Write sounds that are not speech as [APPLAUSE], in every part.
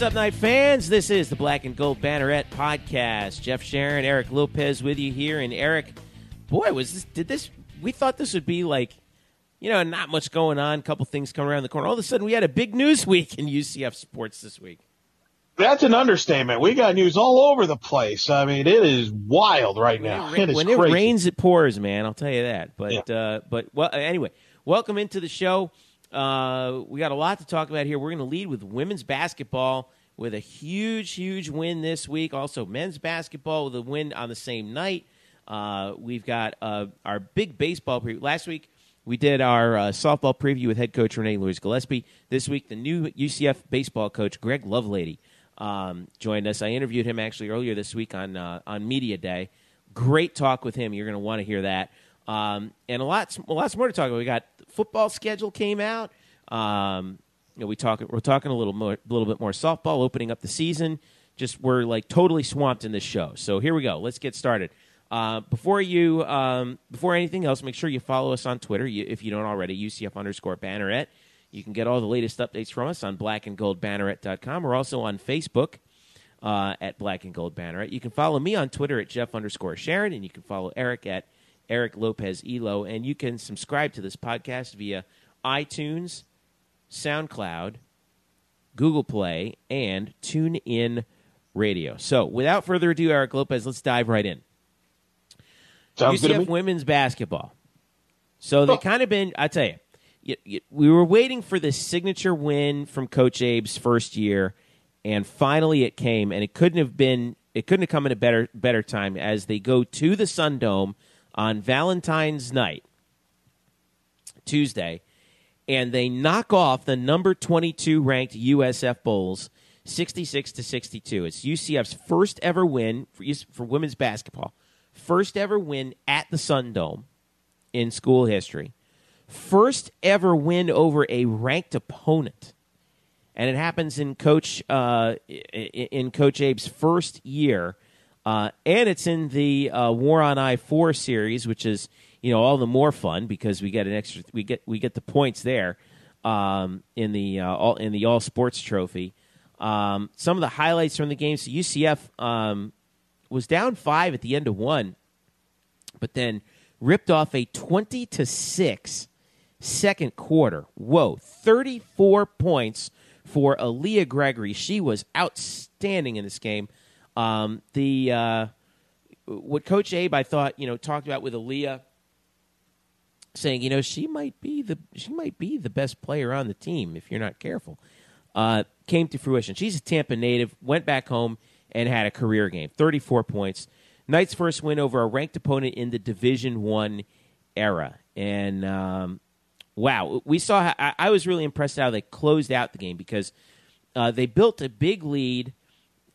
What's up, Knight fans? This is the Black and Gold Banneret podcast. Jeff Sharon, Eric Lopez with you here, and Eric, boy, was this? Did this? We thought this would be like, you know, not much going on. A couple things coming around the corner. All of a sudden, we had a big news week in UCF sports this week. That's an understatement. We got news all over the place. I mean, it is wild right now. When, it, when it rains, it pours, man. I'll tell you that. But yeah. uh, but well, anyway, welcome into the show. Uh, we got a lot to talk about here. We're going to lead with women's basketball with a huge, huge win this week. Also, men's basketball with a win on the same night. Uh, we've got uh, our big baseball preview. Last week, we did our uh, softball preview with head coach Renee Louise Gillespie. This week, the new UCF baseball coach, Greg Lovelady, um, joined us. I interviewed him actually earlier this week on, uh, on Media Day. Great talk with him. You're going to want to hear that. Um, and a lot, lots more to talk about. We got football schedule came out. Um, you know, we talk, we're talking a little more, a little bit more softball, opening up the season. Just we're like totally swamped in this show. So here we go. Let's get started. Uh, before you, um, before anything else, make sure you follow us on Twitter you, if you don't already. UCF underscore Banneret. You can get all the latest updates from us on blackandgoldbanneret.com. We're also on Facebook uh, at Black and Gold Banneret. You can follow me on Twitter at Jeff underscore Sharon, and you can follow Eric at Eric Lopez Elo, and you can subscribe to this podcast via iTunes, SoundCloud, Google Play, and TuneIn Radio. So, without further ado, Eric Lopez, let's dive right in. Sounds UCF women's basketball. So they oh. kind of been. I tell you, you, you, we were waiting for this signature win from Coach Abe's first year, and finally it came. And it couldn't have been. It couldn't have come at a better better time as they go to the Sun Dome on Valentine's night, Tuesday, and they knock off the number 22 ranked USF Bulls 66 to 62. It's UCF's first ever win for, for women's basketball. First ever win at the Sun Dome in school history. First ever win over a ranked opponent. And it happens in Coach uh, in Coach Abe's first year uh, and it's in the uh, War on I four series, which is you know all the more fun because we get an extra we get we get the points there um, in the uh, all in the All Sports Trophy. Um, some of the highlights from the game: so UCF um, was down five at the end of one, but then ripped off a twenty to six second quarter. Whoa, thirty four points for Aaliyah Gregory. She was outstanding in this game. Um, the uh, what Coach Abe I thought you know talked about with Aaliyah, saying you know she might be the she might be the best player on the team if you're not careful, uh, came to fruition. She's a Tampa native, went back home and had a career game, 34 points. Knight's first win over a ranked opponent in the Division One era, and um, wow, we saw. I, I was really impressed how they closed out the game because uh, they built a big lead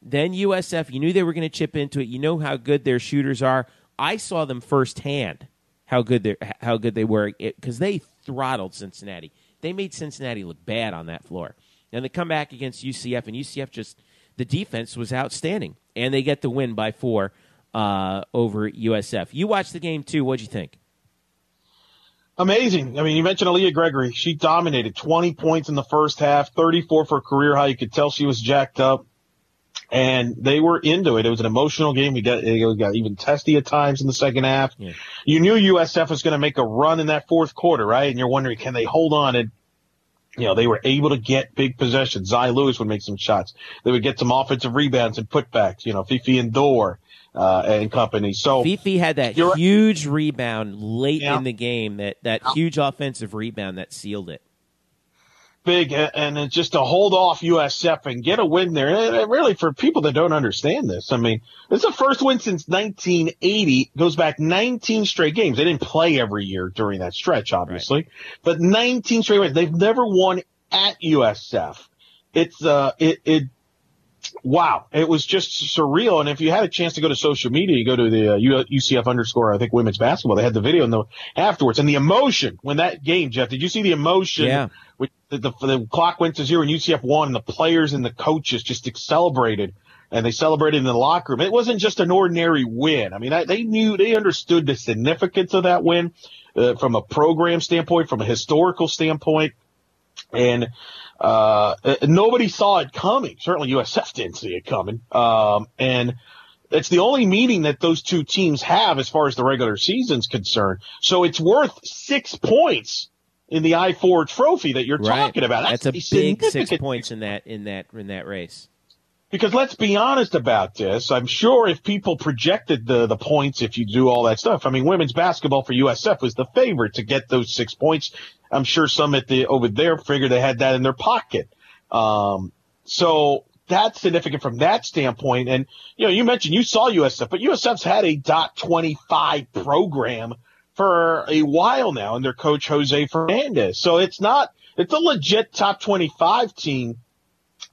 then USF, you knew they were going to chip into it. You know how good their shooters are. I saw them firsthand how good they how good they were because they throttled Cincinnati. They made Cincinnati look bad on that floor. And they come back against UCF, and UCF just the defense was outstanding, and they get the win by four uh, over USF. You watched the game too. What'd you think? Amazing. I mean, you mentioned Aaliyah Gregory. She dominated 20 points in the first half, 34 for career high. You could tell she was jacked up and they were into it. It was an emotional game. We got, it got even testy at times in the second half. Yeah. You knew USF was going to make a run in that fourth quarter, right? And you're wondering, can they hold on? And, you know, they were able to get big possessions. Zy Lewis would make some shots. They would get some offensive rebounds and putbacks, you know, Fifi and Dore. Uh, and company. So Fifi had that huge rebound late yeah. in the game, that, that yeah. huge offensive rebound that sealed it big and it's just to hold off USF and get a win there. And really, for people that don't understand this, I mean, this is the first win since 1980. Goes back 19 straight games. They didn't play every year during that stretch, obviously, right. but 19 straight wins. They've never won at USF. It's uh, it it. Wow, it was just surreal. And if you had a chance to go to social media, you go to the uh, UCF underscore, I think women's basketball. They had the video in the afterwards and the emotion when that game, Jeff. Did you see the emotion? Yeah the, the, the clock went to zero and UCF won and the players and the coaches just celebrated and they celebrated in the locker room. It wasn't just an ordinary win. I mean, I, they knew, they understood the significance of that win uh, from a program standpoint, from a historical standpoint. and uh, nobody saw it coming. Certainly USF didn't see it coming. Um, and it's the only meeting that those two teams have as far as the regular season's concerned. So it's worth six points in the I four trophy that you're right. talking about. That's, That's a big six points in that in that in that race. Because let's be honest about this. I'm sure if people projected the, the points, if you do all that stuff, I mean, women's basketball for USF was the favorite to get those six points. I'm sure some at the, over there figured they had that in their pocket. Um, so that's significant from that standpoint. And, you know, you mentioned you saw USF, but USF's had a dot 25 program for a while now under coach Jose Fernandez. So it's not, it's a legit top 25 team.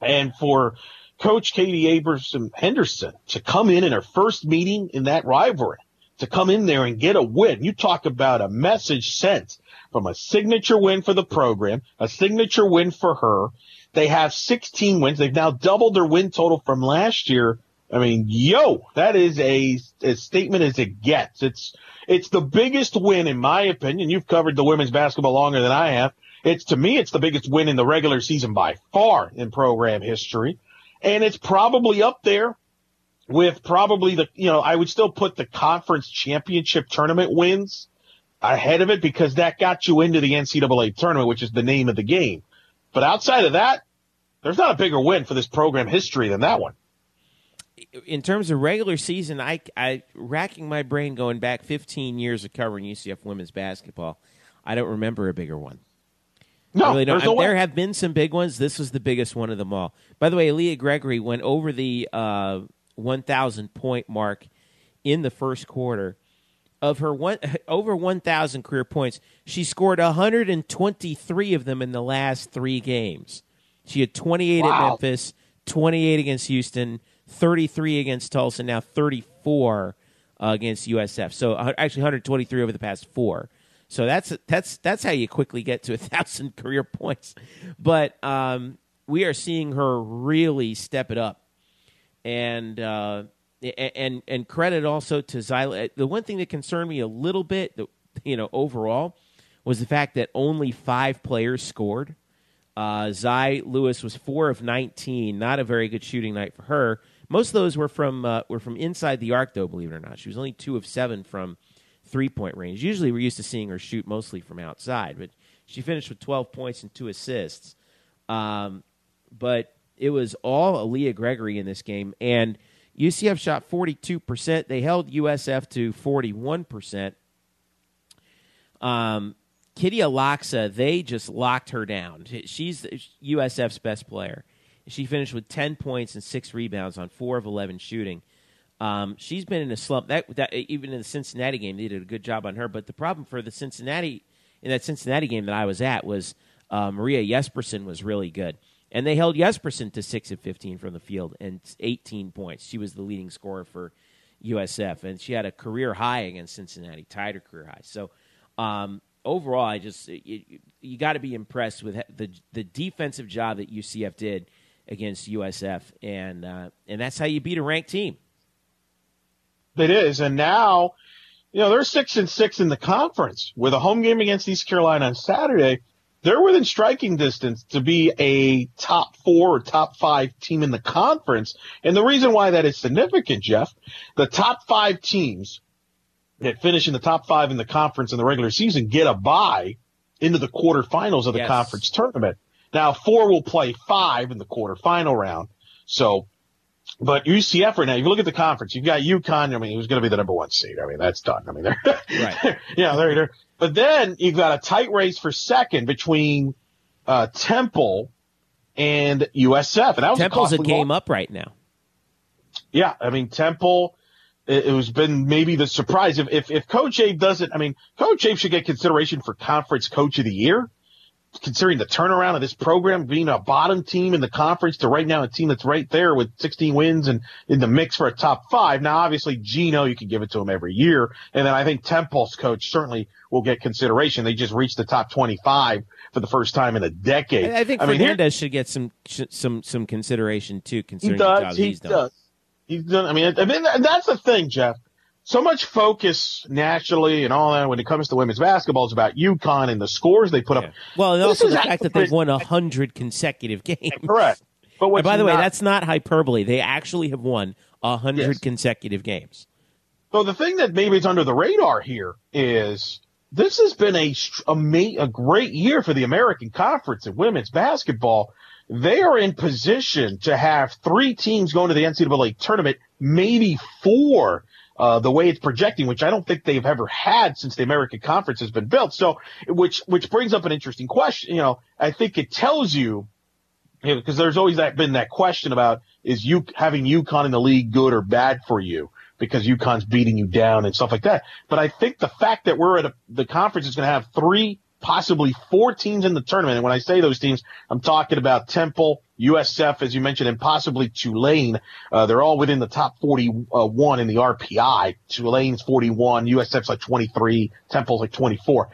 And for Coach Katie Abrahamson Henderson to come in in her first meeting in that rivalry, to come in there and get a win. You talk about a message sent from a signature win for the program, a signature win for her. They have 16 wins. They've now doubled their win total from last year. I mean, yo, that is a, a statement as it gets. It's, it's the biggest win in my opinion. You've covered the women's basketball longer than I have. It's to me, it's the biggest win in the regular season by far in program history and it's probably up there with probably the, you know, I would still put the conference championship tournament wins ahead of it because that got you into the NCAA tournament, which is the name of the game. But outside of that, there's not a bigger win for this program history than that one. In terms of regular season, I, I racking my brain going back 15 years of covering UCF women's basketball. I don't remember a bigger one. No, really. No there have been some big ones. This was the biggest one of them all. By the way, Aaliyah Gregory went over the uh, 1,000 point mark in the first quarter. Of her one [LAUGHS] over 1,000 career points, she scored 123 of them in the last three games. She had 28 wow. at Memphis, 28 against Houston, 33 against Tulsa, now 34 uh, against USF. So uh, actually 123 over the past four. So that's that's that's how you quickly get to a [LAUGHS] thousand career points. But um, we are seeing her really step it up, and uh, and and credit also to Zyla. The one thing that concerned me a little bit, you know, overall, was the fact that only five players scored. Uh, Zy Lewis was four of nineteen, not a very good shooting night for her. Most of those were from uh, were from inside the arc, though. Believe it or not, she was only two of seven from three point range. Usually we're used to seeing her shoot mostly from outside, but she finished with 12 points and two assists. Um, but it was all Aaliyah Gregory in this game. And UCF shot 42%. They held USF to 41%. Um, Kitija Laksa, they just locked her down. She's USF's best player. She finished with 10 points and six rebounds on four of 11 shooting. Um, she's been in a slump. That, that even in the Cincinnati game, they did a good job on her. But the problem for the Cincinnati in that Cincinnati game that I was at was uh, Maria Jespersen was really good, and they held Jespersen to six of fifteen from the field and eighteen points. She was the leading scorer for USF, and she had a career high against Cincinnati, tied her career high. So. Um, overall, I just you got to be impressed with the the defensive job that UCF did against USF, and uh, and that's how you beat a ranked team. It is. And now, you know, they're six and six in the conference with a home game against East Carolina on Saturday. They're within striking distance to be a top four or top five team in the conference. And the reason why that is significant, Jeff, the top five teams that finish in the top five in the conference in the regular season get a bye into the quarterfinals of the yes. conference tournament. Now, four will play five in the quarterfinal round. So but UCF right now, if you look at the conference, you've got UConn. I mean, who's going to be the number one seed? I mean, that's done. I mean, they're right. [LAUGHS] yeah, they're, they're. But then you've got a tight race for second between uh, Temple and USF, and that was Temple's a, a game up right now. Yeah, I mean Temple. It, it was been maybe the surprise if, if if Coach Abe doesn't. I mean, Coach Abe should get consideration for Conference Coach of the Year considering the turnaround of this program being a bottom team in the conference to right now a team that's right there with 16 wins and in the mix for a top five. Now, obviously, Geno, you can give it to him every year. And then I think Temple's coach certainly will get consideration. They just reached the top 25 for the first time in a decade. I think I Fernandez mean, should get some, some, some consideration too, considering he does, he he's done. Does. He's done. I mean, I mean, that's the thing, Jeff. So much focus nationally and all that when it comes to women's basketball is about UConn and the scores they put Yeah. up. Well, and also the fact that they've won a hundred consecutive games. Correct. But by the way, that's not hyperbole. They actually have won a hundred Yes. consecutive games. So the thing that maybe is under the radar here is this has been a a, a great year for the American Conference in women's basketball. They are in position to have three teams going to the NCAA tournament, maybe four. Uh, the way it's projecting, which I don't think they've ever had since the American Conference has been built. So, which which brings up an interesting question. You know, I think it tells you because there's always that been that question about is you having UConn in the league good or bad for you because UConn's beating you down and stuff like that. But I think the fact that we're at a, the conference is going to have three, possibly four teams in the tournament. And when I say those teams, I'm talking about Temple, USF, as you mentioned, and possibly Tulane. Uh, they're all within the top 41 in the RPI. Tulane's 41, USF's like 23, Temple's like 24.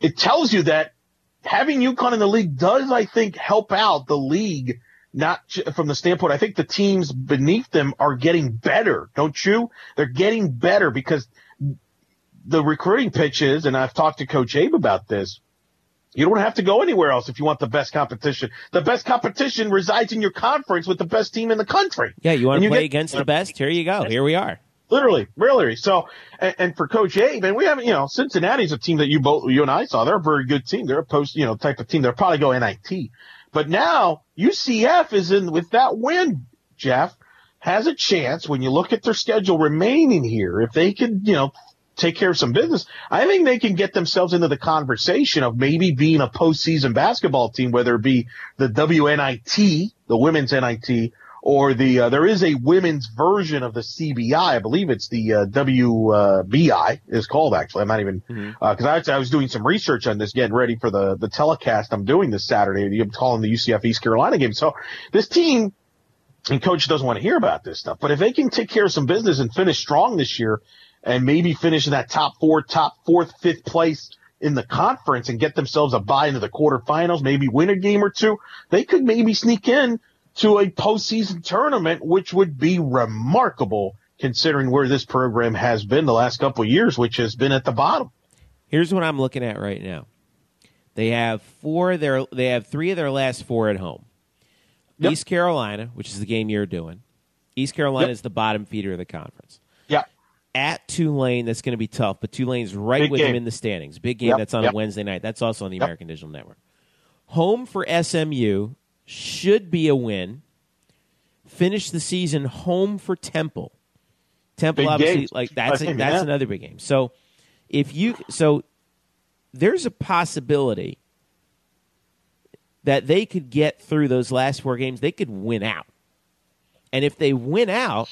It tells you that having UConn in the league does, I think, help out the league. Not from the standpoint, I think the teams beneath them are getting better, don't you? They're getting better because the recruiting pitches, and I've talked to Coach Abe about this. You don't have to go anywhere else if you want the best competition. The best competition resides in your conference with the best team in the country. Yeah, you want to play get- against the best? Here you go. Here we are. Literally, really. So, and, and for Coach Abe, and we haven't, you know, Cincinnati's a team that you both, you and I saw. They're a very good team. They're a post, you know, type of team. They'll probably go NIT. But now UCF is in with that win, Jeff, has a chance when you look at their schedule remaining here. If they could, you know, take care of some business, I think they can get themselves into the conversation of maybe being a postseason basketball team, whether it be the WNIT, the women's NIT, or the uh, there is a women's version of the CBI. I believe it's the uh, WBI is called actually. I'm not even because I I was doing some research on this, getting ready for the the telecast I'm doing this Saturday. I'm calling the UCF East Carolina game. So this team and coach doesn't want to hear about this stuff, but if they can take care of some business and finish strong this year, and maybe finish in that top four, top fourth, fifth place in the conference and get themselves a bye into the quarterfinals, maybe win a game or two, they could maybe sneak in to a postseason tournament, which would be remarkable considering where this program has been the last couple of years, which has been at the bottom. Here's what I'm looking at right now. They have four. of Their they have three of their last four at home. Yep. East Carolina, which is the game you're doing. East Carolina Yep. is the bottom feeder of the conference. At Tulane, that's going to be tough, but Tulane's right Big with them game. in the standings. Big game Yep, that's on yep. a Wednesday night. That's also on the Yep. American Digital Network. Home for SMU should be a win. Finish the season home for Temple. Temple Big obviously games. like that's I a, think, that's yeah. another big game. So if you so there's a possibility that they could get through those last four games. They could win out, and if they win out,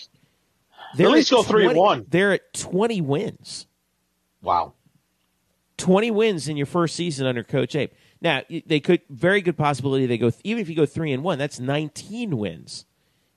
they're At least go three and 20 one. They're at twenty wins. Wow. 20 wins in your first season under Coach Abe. Now, they could very good possibility they go even if you go 3 and 1, that's 19 wins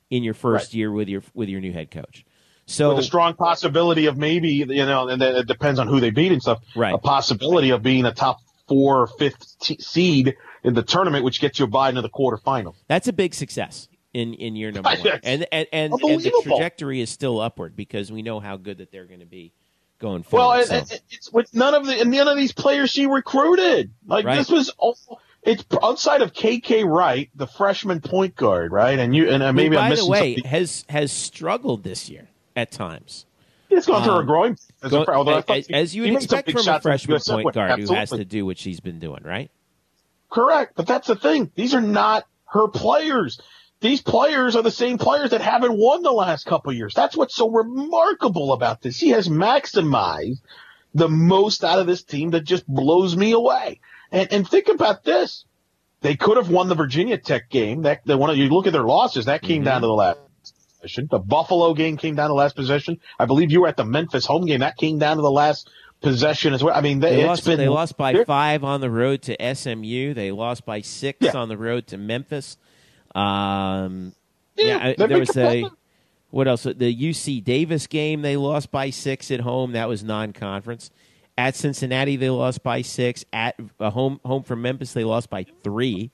in your first Right. year with your with your new head coach. So With a strong possibility of maybe, you know, and then it depends on who they beat and stuff. Right. A possibility of being a top four or fifth t- seed in the tournament, which gets you a bye into the quarterfinals. that's a big success in in year number [LAUGHS] 1. And and and, and the trajectory is still upward because we know how good that they're going to be going forward. Well, and, So- and it's with none of the and none of these players she recruited. Like Right. this was all. It's outside of KK Wright, the freshman point guard, right? And you and uh, who, maybe I'm by the way, something. has has struggled this year at times. It's gone through um, a growing. As, Go- a, as, as you would expect from a freshman point guard who has to do what she's been doing, right? Correct, but that's the thing. These are not her players. These players are the same players that haven't won the last couple of years. That's what's so remarkable about this. He has maximized the most out of this team that just blows me away. And, and think about this. They could have won the Virginia Tech game. That the one you look at their losses, that came Mhm. down to the last possession. The Buffalo game came down to the last possession. I believe you were at the Memphis home game. That came down to the last possession as well. I mean, They it's lost. been They lost by five on the road to SMU. They lost by six Yeah. on the road to Memphis. Um, Yeah, yeah, there was a what else? The UC Davis game. They lost by six at home. That was non-conference. At Cincinnati, they lost by six. At uh, home, home from Memphis, they lost by three.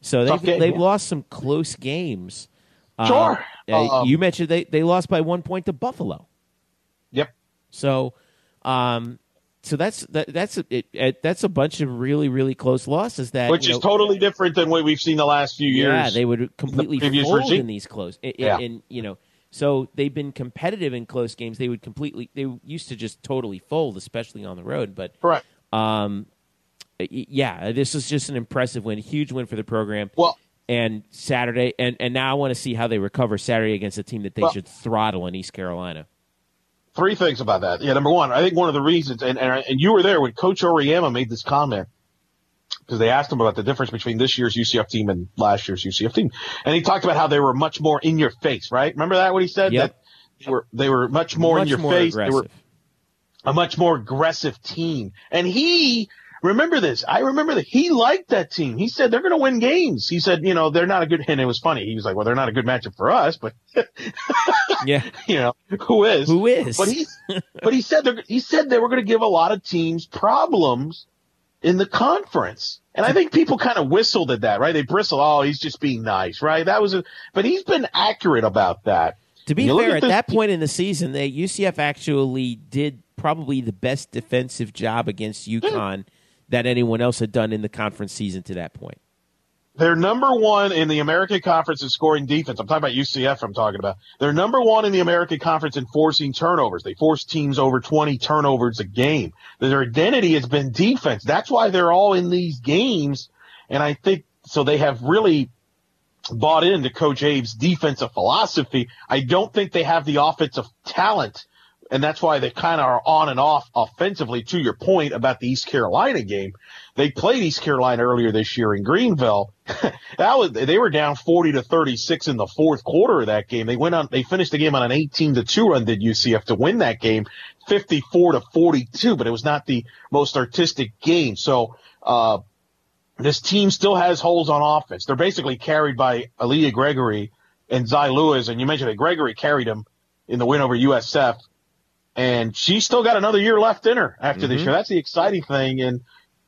So they've game, they've yeah. lost some close games. Uh, Sure. uh, Um, you mentioned they, they lost by one point to Buffalo. Yep. So, um, so that's that, that's a, it, it, that's a bunch of really really close losses that which is know, totally different than what we've seen the last few years. Yeah, they would completely the fold regime. in these close. In, Yeah. in, you know, so they've been competitive in close games. They would completely. They used to just totally fold, especially on the road. But Correct. um, yeah, this is just an impressive win, huge win for the program. Well, and Saturday, and and now I want to see how they recover Saturday against a team that they Well- should throttle in East Carolina. Three things about that. Yeah, number one, I think one of the reasons, and and, and you were there when Coach Auriemma made this comment because they asked him about the difference between this year's UCF team and last year's UCF team, and he talked about how they were much more in your face. Right? Remember that what he said? Yep. That they were they were much more Much in your more face. They were a much more aggressive team. And he, remember this, I remember that he liked that team. He said they're going to win games. He said, you know, they're not a good, and it was funny. He was like, well, they're not a good matchup for us, but, [LAUGHS] yeah, you know, who is? who is? But he, [LAUGHS] but he said, he said they were going to give a lot of teams problems in the conference. And I think people kind of whistled at that, right? They bristle. Oh, he's just being nice, right? That was a, but he's been accurate about that. To be fair, at this- that point in the season, the UCF actually did probably the best defensive job against hmm. UConn that anyone else had done in the conference season to that point. They're number one in the American Conference in scoring defense. I'm talking about UCF. I'm talking about. They're number one in the American Conference in forcing turnovers. They force teams over 20 turnovers a game. Their identity has been defense. That's why they're all in these games. And I think so. They have really bought into Coach Abe's defensive philosophy. I don't think they have the offensive talent. And that's why they kind of are on and off offensively. To your point about the East Carolina game, they played East Carolina earlier this year in Greenville. [LAUGHS] that was they were down 40 to 36 in the fourth quarter of that game. They went on they finished the game on an 18 to 2 run did UCF to win that game 54 to 42, but it was not the most artistic game. So uh this team still has holes on offense. They're basically carried by Aaliyah Gregory and Zy Lewis, and you mentioned that Gregory carried him in the win over USF, and she's still got another year left in her after this Mhm. year. That's the exciting thing, and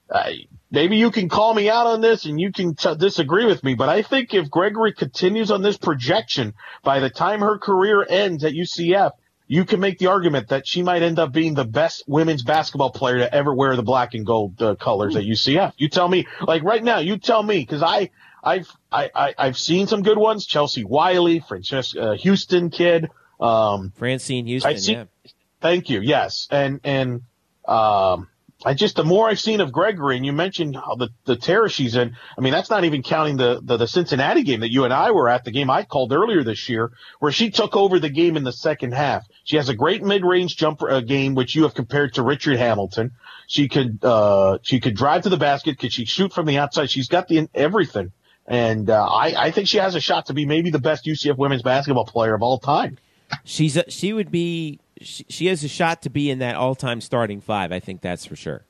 uh, maybe you can call me out on this and you can t- disagree with me, but I think if Gregory continues on this projection, by the time her career ends at UCF, you can make the argument that she might end up being the best women's basketball player to ever wear the black and gold uh, colors at UCF. You tell me, like right now, you tell me, because I, I've, I, I, I've seen some good ones. Chelsea Wiley, Francesca uh, Houston kid. Um, Francine Houston, I see- yeah. Thank you. Yes, and and um, I just the more I've seen of Gregory, and you mentioned how the the terror she's in. I mean, that's not even counting the, the the Cincinnati game that you and I were at, the game I called earlier this year, where she took over the game in the second half. She has a great mid range jumper uh, game, which you have compared to Richard Hamilton. She could uh she could drive to the basket. Could she shoot from the outside? She's got the everything. And uh, I, I think she has a shot to be maybe the best UCF women's basketball player of all time. She's a, she would be she, she has a shot to be in that all time starting five. I think that's for sure.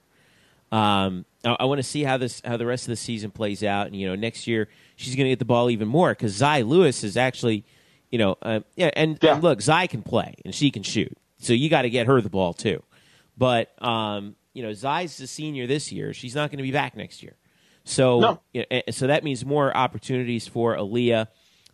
Um, I, I want to see how this how the rest of the season plays out, and you know next year she's going to get the ball even more because Zai Lewis is actually, you know, uh, yeah, and, Yeah. and look, Zai can play and she can shoot, so you got to get her the ball too. But um, you know, Zy's a senior this year; she's not going to be back next year. So, No. you know, so that means more opportunities for Aaliyah.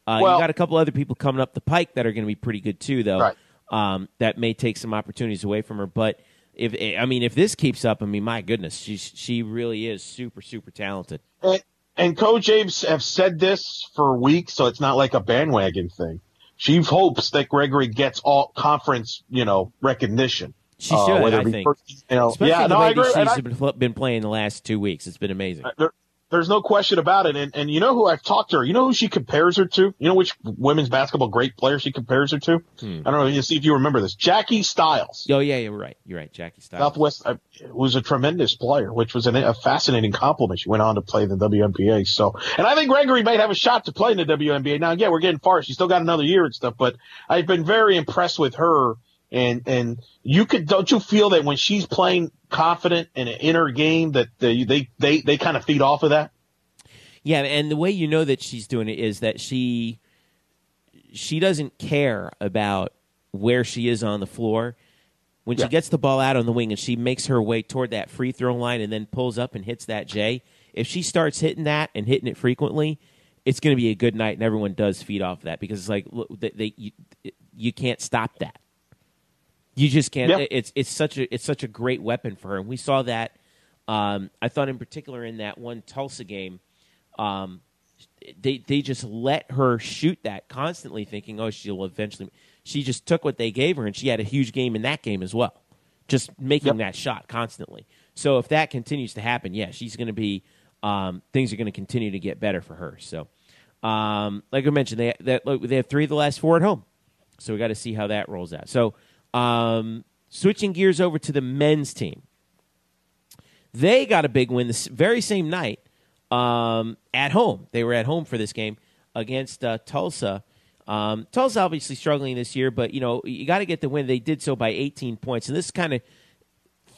Uh, Well- you got a couple other people coming up the pike that are going to be pretty good too, though. Right. Um, that may take some opportunities away from her, but if I mean if this keeps up, I mean my goodness, she she really is super super talented. And, and Coach Abe's have said this for weeks, so it's not like a bandwagon thing. She hopes that Gregory gets all conference, you know, recognition. She Uh, should, whether I think. first- you know, yeah, the no, way I agree. she's I- been, been playing the last two weeks. It's been amazing. there, there's no question about it. And, and you know who I've talked to her? You know who she compares her to? You know which women's basketball great player she compares her to? Hmm. I don't know. You see if you remember this. Jackie Stiles. Oh yeah, you're right. You're right, Jackie Stiles. Southwest uh, was a tremendous player, which was an, a fascinating compliment. She went on to play in the WNBA. So, and I think Gregory might have a shot to play in the WNBA. Now, again, we're getting far. She's still got another year and stuff, but I've been very impressed with her. And, and you could, don't you feel that when she's playing confident and in her game that they, they, they, they kind of feed off of that? Yeah, and the way you know that she's doing it is that she she doesn't care about where she is on the floor. When she gets the ball out on the wing and she makes her way toward that free throw line and then pulls up and hits that J, if she starts hitting that and hitting it frequently, it's going to be a good night, and everyone does feed off of that because it's like look, they, they you, you can't stop that. You just can't. Yep. It's it's such a it's such a great weapon for her. And we saw that. Um, I thought in particular in that one Tulsa game, um, they they just let her shoot that constantly, thinking, oh, she'll eventually. She just took what they gave her, and she had a huge game in that game as well, just making Yep. that shot constantly. So if that continues to happen, yeah, she's going to be. Um, things are going to continue to get better for her. So, um, like I mentioned, they that look, they have three of the last four at home. So we got to see how that rolls out. So, um, switching gears over to the men's team, they got a big win this very same night um, at home. They were at home for this game against uh, Tulsa. Um, Tulsa obviously struggling this year, but you know you got to get the win. They did so by 18 points, and this kind of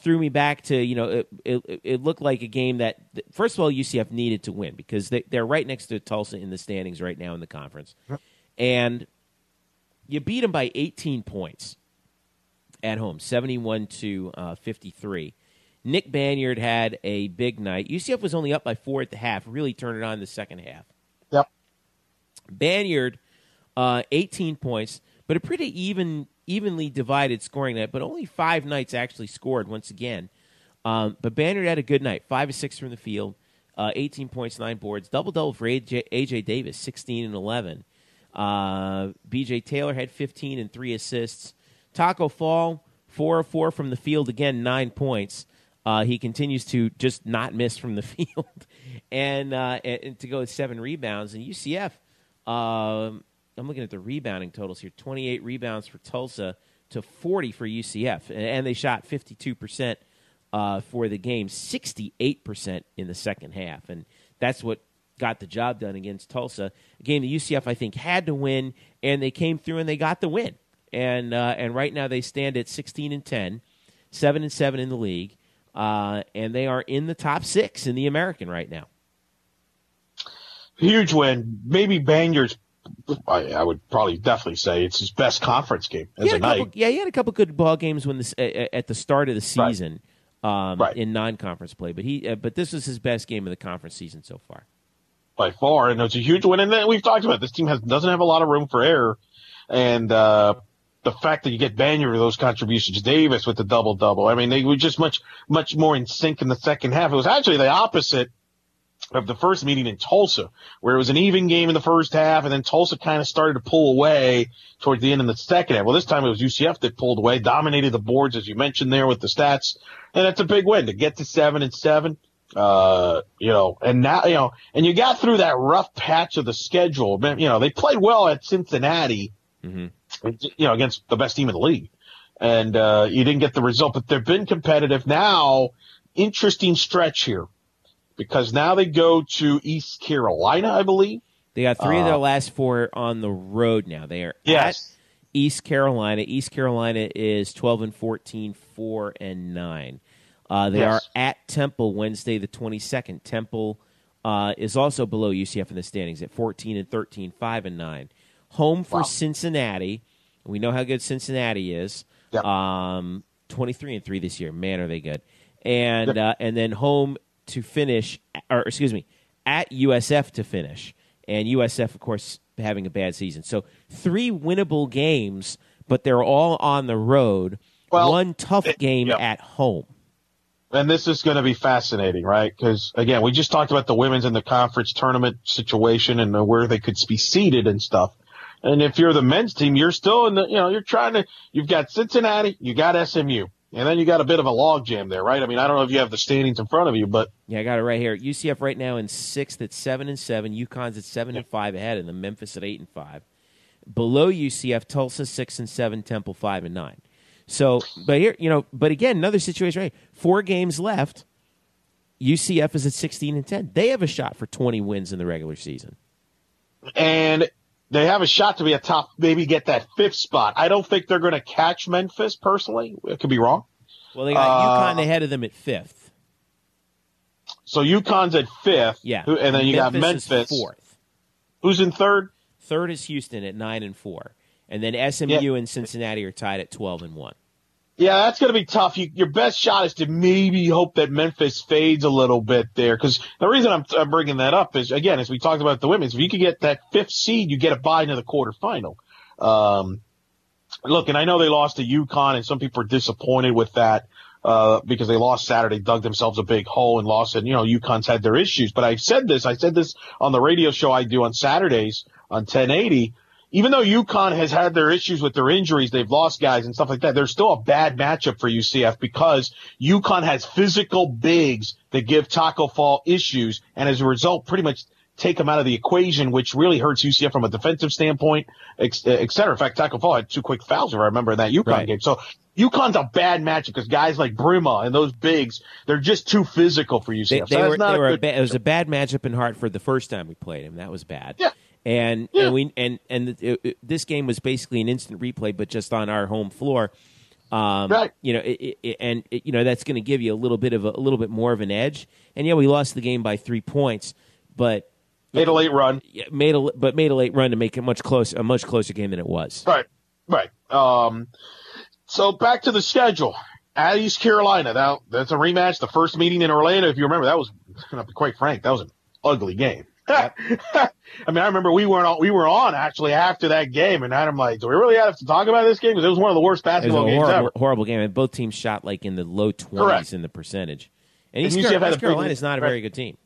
threw me back to you know it, it, it looked like a game that first of all UCF needed to win because they, they're right next to Tulsa in the standings right now in the conference, and you beat them by 18 points at home, 71 to uh, 53. Nick Banyard had a big night. UCF was only up by four at the half, really turned it on in the second half. Yep. Banyard, uh, 18 points, but a pretty even, evenly divided scoring night. But only five Knights actually scored once again. Um, but Banyard had a good night, five of six from the field, uh, 18 points, nine boards, double double for AJ, AJ Davis, 16 and 11. Uh, BJ Taylor had 15 and three assists. Taco Fall, four of four from the field, again nine points. Uh, he continues to just not miss from the [LAUGHS] field, and, uh, and to go with seven rebounds. And UCF, um, I'm looking at the rebounding totals here: 28 rebounds for Tulsa to 40 for UCF, and, they shot 52 percent uh, for the game, 68 percent in the second half, and that's what got the job done against Tulsa. A game the UCF I think had to win, and they came through and they got the win. And uh, and right now they stand at 16 and 10, seven and seven in the league, uh, and they are in the top six in the American right now. Huge win. Maybe Banyard's. I, I would probably definitely say it's his best conference game as a a couple, night. yeah, he had a couple good ball games when this uh, at the start of the season um, Right. in non-conference play, but he uh, but this was his best game of the conference season so far. by far, and it's a huge win. And then we've talked about it. this team has doesn't have a lot of room for error, and uh, the fact that you get Banyard with those contributions, Davis with the double double. I mean, they were just much much more in sync in the second half. It was actually the opposite of the first meeting in Tulsa, where it was an even game in the first half, and then Tulsa kind of started to pull away towards the end of the second half. Well, this time it was UCF that pulled away, dominated the boards, as you mentioned there with the stats, and that's a big win to get to seven and seven. Uh, you know, and now, you know, and you got through that rough patch of the schedule. You know, they played well at Cincinnati, Mhm. You know, against the best team in the league. And, uh, you didn't get the result, but they've been competitive. Now, interesting stretch here because now they go to East Carolina, I believe. They got three of their Uh, last four on the road now. They are Yes. at East Carolina. East Carolina is 12 and 14, 4 and 9. Uh, they Yes. are at Temple Wednesday the 22nd. Temple uh, is also below UCF in the standings at 14 and 13, 5 and 9. Home for Wow. Cincinnati. We know how good Cincinnati is. Yep. Um, 23 and 3 this year. Man, are they good. And Yep. uh, and then home to finish or excuse me, at USF to finish. And USF of course having a bad season. So three winnable games, but they're all on the road. Well, One tough it- game yep. at home. And this is going to be fascinating, right? Because again, we just talked about the women's in the conference tournament situation and where they could be seated and stuff. And if you're the men's team, you're still in the, you know, you're trying to, you've got Cincinnati, you got SMU, and then you got a bit of a logjam there, right? I mean, I don't know if you have the standings in front of you, but Yeah, I got it right here. UCF right now in sixth at seven and seven. UConn's at seven and five ahead and the Memphis at eight and five. Below UCF, Tulsa six and seven. Temple five and nine. So, but here, you know, but again, another situation. Right, four games left. UCF is at sixteen and ten. They have a shot for twenty wins in the regular season. and they have a shot to be a top, maybe get that fifth spot. I don't think they're going to catch Memphis personally. It could be wrong. Well, they got Uh, UConn ahead of them at fifth. So UConn's at fifth. Yeah, who- And then you got is Memphis. fourth. Who's in third? Third is Houston at nine and four, and then SMU and Cincinnati are tied at twelve and one. Yeah, that's going to be tough. You, your best shot is to maybe hope that Memphis fades a little bit there. Because the reason I'm, I'm bringing that up is, again, as we talked about the women's, if you could get that fifth seed, you get a bye into the quarterfinal. Um, look, and I know they lost to UConn, and some people are disappointed with that uh, because they lost Saturday, dug themselves a big hole and lost. And you know, UConn's had their issues. But I said this, I said this on the radio show I do on Saturdays on 1080. Even though UConn has had their issues with their injuries, they've lost guys and stuff like that. There's still a bad matchup for UCF because UConn has physical bigs that give Taco Fall issues, and as a result, pretty much take him out of the equation, which really hurts UCF from a defensive standpoint, et, cetera. In fact, Taco Fall had two quick fouls, if I remember, in that UConn right. game. So UConn's a bad matchup because guys like Brimah and those bigs, they're just too physical for UCF. They, they so were, they were ba- it was a bad matchup in Hartford the first time we played him. That was bad. Yeah. And yeah. and we and and it, it, this game was basically an instant replay, but just on our home floor. Um, right. You know, it, and you know that's going to give you a little bit of a, a, little bit more of an edge. And yeah, we lost the game by three points, but made a late run. Made a but made a late run to make it much closer a much closer game than it was. Right. Right. Um, so back to the schedule. At East Carolina, now that's a rematch. The first meeting in Orlando, if you remember, that was, quite frank, that was an ugly game. [LAUGHS] I mean, I remember we weren't on, we were on actually after that game, and I'm like, do we really have to talk about this game? Because it was one of the worst basketball games horrible, ever. Horrible game, and both teams shot like in the low twenties in the percentage. And, and East, Carolina, East Carolina is not a very good team.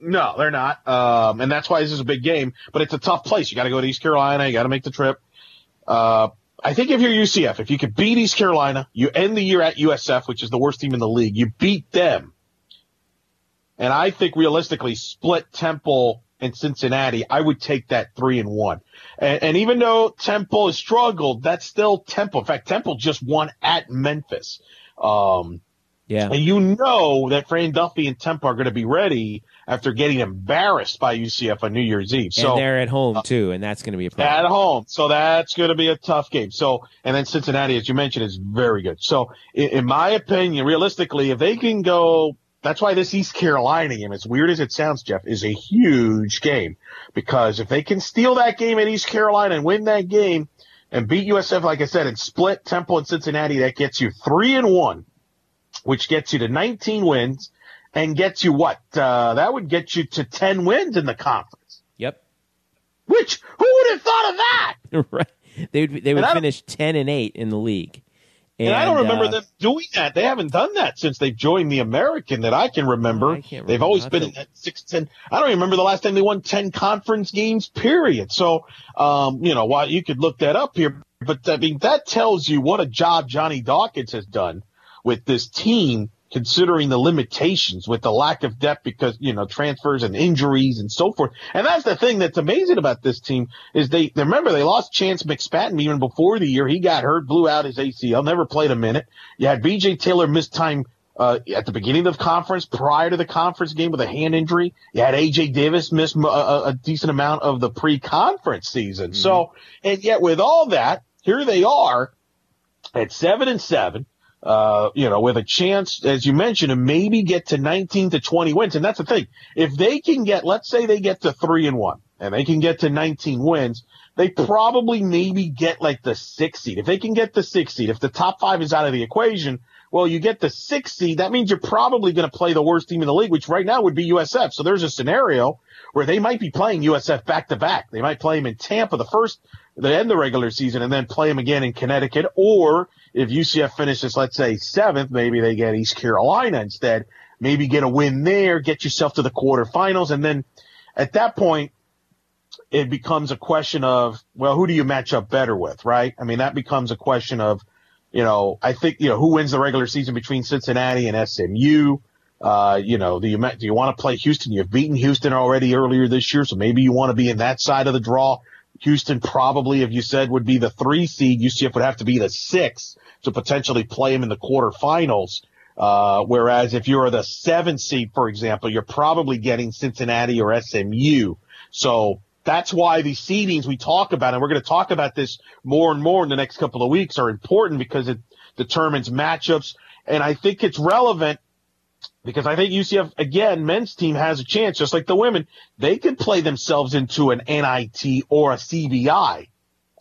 No, they're not, um, and that's why this is a big game. But it's a tough place. You got to go to East Carolina. You got to make the trip. Uh, I think if you're UCF, if you could beat East Carolina, you end the year at USF, which is the worst team in the league. You beat them. And I think realistically, split Temple and Cincinnati, I would take that three and one. And, and even though Temple has struggled, that's still Temple. In fact, Temple just won at Memphis. Um, yeah. And you know that Fran Dunphy and Temple are going to be ready after getting embarrassed by UCF on New Year's Eve. So and they're at home too, and that's going to be a problem. At home, so that's going to be a tough game. So, and then Cincinnati, as you mentioned, is very good. So, in, in my opinion, realistically, if they can go, that's why this East Carolina game, as weird as it sounds, Jeff, is a huge game because if they can steal that game at East Carolina and win that game and beat USF, like I said, and split Temple and Cincinnati, that gets you three and one, which gets you to 19 wins and gets you what? Uh, that would get you to 10 wins in the conference. Yep. Which, who would have thought of that? [LAUGHS] right. They would, they would finish 10 and 8 in the league. And, and I don't remember uh, them doing that. They haven't done that since they've joined the American that I can remember. I remember they've always been in that six, ten. I don't even remember the last time they won 10 conference games, period. So, um, you know, while you could look that up here, but I mean, that tells you what a job Johnny Dawkins has done with this team considering the limitations with the lack of depth because, you know, transfers and injuries and so forth. And that's the thing that's amazing about this team is they, remember they lost Chance McSpadden even before the year. He got hurt, blew out his ACL, never played a minute. You had BJ Taylor miss time uh, at the beginning of the conference, prior to the conference game with a hand injury. You had AJ Davis miss a, a decent amount of the pre-conference season. Mm-hmm. So, and yet with all that, here they are at seven and seven uh, you know, with a chance, as you mentioned, to maybe get to 19 to 20 wins. And that's the thing. If they can get, let's say they get to three and one and they can get to 19 wins, they probably maybe get like the six seed. If they can get the six seed, if the top five is out of the equation, well, you get the six seed. That means you're probably going to play the worst team in the league, which right now would be USF. So there's a scenario where they might be playing USF back to back. They might play them in Tampa the first, the end the regular season and then play them again in Connecticut or if UCF finishes, let's say seventh, maybe they get East Carolina instead. Maybe get a win there, get yourself to the quarterfinals, and then at that point, it becomes a question of, well, who do you match up better with, right? I mean, that becomes a question of, you know, I think, you know, who wins the regular season between Cincinnati and SMU? Uh, you know, do you, do you want to play Houston? You've beaten Houston already earlier this year, so maybe you want to be in that side of the draw. Houston probably, if you said, would be the three seed. UCF would have to be the six to potentially play them in the quarterfinals. Uh, whereas if you're the seven seed, for example, you're probably getting Cincinnati or SMU. So that's why these seedings we talk about, and we're going to talk about this more and more in the next couple of weeks, are important because it determines matchups. And I think it's relevant because I think UCF again, men's team has a chance, just like the women. They could play themselves into an NIT or a CBI.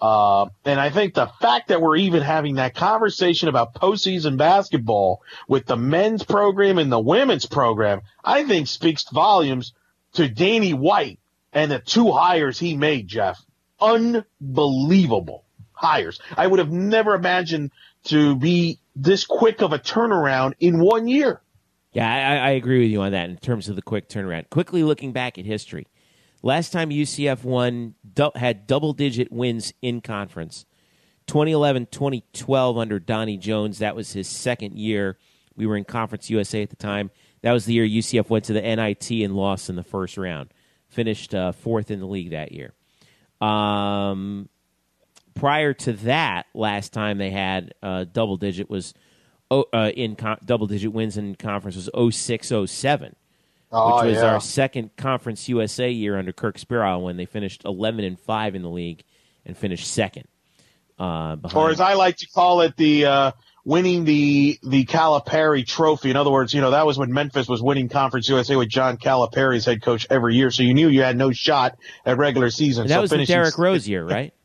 Uh, and I think the fact that we're even having that conversation about postseason basketball with the men's program and the women's program, I think speaks volumes to Danny White and the two hires he made, Jeff. Unbelievable hires. I would have never imagined to be this quick of a turnaround in one year. Yeah, I, I agree with you on that in terms of the quick turnaround. Quickly looking back at history, last time UCF won had double digit wins in conference. 2011, 2012 under Donnie Jones. That was his second year. We were in Conference USA at the time. That was the year UCF went to the NIT and lost in the first round. Finished uh, fourth in the league that year. Um, prior to that, last time they had uh, double digit was oh, uh, in con- double digit wins in conference was 0607, oh, which was yeah. our second Conference USA year under Kirk Speraw when they finished 11 and five in the league and finished second. Uh, or as I like to call it, the uh, winning the the Calipari Trophy. In other words, you know that was when Memphis was winning Conference USA with John Calipari as head coach every year, so you knew you had no shot at regular season. And that so was the Derrick Rose year, right? [LAUGHS]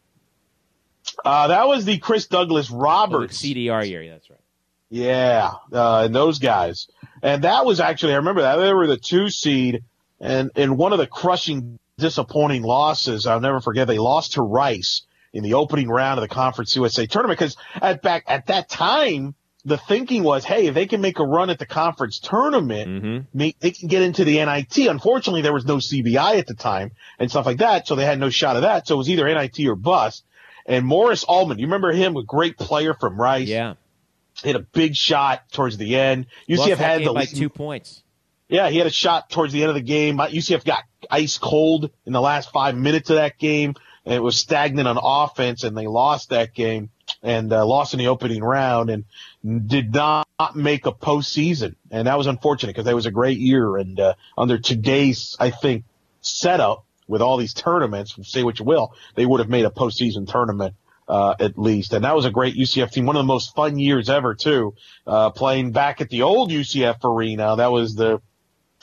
Uh, that was the Chris Douglas Roberts oh, CDR year. That's right. Yeah, uh, and those guys, and that was actually I remember that they were the two seed, and in one of the crushing, disappointing losses, I'll never forget. They lost to Rice in the opening round of the Conference USA tournament because at back at that time the thinking was, hey, if they can make a run at the conference tournament, mm-hmm. make, they can get into the NIT. Unfortunately, there was no CBI at the time and stuff like that, so they had no shot of that. So it was either NIT or bust. And Morris Almond, you remember him, a great player from Rice. Yeah, hit a big shot towards the end. UCF had the by two points. Yeah, he had a shot towards the end of the game. UCF got ice cold in the last five minutes of that game and it was stagnant on offense, and they lost that game and uh, lost in the opening round and did not make a postseason. And that was unfortunate because that was a great year. And uh, under today's, I think, setup with all these tournaments, say what you will, they would have made a postseason tournament. Uh, at least. And that was a great UCF team. One of the most fun years ever too, uh, playing back at the old UCF arena. That was the,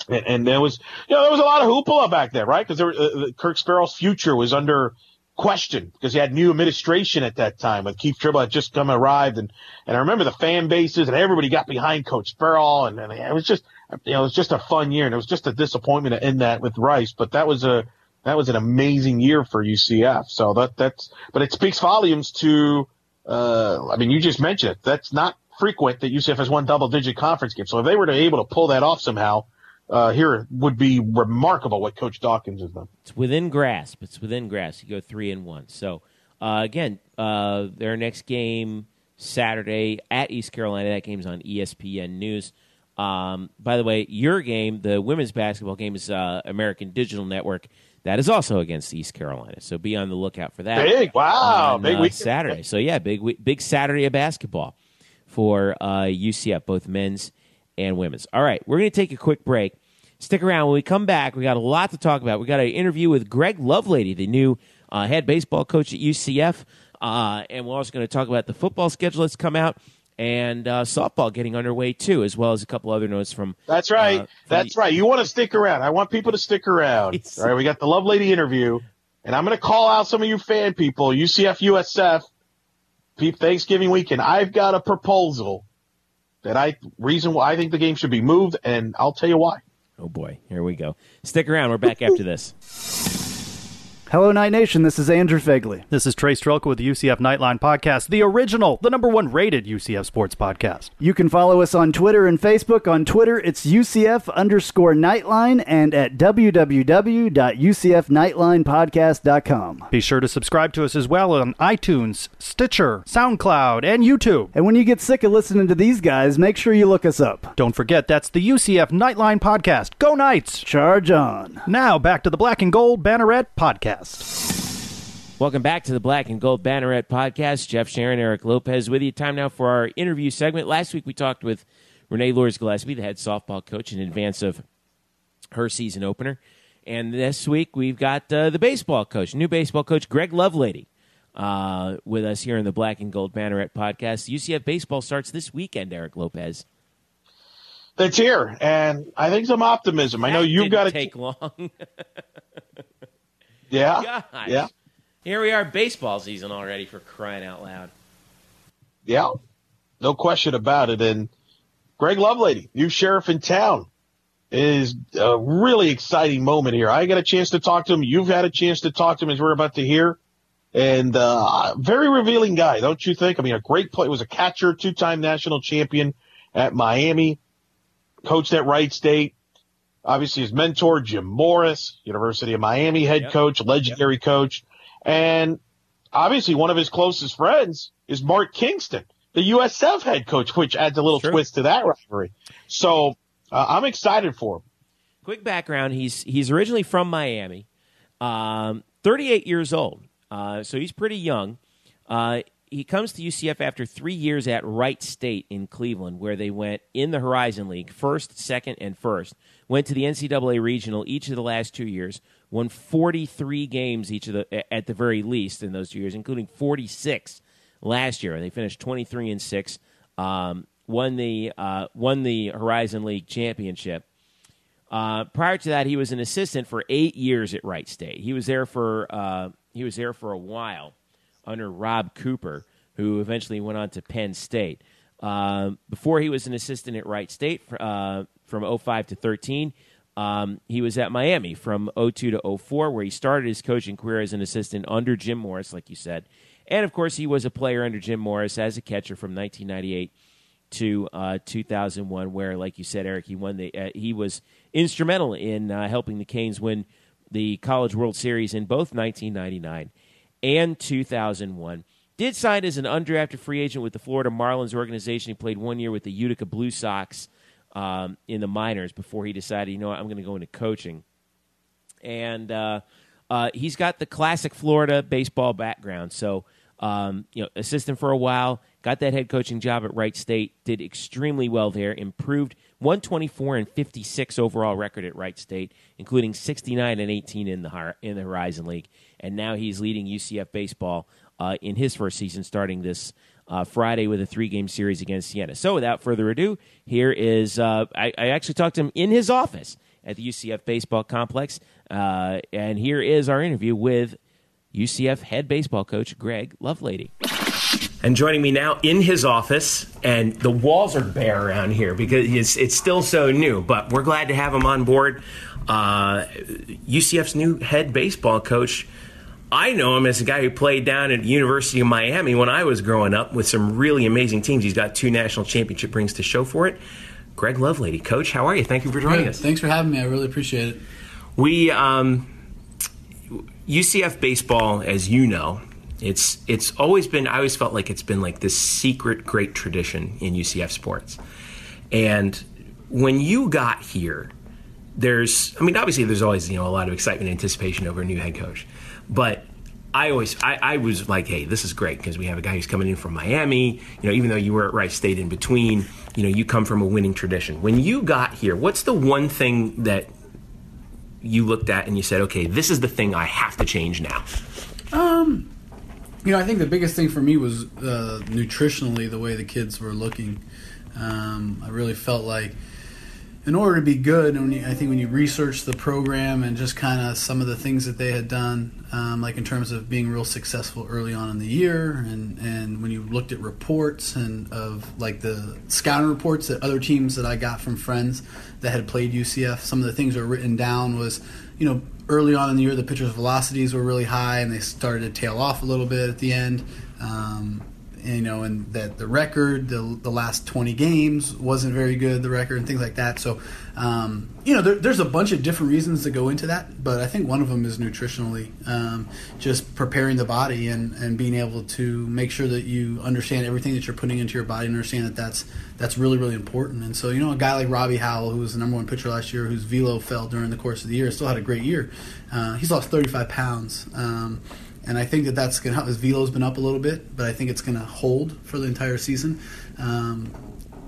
and, and there was, you know, there was a lot of hoopla back then, right? Cause there, uh, Kirk Speraw's future was under, question because he had new administration at that time with Keith Tribble had just come arrived and and I remember the fan bases and everybody got behind Coach Sparrow and, and it was just you know it was just a fun year and it was just a disappointment to end that with Rice but that was a that was an amazing year for UCF so that that's but it speaks volumes to uh I mean you just mentioned it that's not frequent that UCF has won double digit conference games so if they were to able to pull that off somehow uh, here would be remarkable what Coach Dawkins has done. It's within grasp. It's within grasp. You go three and one. So uh, again, uh, their next game Saturday at East Carolina. That game's on ESPN News. Um, by the way, your game, the women's basketball game, is uh, American Digital Network. That is also against East Carolina. So be on the lookout for that. Big wow, on, big uh, Saturday. So yeah, big big Saturday of basketball for UCF, uh, both men's and women's. All right, we're going to take a quick break. Stick around. When we come back, we got a lot to talk about. We got an interview with Greg Lovelady, the new uh, head baseball coach at UCF. Uh, and we're also going to talk about the football schedule that's come out and uh, softball getting underway too, as well as a couple other notes from. That's right. Uh, that's right. You want to stick around. I want people to stick around. All right, we got the Lovelady interview, and I'm going to call out some of you fan people, UCF, USF, Thanksgiving weekend. I've got a proposal that I reason why I think the game should be moved, and I'll tell you why. Oh boy, here we go. Stick around. We're back after this. [LAUGHS] Hello, Knight Nation. This is Andrew Fegley. This is Trey Strelka with the UCF Nightline Podcast, the original, the number one rated UCF sports podcast. You can follow us on Twitter and Facebook. On Twitter, it's UCF underscore Nightline and at www.ucfnightlinepodcast.com. Be sure to subscribe to us as well on iTunes, Stitcher, SoundCloud, and YouTube. And when you get sick of listening to these guys, make sure you look us up. Don't forget, that's the UCF Nightline Podcast. Go Knights! Charge on. Now, back to the Black and Gold Banneret Podcast. Welcome back to the Black and Gold Banneret podcast. Jeff Sharon, Eric Lopez with you. Time now for our interview segment. Last week we talked with Renee Luers-Gillispie, the head softball coach, in advance of her season opener. And this week we've got uh, the baseball coach, new baseball coach, Greg Lovelady, uh, with us here in the Black and Gold Banneret podcast. UCF baseball starts this weekend, Eric Lopez. That's here, and I think some optimism. That I know you've got to take long. [LAUGHS] Yeah. Gosh. Yeah. Here we are, baseball season already for crying out loud. Yeah. No question about it. And Greg Lovelady, new sheriff in town, is a really exciting moment here. I got a chance to talk to him. You've had a chance to talk to him as we're about to hear. and uh, very revealing guy, don't you think? I mean, a great play. He was a catcher, two-time national champion at Miami, coached at Wright State. Obviously, his mentor Jim Morris, University of Miami head Yep. coach, legendary coach, and obviously one of his closest friends is Mark Kingston, the USF head coach, which adds a little Sure. twist to that rivalry. So uh, I'm excited for him. Quick background: He's he's originally from Miami, um, 38 years old, uh, so he's pretty young. Uh, he comes to UCF after three years at Wright State in Cleveland, where they went in the Horizon League, first, second, and first. Went to the NCAA regional each of the last two years. Won 43 games each of the at the very least in those two years, including 46 last year. They finished 23 and six. Um, won the uh, won the Horizon League championship. Uh, prior to that, he was an assistant for eight years at Wright State. He was there for uh, he was there for a while under Rob Cooper, who eventually went on to Penn State. Um, before he was an assistant at Wright State uh, from 05 to 13, um, he was at Miami from 02 to 04, where he started his coaching career as an assistant under Jim Morris, like you said. And of course, he was a player under Jim Morris as a catcher from 1998 to uh, 2001, where, like you said, Eric, he won the. Uh, he was instrumental in uh, helping the Canes win the College World Series in both 1999 and 2001. Did sign as an undrafted free agent with the Florida Marlins organization. He played one year with the Utica Blue Sox um, in the minors before he decided, you know what, I'm going to go into coaching. And uh, uh, he's got the classic Florida baseball background. So, um, you know, assistant for a while, got that head coaching job at Wright State, did extremely well there, improved 124 and 56 overall record at Wright State, including 69 and 18 in the in the Horizon League, and now he's leading UCF baseball uh, in his first season, starting this uh, Friday with a three game series against Siena. So, without further ado, here is uh, I, I actually talked to him in his office at the UCF baseball complex, uh, and here is our interview with UCF head baseball coach Greg Lovelady. And joining me now in his office, and the walls are bare around here because it's, it's still so new, but we're glad to have him on board. Uh, UCF's new head baseball coach. I know him as a guy who played down at University of Miami when I was growing up with some really amazing teams. He's got two national championship rings to show for it. Greg Lovelady, coach, how are you? Thank you for joining Good. us. Thanks for having me. I really appreciate it. We um, UCF baseball, as you know, it's it's always been. I always felt like it's been like this secret great tradition in UCF sports. And when you got here, there's. I mean, obviously, there's always you know a lot of excitement, and anticipation over a new head coach, but. I always, I, I was like, hey, this is great because we have a guy who's coming in from Miami. You know, even though you were at Wright State in between, you know, you come from a winning tradition. When you got here, what's the one thing that you looked at and you said, okay, this is the thing I have to change now? Um, You know, I think the biggest thing for me was uh, nutritionally the way the kids were looking. Um, I really felt like, in order to be good, and I think when you research the program and just kind of some of the things that they had done, um, like in terms of being real successful early on in the year, and, and when you looked at reports and of like the scouting reports that other teams that I got from friends that had played UCF, some of the things that were written down was, you know, early on in the year the pitchers' velocities were really high and they started to tail off a little bit at the end. Um, you know, and that the record, the, the last 20 games wasn't very good, the record, and things like that. So, um, you know, there, there's a bunch of different reasons that go into that, but I think one of them is nutritionally, um, just preparing the body and, and being able to make sure that you understand everything that you're putting into your body and understand that that's that's really really important. And so, you know, a guy like Robbie Howell, who was the number one pitcher last year, whose velo fell during the course of the year, still had a great year. Uh, he's lost 35 pounds. Um, and I think that that's going to help. His velo's been up a little bit, but I think it's going to hold for the entire season. Um,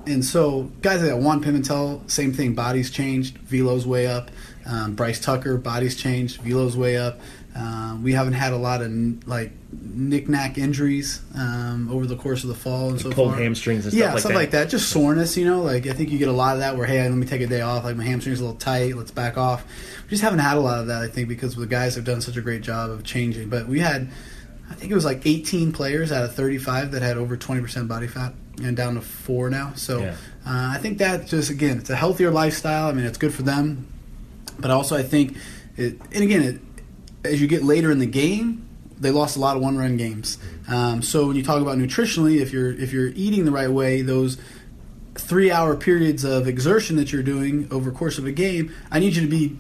and so, guys like that, Juan Pimentel, same thing. Body's changed, velo's way up. Um, Bryce Tucker, body's changed, velo's way up. Um, we haven't had a lot of like knick-knack injuries um, over the course of the fall and so pulled far. hamstrings and stuff yeah, like stuff that. like that. Just soreness, you know. Like I think you get a lot of that where hey, let me take a day off. Like my hamstring's a little tight. Let's back off. We just haven't had a lot of that. I think because the guys have done such a great job of changing. But we had, I think it was like 18 players out of 35 that had over 20% body fat, and down to four now. So Yeah. uh, I think that just again, it's a healthier lifestyle. I mean, it's good for them, but also I think, it, and again, it, as you get later in the game, they lost a lot of one run games. Um, so when you talk about nutritionally, if you're if you're eating the right way, those three hour periods of exertion that you're doing over the course of a game, I need you to be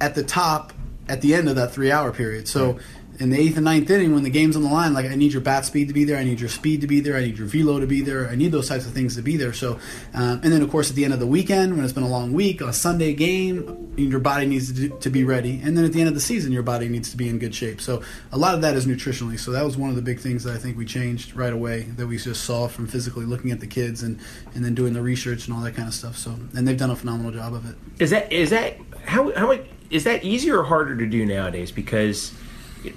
at the top at the end of that three hour period. So in the eighth and ninth inning, when the game's on the line, like I need your bat speed to be there, I need your speed to be there, I need your velo to be there, I need those types of things to be there. So, um, and then of course at the end of the weekend, when it's been a long week, a Sunday game, your body needs to, do, to be ready, and then at the end of the season, your body needs to be in good shape. So a lot of that is nutritionally. So that was one of the big things that I think we changed right away that we just saw from physically looking at the kids and and then doing the research and all that kind of stuff. So and they've done a phenomenal job of it. Is that is that how how is that easier or harder to do nowadays? Because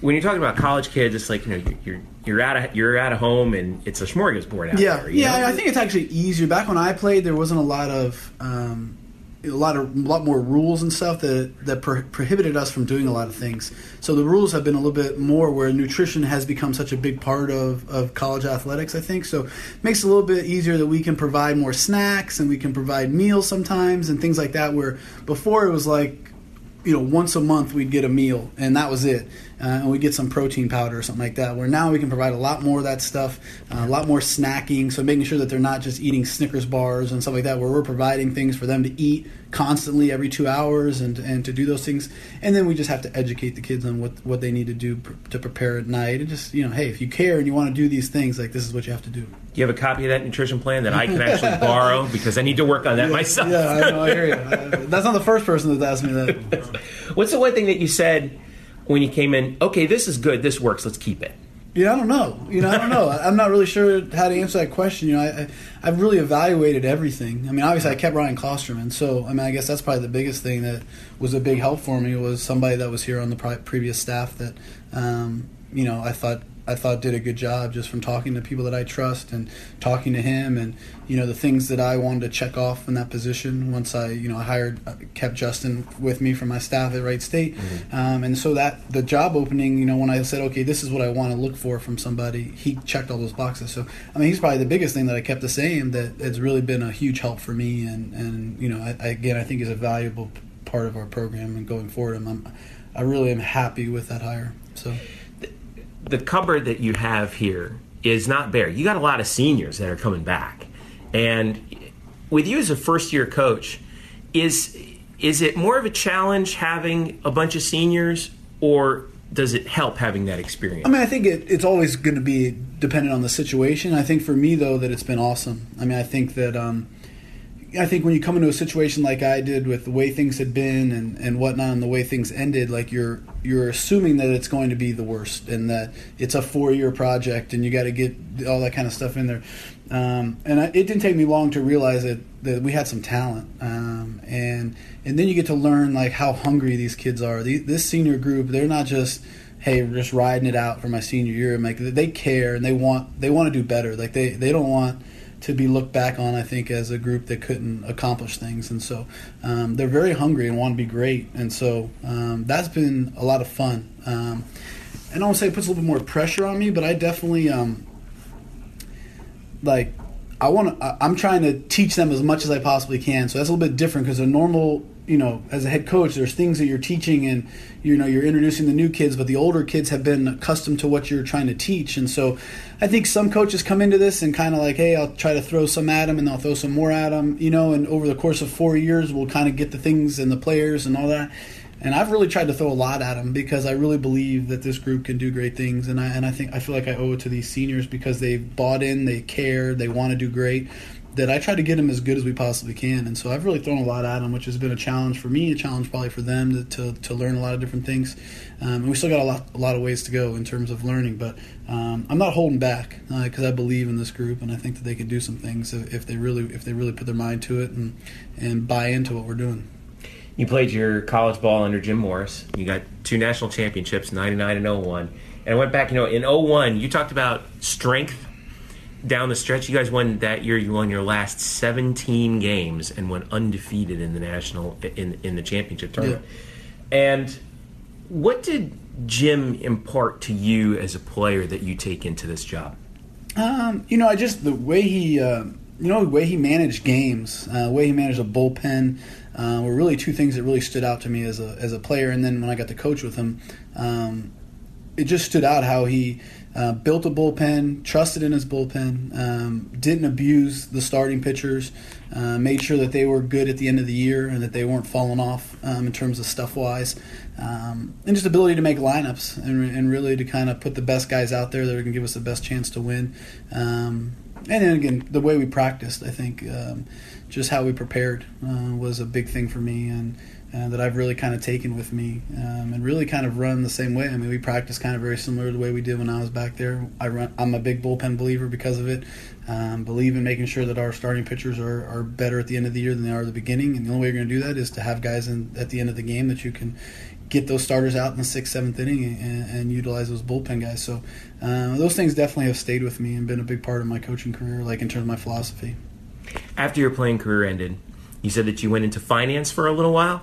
when you're talking about college kids, it's like you know you're you're out of you're out of home and it's a smorgasbord out yeah, there. you yeah. I think it's actually easier. Back when I played, there wasn't a lot of um, a lot of a lot more rules and stuff that that pro- prohibited us from doing a lot of things. So the rules have been a little bit more where nutrition has become such a big part of, of college athletics. I think so. It makes it a little bit easier that we can provide more snacks and we can provide meals sometimes and things like that. Where before it was like you know, once a month we'd get a meal, and that was it. Uh, and we'd get some protein powder or something like that. Where now we can provide a lot more of that stuff, uh, a lot more snacking. So making sure that they're not just eating Snickers bars and stuff like that. Where we're providing things for them to eat constantly every two hours and and to do those things. And then we just have to educate the kids on what what they need to do pr- to prepare at night. And just you know, hey, if you care and you want to do these things, like this is what you have to do. Do you have a copy of that nutrition plan that I can [LAUGHS] actually borrow because I need to work on that myself? Yeah, I know. I hear you. Uh, [LAUGHS] that's not the first person that's asked me that. What's the one thing that you said when you came in? Okay, this is good. This works. Let's keep it. Yeah, I don't know. You know, I don't know. I'm not really sure how to answer that question. You know, I, I I've really evaluated everything. I mean, obviously, I kept Ryan Klosterman, so I mean, I guess that's probably the biggest thing that was a big help for me was somebody that was here on the previous staff that, um, you know, I thought I thought did a good job just from talking to people that I trust and talking to him and you know the things that I wanted to check off in that position. Once I you know I hired uh, kept Justin with me from my staff at Wright State, um, and so that the job opening you know when I said okay this is what I want to look for from somebody, he checked all those boxes. So I mean he's probably the biggest thing that I kept the same that has really been a huge help for me and and you know I, I, again I think is a valuable part of our program and going forward. I'm I really am happy with that hire. So. The cupboard that you have here is not bare. You got a lot of seniors that are coming back, and with you as a first year coach, is is it more of a challenge having a bunch of seniors, or does it help having that experience? I mean, I think it, it's always going to be dependent on the situation. I think for me though that it's been awesome. I mean, I think that um, I think when you come into a situation like I did with the way things had been and, and whatnot and the way things ended, like you're you're assuming that it's going to be the worst and that it's a four year project and you got to get all that kind of stuff in there. Um, and I, it didn't take me long to realize that, that we had some talent, um, and and then you get to learn like how hungry these kids are. The, this senior group, they're not just hey, we're just riding it out for my senior year. Like they care and they want they want to do better. Like they they don't want to be looked back on, I think, as a group that couldn't accomplish things. And so um, they're very hungry and want to be great. And so um, that's been a lot of fun. Um, and I don't say it puts a little bit more pressure on me, but I definitely um, like I want to. I'm trying to teach them as much as I possibly can. So that's a little bit different because a normal, you know, as a head coach, there's things that you're teaching and you know you're introducing the new kids, but the older kids have been accustomed to what you're trying to teach. And so I think some coaches come into this and kind of like, hey, I'll try to throw some at them and I'll throw some more at them, you know. And over the course of four years, we'll kind of get the things and the players and all that. And I've really tried to throw a lot at them because I really believe that this group can do great things, and I and I think I feel like I owe it to these seniors because they've bought in, they care, they want to do great. That I try to get them as good as we possibly can, and so I've really thrown a lot at them, which has been a challenge for me, a challenge probably for them to to, to learn a lot of different things. Um, and we still got a lot a lot of ways to go in terms of learning, but um, I'm not holding back because uh, I believe in this group, and I think that they can do some things if, if they really if they really put their mind to it and and buy into what we're doing. You played your college ball under Jim Morris. You got two national championships, 99 and 01. And I went back, you know, in 01, you talked about strength down the stretch. You guys won that year, you won your last 17 games and went undefeated in the national in in the championship tournament. And what did Jim impart to you as a player that you take into this job? Um, you know, I just the way he, uh, you know, the way he managed games, uh, the way he managed a bullpen, uh, were really two things that really stood out to me as a as a player. And then when I got to coach with him, um, it just stood out how he uh, built a bullpen, trusted in his bullpen, um, didn't abuse the starting pitchers, uh, made sure that they were good at the end of the year and that they weren't falling off um, in terms of stuff wise, um, and just ability to make lineups and, and, really to kind of put the best guys out there that are going to give us the best chance to win. Um, and then again, the way we practiced, I think, um, just how we prepared uh, was a big thing for me and uh, that I've really kind of taken with me um, and really kind of run the same way. I mean, we practice kind of very similar to the way we did when I was back there. I run, I'm a big bullpen believer because of it. Um, believe in making sure that our starting pitchers are, are better at the end of the year than they are at the beginning. And the only way you're going to do that is to have guys in, at the end of the game that you can get those starters out in the sixth, seventh inning and, and utilize those bullpen guys. So uh, those things definitely have stayed with me and been a big part of my coaching career, like in terms of my philosophy. After your playing career ended, you said that you went into finance for a little while.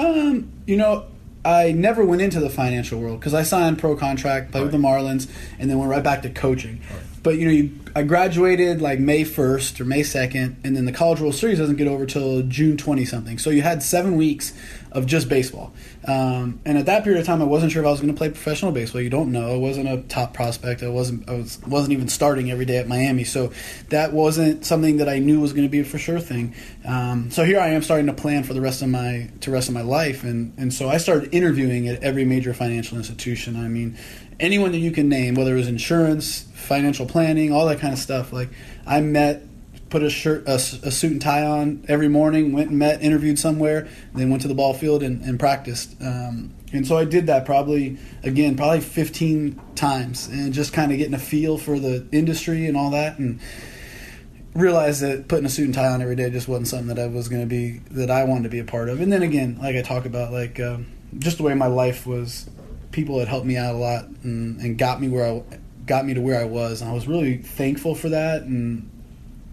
Um, you know, I never went into the financial world because I signed pro contract, played right. with the Marlins, and then went right back to coaching. Right. But you know, you, I graduated like May first or May second, and then the College World Series doesn't get over till June twenty something. So you had seven weeks of just baseball. Um, and at that period of time, I wasn't sure if I was going to play professional baseball. You don't know. I wasn't a top prospect. I wasn't. I was wasn't even starting every day at Miami. So that wasn't something that I knew was going to be a for sure thing. Um, so here I am starting to plan for the rest of my to rest of my life, and and so I started interviewing at every major financial institution. I mean, anyone that you can name, whether it was insurance, financial planning, all that kind of stuff. Like I met put a shirt, a, a, suit and tie on every morning. Went and met, interviewed somewhere, then went to the ball field and, and practiced. Um, and so I did that probably again, probably 15 times, and just kind of getting a feel for the industry and all that, and realized that putting a suit and tie on every day just wasn't something that I was going to be that I wanted to be a part of. And then again, like I talk about, like um, just the way my life was, people had helped me out a lot and, and got me where I got me to where I was, and I was really thankful for that and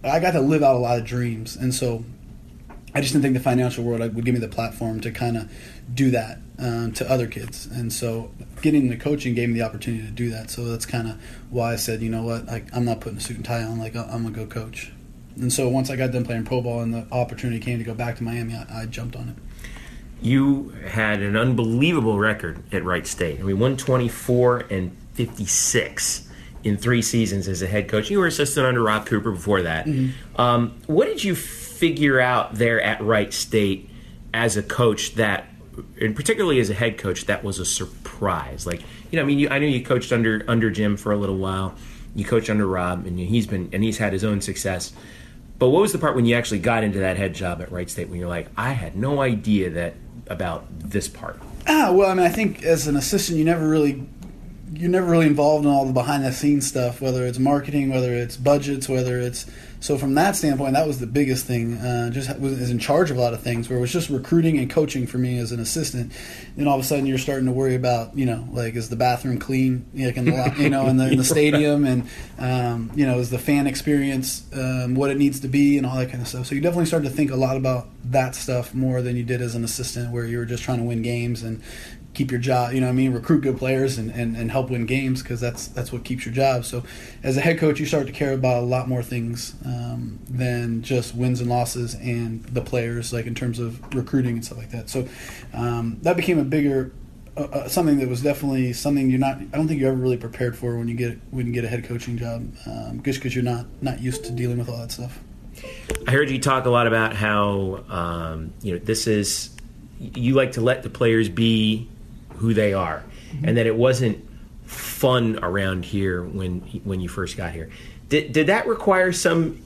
I got to live out a lot of dreams, and so I just didn't think the financial world would give me the platform to kind of do that um, to other kids. And so getting the coaching gave me the opportunity to do that. So that's kind of why I said, you know what, I, am not putting a suit and tie on. Like I'm gonna go coach. And so once I got done playing pro ball and the opportunity came to go back to Miami, I, I jumped on it. You had an unbelievable record at Wright State. I mean, 124 and 56 in three seasons as a head coach. You were assistant under Rob Cooper before that. Mm-hmm. Um, what did you figure out there at Wright State as a coach that, and particularly as a head coach, that was a surprise? Like, you know, I mean, you, I know you coached under under Jim for a little while. You coached under Rob, and he's been and he's had his own success. But what was the part when you actually got into that head job at Wright State when you're like, I had no idea that about this part? Ah, well, I mean, I think as an assistant, you never really you're never really involved in all the behind the scenes stuff, whether it's marketing, whether it's budgets, whether it's so from that standpoint, that was the biggest thing. Uh, just was in charge of a lot of things, where it was just recruiting and coaching for me as an assistant. Then all of a sudden, you're starting to worry about, you know, like is the bathroom clean, like in the, you know, in the, in the [LAUGHS] stadium, and um, you know, is the fan experience um, what it needs to be, and all that kind of stuff. So you definitely started to think a lot about that stuff more than you did as an assistant, where you were just trying to win games and keep your job. You know, what I mean, recruit good players and, and, and help win games because that's that's what keeps your job. So, as a head coach, you start to care about a lot more things um, than just wins and losses and the players, like in terms of recruiting and stuff like that. So, um, that became a bigger. Uh, uh, something that was definitely something you're not. I don't think you're ever really prepared for when you get when you get a head coaching job, um, just because you're not not used to dealing with all that stuff. I heard you talk a lot about how um, you know this is you like to let the players be who they are, mm-hmm. and that it wasn't fun around here when when you first got here. Did did that require some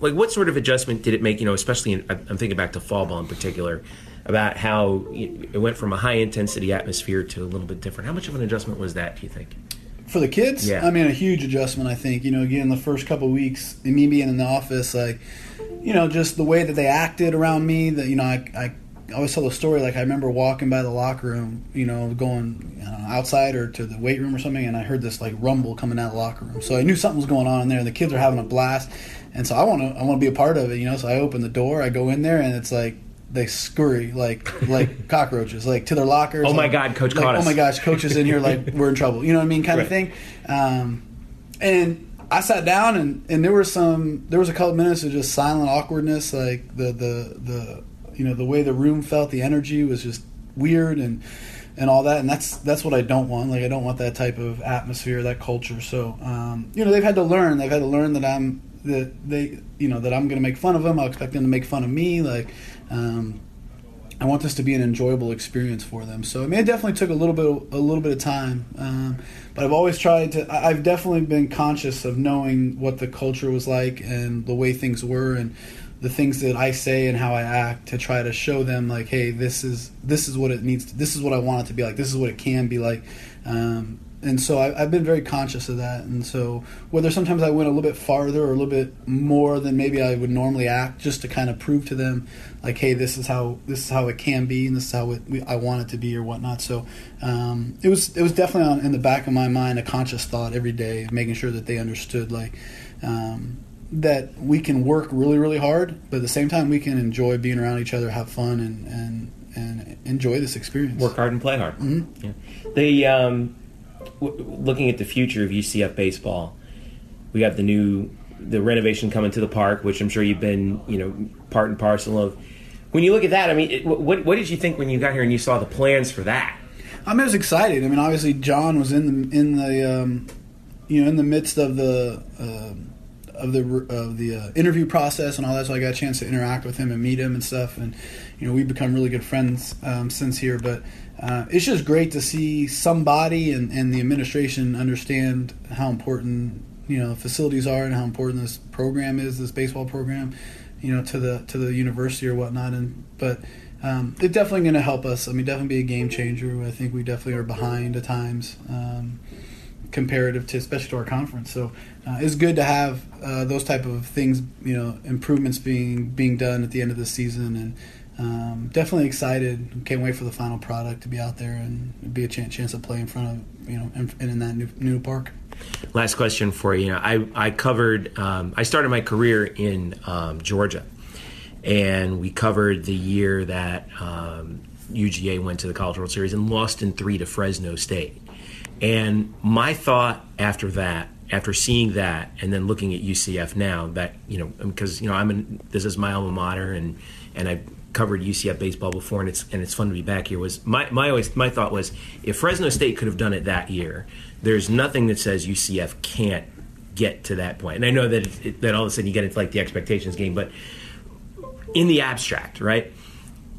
like what sort of adjustment did it make? You know, especially in, I'm thinking back to fall ball in particular, about how it went from a high intensity atmosphere to a little bit different. How much of an adjustment was that? Do you think? For the kids, yeah. I mean, a huge adjustment. I think you know, again, the first couple weeks, me being in the office, like, you know, just the way that they acted around me. That you know, I, I I always tell the story like I remember walking by the locker room, you know, going you know, outside or to the weight room or something, and I heard this like rumble coming out of the locker room. So I knew something was going on in there. And the kids are having a blast, and so I want to I want to be a part of it, you know. So I open the door, I go in there, and it's like they scurry like like [LAUGHS] cockroaches, like to their lockers. Oh my like, God, coach like, caught us! Oh my gosh, coach is in here, like we're in trouble. You know what I mean, kind right. of thing. Um, and I sat down and, and there was some there was a couple minutes of just silent awkwardness, like the the the you know the way the room felt, the energy was just weird, and and all that. And that's that's what I don't want. Like I don't want that type of atmosphere, that culture. So um, you know, they've had to learn. They've had to learn that I'm that they you know that I'm going to make fun of them. I'll expect them to make fun of me. Like. Um, I want this to be an enjoyable experience for them. So I mean, it definitely took a little bit, a little bit of time, um, but I've always tried to. I've definitely been conscious of knowing what the culture was like and the way things were, and the things that I say and how I act to try to show them like, hey, this is this is what it needs. To, this is what I want it to be like. This is what it can be like. Um, and so I, have been very conscious of that. And so whether sometimes I went a little bit farther or a little bit more than maybe I would normally act, just to kind of prove to them, like, hey, this is how this is how it can be, and this is how it, we, I want it to be, or whatnot. So um, it was it was definitely on, in the back of my mind a conscious thought every day, making sure that they understood like. Um, that we can work really, really hard, but at the same time, we can enjoy being around each other, have fun, and and, and enjoy this experience. Work hard and play hard. Mm-hmm. Yeah. The um, w- looking at the future of UCF baseball, we got the new the renovation coming to the park, which I'm sure you've been you know part and parcel of. When you look at that, I mean, it, what what did you think when you got here and you saw the plans for that? I mean, I was excited. I mean, obviously, John was in the in the um, you know in the midst of the. Uh, of the of the uh, interview process and all that, so I got a chance to interact with him and meet him and stuff, and you know we've become really good friends um, since here. But uh, it's just great to see somebody and, and the administration understand how important you know facilities are and how important this program is, this baseball program, you know, to the to the university or whatnot. And but um, it's definitely going to help us. I mean, definitely be a game changer. I think we definitely are behind at times. Um, comparative to especially to our conference so uh, it's good to have uh, those type of things you know improvements being being done at the end of the season and um, definitely excited. Can't wait for the final product to be out there and be a chance, chance to play in front of you know and in, in, that new new park. Last question for you. I I covered. Um, I started my career in um, Georgia, and we covered the year that UGA um, went to the College World Series and lost in three to Fresno State. And my thought after that after seeing that and then looking at UCF now that you know um, because you know I'm in this is my alma mater and and I covered UCF baseball before, and it's and it's fun to be back here. Was my my always my thought was if Fresno State could have done it that year, there's nothing that says UCF can't get to that point. And I know that it, that all of a sudden you get into like the expectations game, but in the abstract, right?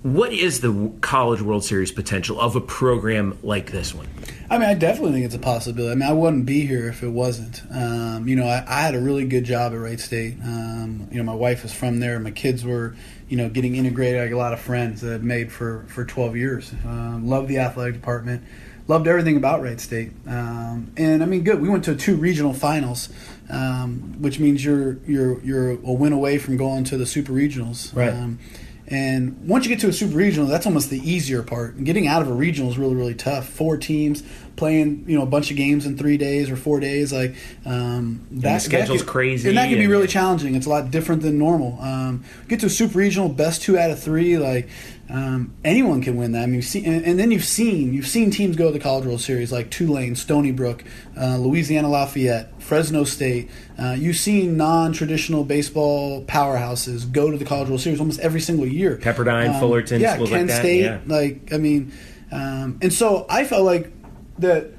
What is the College World Series potential of a program like this one? I mean, I definitely think it's a possibility. I mean, I wouldn't be here if it wasn't. Um, you know, I, I, had a really good job at Wright State. Um, you know, my wife is from there. My kids were, you know, getting integrated. I got a lot of friends that I've made for, for 12 years. Um, love the athletic department. Loved everything about Wright State. Um, and I mean, good. We went to two regional finals, um, which means you're you're you're a win away from going to the super regionals. Right um, and once you get to a super regional, that's almost the easier part. And getting out of a regional is really, really tough. Four teams playing, you know, a bunch of games in three days or four days, like um, that. the schedule's that could, crazy, and that can be really challenging. It's a lot different than normal. Um, get to a super regional, best two out of three, like um, anyone can win that. I mean, see, and, and, then you've seen you've seen teams go to the College World Series like Tulane, Stony Brook, uh, Louisiana Lafayette, Fresno State. Uh, you've seen non-traditional baseball powerhouses go to the College World Series almost every single year. Pepperdine, um, Fullerton, yeah, Kent like State. Yeah. Like I mean, um, and so I felt like that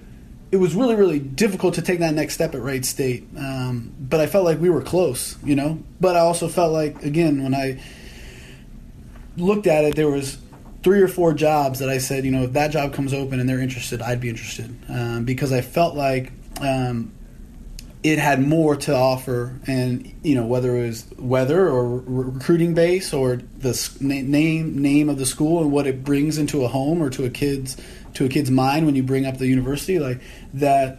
it was really really difficult to take that next step at Wright State. Um, but I felt like we were close, you know. But I also felt like again when I looked at it, there was three or four jobs that I said, you know, if that job comes open and they're interested, I'd be interested um, because I felt like um, it had more to offer, and you know, whether it was weather or re- recruiting base or the name name of the school and what it brings into a home or to a kid's to a kid's mind when you bring up the university, like that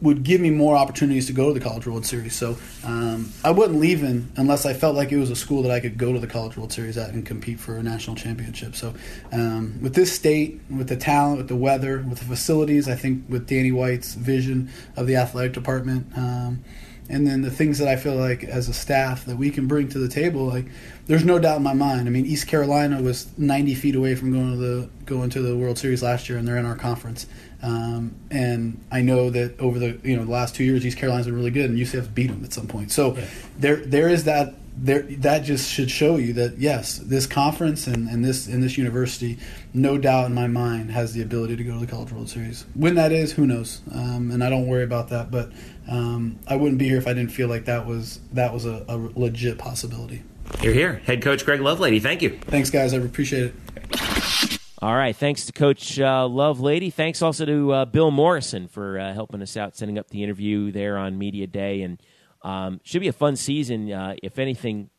would give me more opportunities to go to the College World Series. So um, I wasn't leaving unless I felt like it was a school that I could go to the College World Series at and compete for a national championship. So um, with this state, with the talent, with the weather, with the facilities, I think with Danny White's vision of the athletic department. Um, and then the things that I feel like as a staff that we can bring to the table, like there's no doubt in my mind. I mean, East Carolina was 90 feet away from going to the going to the World Series last year, and they're in our conference. Um, and I know that over the you know the last two years, East Carolina's been really good, and UCF beat them at some point. So yeah. there there is that there, that just should show you that yes, this conference and, and this and this university, no doubt in my mind, has the ability to go to the College World Series. When that is, who knows? Um, and I don't worry about that. But um, I wouldn't be here if I didn't feel like that was that was a, a legit possibility. You're here, head coach Greg Lovelady. Thank you. Thanks, guys. I appreciate it. All right. Thanks to Coach uh, Lovelady. Thanks also to uh, Bill Morrison for uh, helping us out, setting up the interview there on Media Day. And um, should be a fun season. Uh, if anything,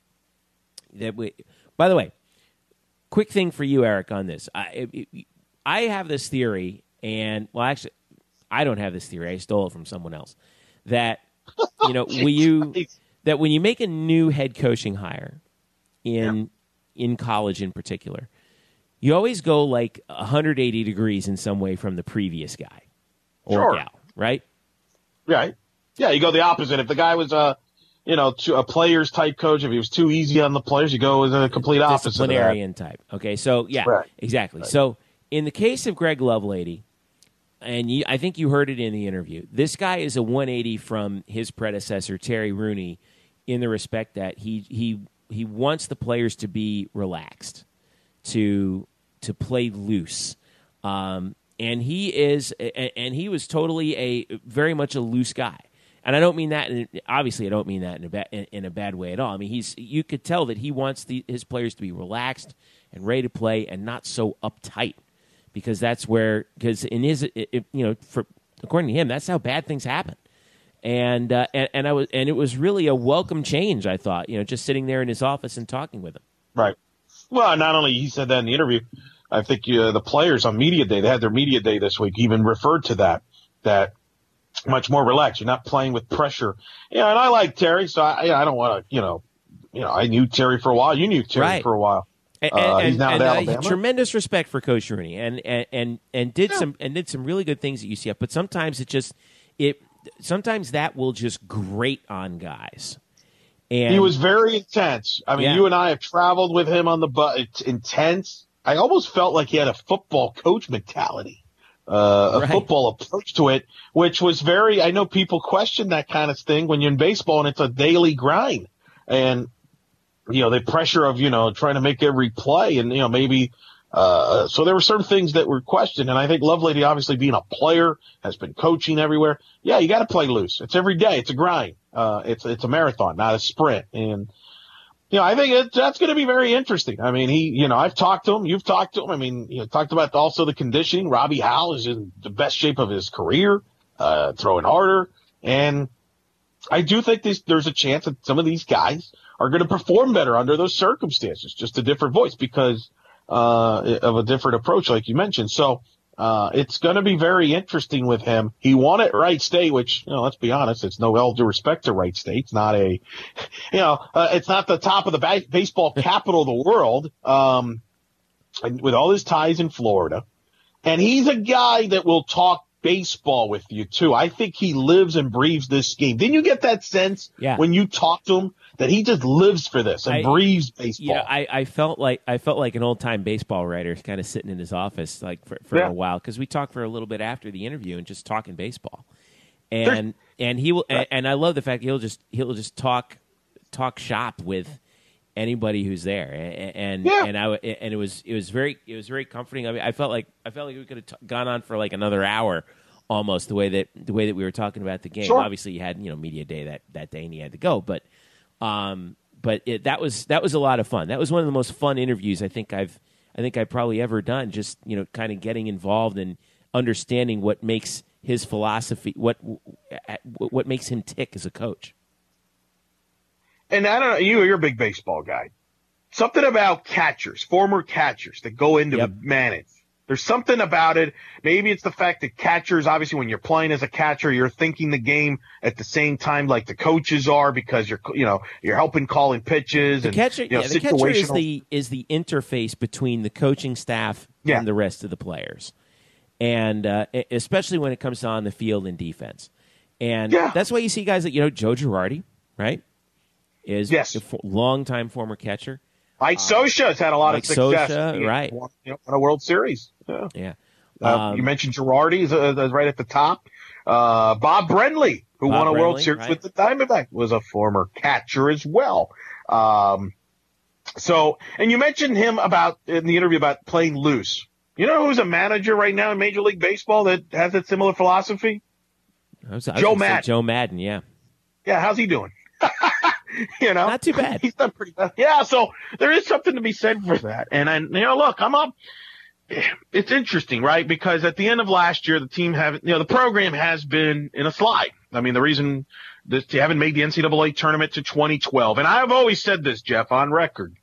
that we. By the way, quick thing for you, Eric, on this. I it, I have this theory, and well, actually, I don't have this theory. I stole it from someone else. That you know, when you [LAUGHS] that when you make a new head coaching hire in in college, in particular, you always go like 180 degrees in some way from the previous guy or Sure. gal, right? Right. Yeah, you go the opposite. If the guy was a, you know, to- a players type coach, if he was too easy on the players, you go with the complete opposite. disciplinarian type. Okay, so yeah, Right. exactly. So in the case of Greg Lovelady, and you, I think you heard it in the interview, this guy is a 180 from his predecessor Terry Rooney, in the respect that he he he wants the players to be relaxed, to to play loose. Um, and he is, and he was totally a very much a loose guy. And I don't mean that. In, obviously, I don't mean that in a bad in, in a bad way at all. I mean, he's you could tell that he wants the, his players to be relaxed and ready to play, and not so uptight, because that's where because in his it, it- you know for according to him, that's how bad things happen. And, uh, and and I was and it was really a welcome change. I thought you know just sitting there in his office and talking with him. Right. Well, not only he said that in the interview, I think uh, the players on media day, they had their media day this week, even referred to that, that much more relaxed. You're not playing with pressure. Yeah. And I like Terry, so I, I don't want to, you know, you know, I knew Terry for a while. You knew Terry Right. for a while. And, Uh, and, he's now and, uh, Alabama. tremendous respect for Coach Rooney, and and and, and did some and did some really good things at UCF. But sometimes it just it sometimes that will just grate on guys. And He was very intense. I mean, Yeah. you and I have traveled with him on the bus. It's intense. I almost felt like he had a football coach mentality, uh, a Right. football approach to it, which was very, I know people question that kind of thing when you're in baseball and it's a daily grind and, you know, the pressure of, you know, trying to make every play and, you know, maybe, uh, so there were certain things that were questioned. And I think Lovelady, obviously being a player, has been coaching everywhere. Yeah, you got to play loose. It's every day. It's a grind. Uh, it's, it's a marathon, not a sprint. And, you know, I think it, that's going to be very interesting. I mean, he, you know, I've talked to him. You've talked to him. I mean, you know, talked about also the conditioning. Robbie Howell is in the best shape of his career, uh, throwing harder. And I do think there's a chance that some of these guys are going to perform better under those circumstances, just a different voice because, uh, of a different approach, like you mentioned. So, uh, it's going to be very interesting with him. He won at Wright State, which, you know, let's be honest, it's no all due respect to Wright State. It's not a, [LAUGHS] you know, uh, it's not the top of the ba- baseball [LAUGHS] capital of the world. Um, and with all his ties in Florida, and he's a guy that will talk baseball with you too. I think he lives and breathes this game. Didn't you get that sense Yeah. when you talk to him that he just lives for this and I- breathes baseball? Yeah, I, I felt like I felt like an old time baseball writer, kind of sitting in his office like for, for Yeah. a while because we talked for a little bit after the interview and just talking baseball, and and he will and, and I love the fact he'll just he'll just talk talk shop with anybody who's there and and, Yeah. and I and it was it was very it was very comforting. I mean, I felt like I felt like we could have t- gone on for like another hour almost the way that the way that we were talking about the game. Sure. Obviously, you had you know media day that that day and he had to go, but um, but it, that was that was a lot of fun. That was one of the most fun interviews I think I've I think I've probably ever done. Just you know, kind of getting involved and understanding what makes his philosophy what what makes him tick as a coach. and I don't know, you, you're a big baseball guy. Something about catchers, former catchers that go into Yep. manage. There's something about it. Maybe it's the fact that catchers, obviously, when you're playing as a catcher, you're thinking the game at the same time like the coaches are because you're, you know, you're helping calling pitches The and catcher, you know, yeah, the catcher is the is the interface between the coaching staff Yeah. and the rest of the players, and uh, especially when it comes to on the field and defense. And Yeah. that's why you see guys like you know Joe Girardi, right? Is Yes. a fo- longtime former catcher. Mike Scioscia has had a lot of success. Scioscia, He right. Won, you know, won a World Series. Yeah. Yeah. Uh, Um, you mentioned Girardi is uh, right at the top. Uh, Bob Brenly, who Bob won a World Series right. with the Diamondbacks, was a former catcher as well. Um, so, and you mentioned him about in the interview about playing loose. You know who's a manager right now in Major League Baseball that has a similar philosophy? I was, I was Joe Maddon. Joe Maddon, yeah. Yeah, how's he doing? [LAUGHS] [LAUGHS] you know, Not too bad. He's done pretty well. Yeah, so there is something to be said for that. And I, you know, look, I'm up. It's interesting, right? Because at the end of last year, the team haven't, you know, the program has been in a slide. I mean, the reason that they haven't made the NCAA tournament to 2012, and I've always said this, Jeff, on record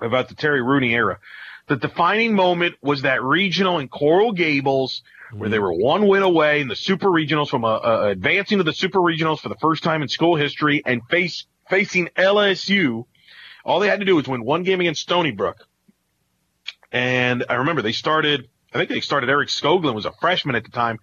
about the Terry Rooney era. The defining moment was that regional in Coral Gables where they were one win away in the super regionals from uh, uh, advancing to the super regionals for the first time in school history and face facing LSU. All they had to do was win one game against Stony Brook. And I remember they started, I think they started Eric Skoglund was a freshman at the time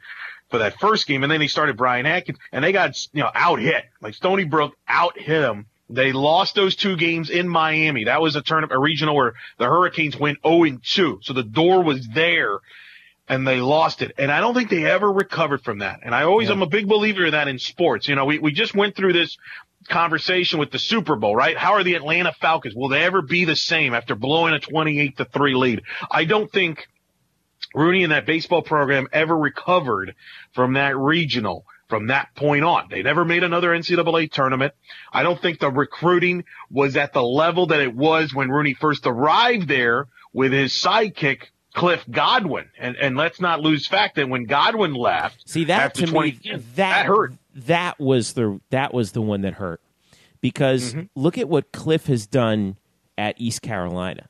for that first game. And then they started Brian Atkins and they got, you know, out hit. Like Stony Brook out hit them. They lost those two games in Miami. That was a tournament, a regional where the Hurricanes went 0 2. So the door was there and they lost it. And I don't think they ever recovered from that. And I always, Yeah. I'm a big believer in that in sports. You know, we, we just went through this conversation with the Super Bowl, right? How are the Atlanta Falcons? Will they ever be the same after blowing a 28 to 3 lead? I don't think Rooney and that baseball program ever recovered from that regional from that point on. They never made another NCAA tournament. I don't think the recruiting was at the level that it was when Rooney first arrived there with his sidekick, Cliff Godwin. And, and let's not lose fact that when Godwin left, See that after to 20 me that, that hurt. That was the that was the one that hurt because Mm-hmm. look at what Cliff has done at East Carolina.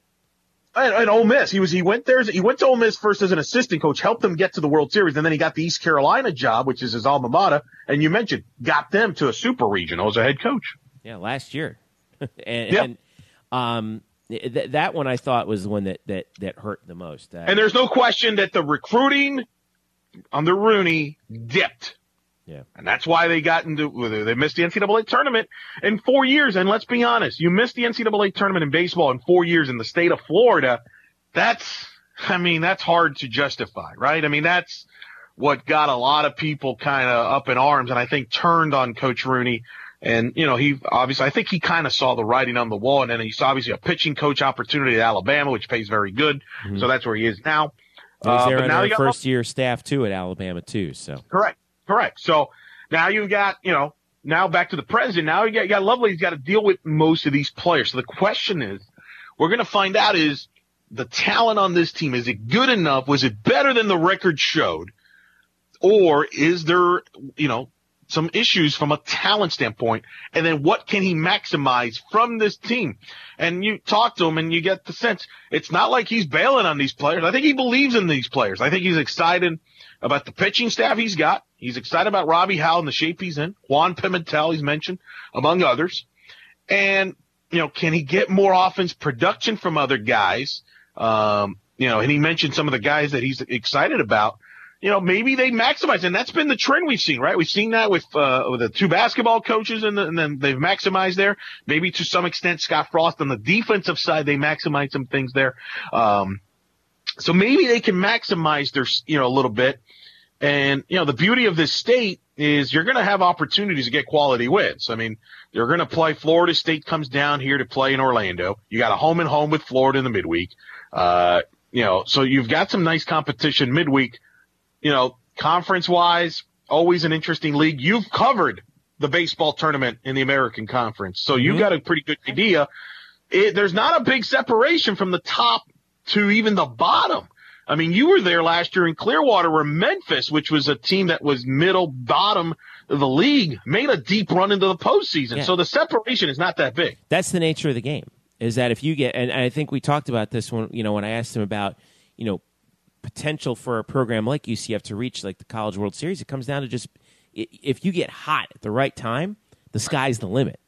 And, and Ole Miss, he was he went there. He went to Ole Miss first as an assistant coach, helped them get to the World Series, and then he got the East Carolina job, which is his alma mater. And you mentioned got them to a super regional as a head coach. Yeah, last year, [LAUGHS] and, Yeah. and um, th- that one I thought was the one that that that hurt the most. Uh, And there's no question that the recruiting under Rooney dipped. yeah, And that's why they got into, they missed the NCAA tournament in four years. And let's be honest, you missed the NCAA tournament in baseball in four years in the state of Florida. That's, I mean, that's hard to justify, right? I mean, that's what got a lot of people kind of up in arms and I think turned on Coach Rooney. And, you know, he obviously, I think he kind of saw the writing on the wall and then he's obviously a pitching coach opportunity at Alabama, which pays very good. So that's where he is now. he was Uh, there but on now our first year staff too at Alabama too. So Correct. Correct. So now you've got, you know, now back to the president. Now you got, you got Lovelady. He's got to deal with most of these players. So the question is, we're going to find out is the talent on this team, is it good enough? Was it better than the record showed? Or is there, you know, some issues from a talent standpoint? And then what can he maximize from this team? And you talk to him and you get the sense it's not like he's bailing on these players. I think he believes in these players. I think he's excited about the pitching staff he's got. He's excited about Robbie Howe and the shape he's in. Juan Pimentel, he's mentioned, among others. And, you know, can he get more offense production from other guys? Um, you know, and he mentioned some of the guys that he's excited about. You know, maybe they maximize, and that's been the trend we've seen, right? We've seen that with, uh, with the two basketball coaches and, the, and then they've maximized there. Maybe to some extent, Scott Frost on the defensive side, they maximize some things there. Um, so maybe they can maximize their, you know, a little bit. And, you know, the beauty of this state is you're going to have opportunities to get quality wins. I mean, you're going to play Florida State comes down here to play in Orlando. You got a home and home with Florida in the midweek. Uh, you know, so you've got some nice competition midweek. You know, conference wise, always an interesting league. You've covered the baseball tournament in the American Conference, so you've mm-hmm. got a pretty good idea. It, there's not a big separation from the top to even the bottom. I mean, you were there last year in Clearwater where Memphis, which was a team that was middle bottom of the league, made a deep run into the postseason. Yeah. So the separation is not that big. that's the nature of the game. Is that if you get, and I think we talked about this when you know when I asked him about you know potential for a program like UCF to reach like the College World Series, it comes down to just if you get hot at the right time, the sky's the limit.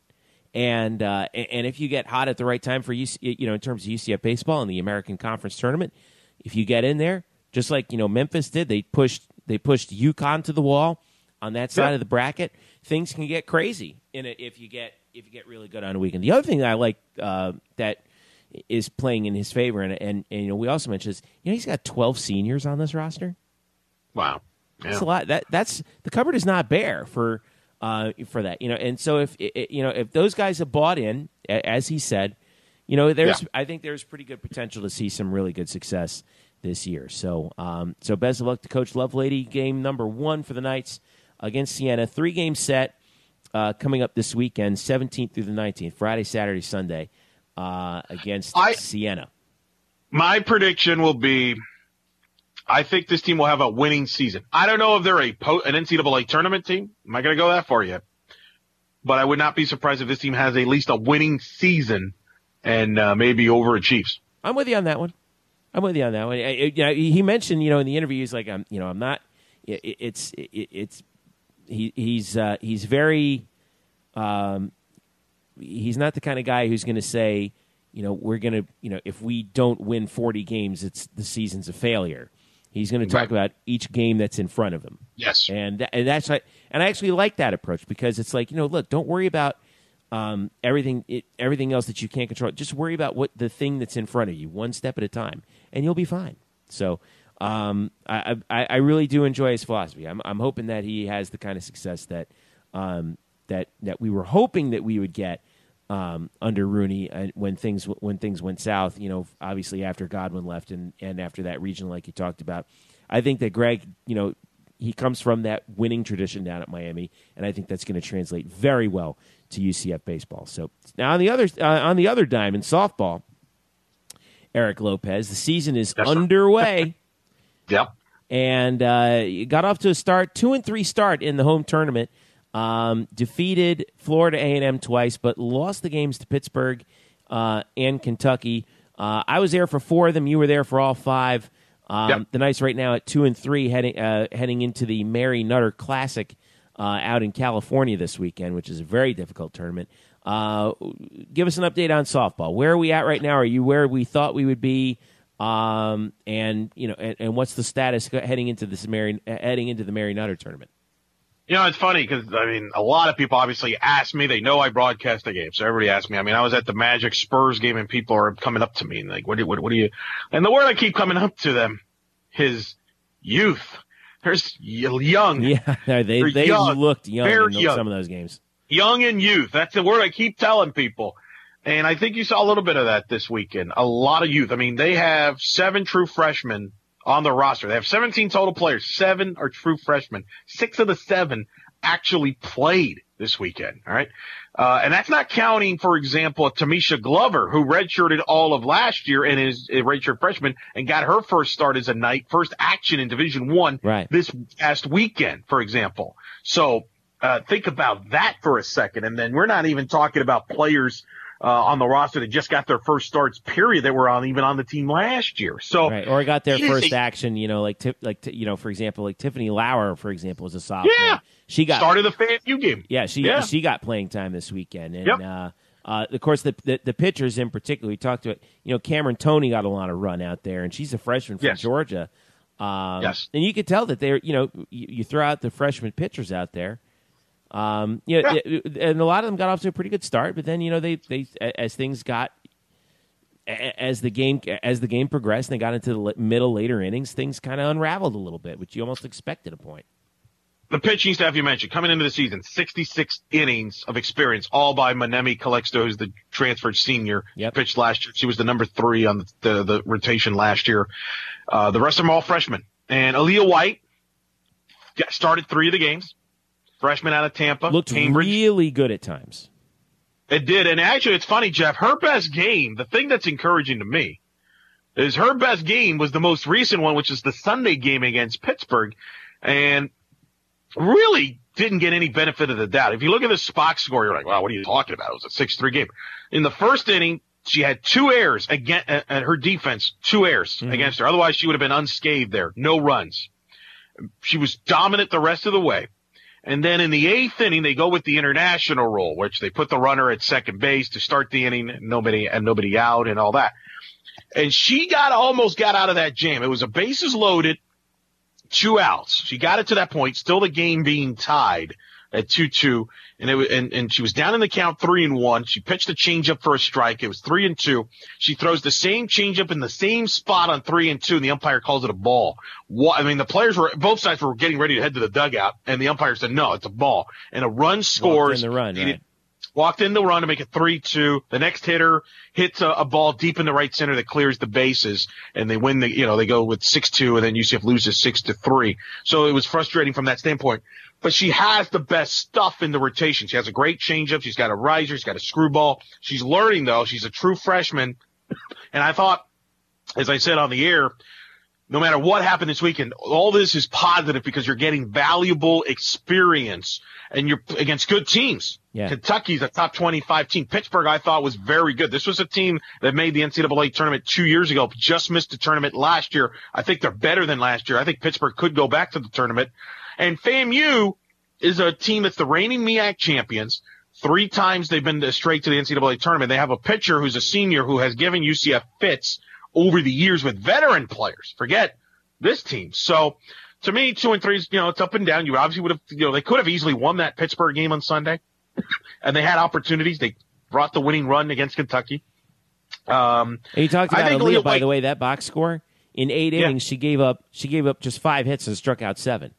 And uh, and if you get hot at the right time for UC, you know in terms of UCF baseball and the American Conference tournament, if you get in there, just like you know Memphis did, they pushed they pushed UConn to the wall on that side of the bracket. Things can get crazy in it if you get if you get really good on a weekend. The other thing that I like uh, that is playing in his favor, and, and and you know we also mentioned is you know he's got twelve seniors on this roster. Wow. That's a lot. That that's the cupboard is not bare for uh, for that. You know, and so if you know if those guys have bought in, as he said, you know, there's Yeah. I think there's pretty good potential to see some really good success this year. So, um, so best of luck to Coach Lovelady. Game number one for the Knights against Siena, Three game set uh, coming up this weekend, 17th through the 19th, Friday, Saturday, Sunday, uh, against I- Siena. My prediction will be, I think this team will have a winning season. I don't know if they're a po- an NCAA tournament team. I'm not going to go that far yet, but I would not be surprised if this team has at least a winning season and uh, maybe overachieves. I'm with you on that one. I'm with you on that one. I- I- you know, he mentioned, you know, in the interview, he's like, I'm, you know, I'm not. it- It's it- it's he he's uh, he's very um, he's not the kind of guy who's going to say, you know, we're going to, you know, if we don't win 40 games, it's the season's a failure. He's going to talk Right. about each game that's in front of him. Yes. And and that's like, and I actually like that approach because it's like you know, look, don't worry about um, everything it, everything else that you can't control. Just worry about what the thing that's in front of you, one step at a time, and you'll be fine. So. Um, I, I I really do enjoy his philosophy. I'm I'm hoping that he has the kind of success that um, that that we were hoping that we would get um, under Rooney uh, when things when things went south. You know, obviously after Godwin left and and after that region, like you talked about, I think that Greg, you know, he comes from that winning tradition down at Miami, and I think that's going to translate very well to UCF baseball. So now on the other uh, on the other dime in softball, Eric Lopez, the season is Yes, underway [LAUGHS] Yep. and uh, got off to a start, two and three start in the home tournament. Um, defeated Florida A and M twice, but lost the games to Pittsburgh uh, and Kentucky. Uh, I was there for four of them. You were there for all five. Um, Yep. The Knights right now at two and three, heading uh, heading into the Mary Nutter Classic uh, out in California this weekend, which is a very difficult tournament. Uh, give us an update on softball. Where are we at right now? Are you where we thought we would be? Um, and you know, and, and what's the status heading into this Mary heading into the Mary Nutter tournament? You know, it's funny because I mean, a lot of people obviously ask me. They know I broadcast the game, so everybody asks me. I mean, I was at the Magic Spurs game, and people are coming up to me and like, "What? Do, what, what do you?" And the word I keep coming up to them is youth. There's y- young, Yeah, [LAUGHS] they They're they young, looked young in those- young. some of those games. young and youth. That's the word I keep telling people. And I think you saw a little bit of that this weekend. A lot of youth. I mean, they have seven true freshmen on the roster. They have 17 total players. Seven are true freshmen. Six of the seven actually played this weekend. All right. Uh, and that's not counting, for example, Tamisha Glover, who redshirted all of last year and is a redshirt freshman and got her first start as a Knight, first action in Division One Right. this past weekend, for example. So uh, think about that for a second, and then we're not even talking about players uh, on the roster that just got their first starts. Period. That were on even on the team last year. So Right, or got their first a- action. You know, like like t- you know, for example, like Tiffany Lauer, for example, was a sophomore. Yeah. she got started the FAMU game. Yeah, she Yeah. she got playing time this weekend, and Yep. uh, uh, of course the, the the pitchers in particular. We talked about you know Cameron Tony got a lot of run out there, and she's a freshman from Yes. Georgia. Um, Yes. and you could tell that they're you know you, you throw out the freshman pitchers out there. Um, you know, Yeah. and a lot of them got off to a pretty good start, but then you know they they as things got as the game as the game progressed and they got into the middle later innings, things kind of unraveled a little bit, which you almost expected a point. The pitching staff you mentioned coming into the season, 66 innings of experience, all by Manemi Calixto, who's the transferred senior. Yep. Pitched last year. She was the number three on the, the, the rotation last year. Uh, the rest of them are all freshmen. And Aaliyah White got started three of the games. Freshman out of Tampa. Looked Cambridge. really good at times. It did. And actually, it's funny, Jeff. Her best game, the thing that's encouraging to me, is her best game was the most recent one, which is the Sunday game against Pittsburgh. And really didn't get any benefit of the doubt. If you look at the box score, you're like, wow, what are you talking about? It was a 6-3 game. In the first inning, she had two errors against uh, uh, her defense, two errors against her. Otherwise, she would have been unscathed there. No runs. She was dominant the rest of the way. And then in the eighth inning, they go with the international rule, which they put the runner at second base to start the inning, nobody and nobody out and all that. And she got almost got out of that jam. It was a bases loaded, two outs. She got it to that point, still the game being tied at two two, and it was, and and she was down in the count three and one. She pitched a changeup for a strike. It was three and two. She throws the same changeup in the same spot on three and two, and the umpire calls it a ball. What, I mean, the players were both sides were getting ready to head to the dugout, and the umpire said no, it's a ball, and a run scores. in the run, right. walked in the run to make it 3-2. The next hitter hits a, a ball deep in the right center that clears the bases and they win the, you know, they go with 6-2 and then UCF loses six to three. So it was frustrating from that standpoint. But she has the best stuff in the rotation. She has a great changeup. She's got a riser. She's got a screwball. She's learning though. She's a true freshman. And I thought, as I said on the air, no matter what happened this weekend, all this is positive because you're getting valuable experience and you're against good teams. Yeah. Kentucky's a top 25 team. Pittsburgh, I thought was very good. This was a team that made the NCAA tournament two years ago, just missed the tournament last year. I think they're better than last year. I think Pittsburgh could go back to the tournament. And FAMU is a team that's the reigning MEAC champions. Three times they've been straight to the NCAA tournament. They have a pitcher who's a senior who has given UCF fits over the years with veteran players. Forget this team. So to me, two and three is, you know, it's up and down. You obviously would have, you know, they could have easily won that Pittsburgh game on Sunday and they had opportunities. They brought the winning run against Kentucky. Um, And you talked about Aaliyah, by the way, that box score in eight Yeah. innings, she gave up she gave up just five hits and struck out seven.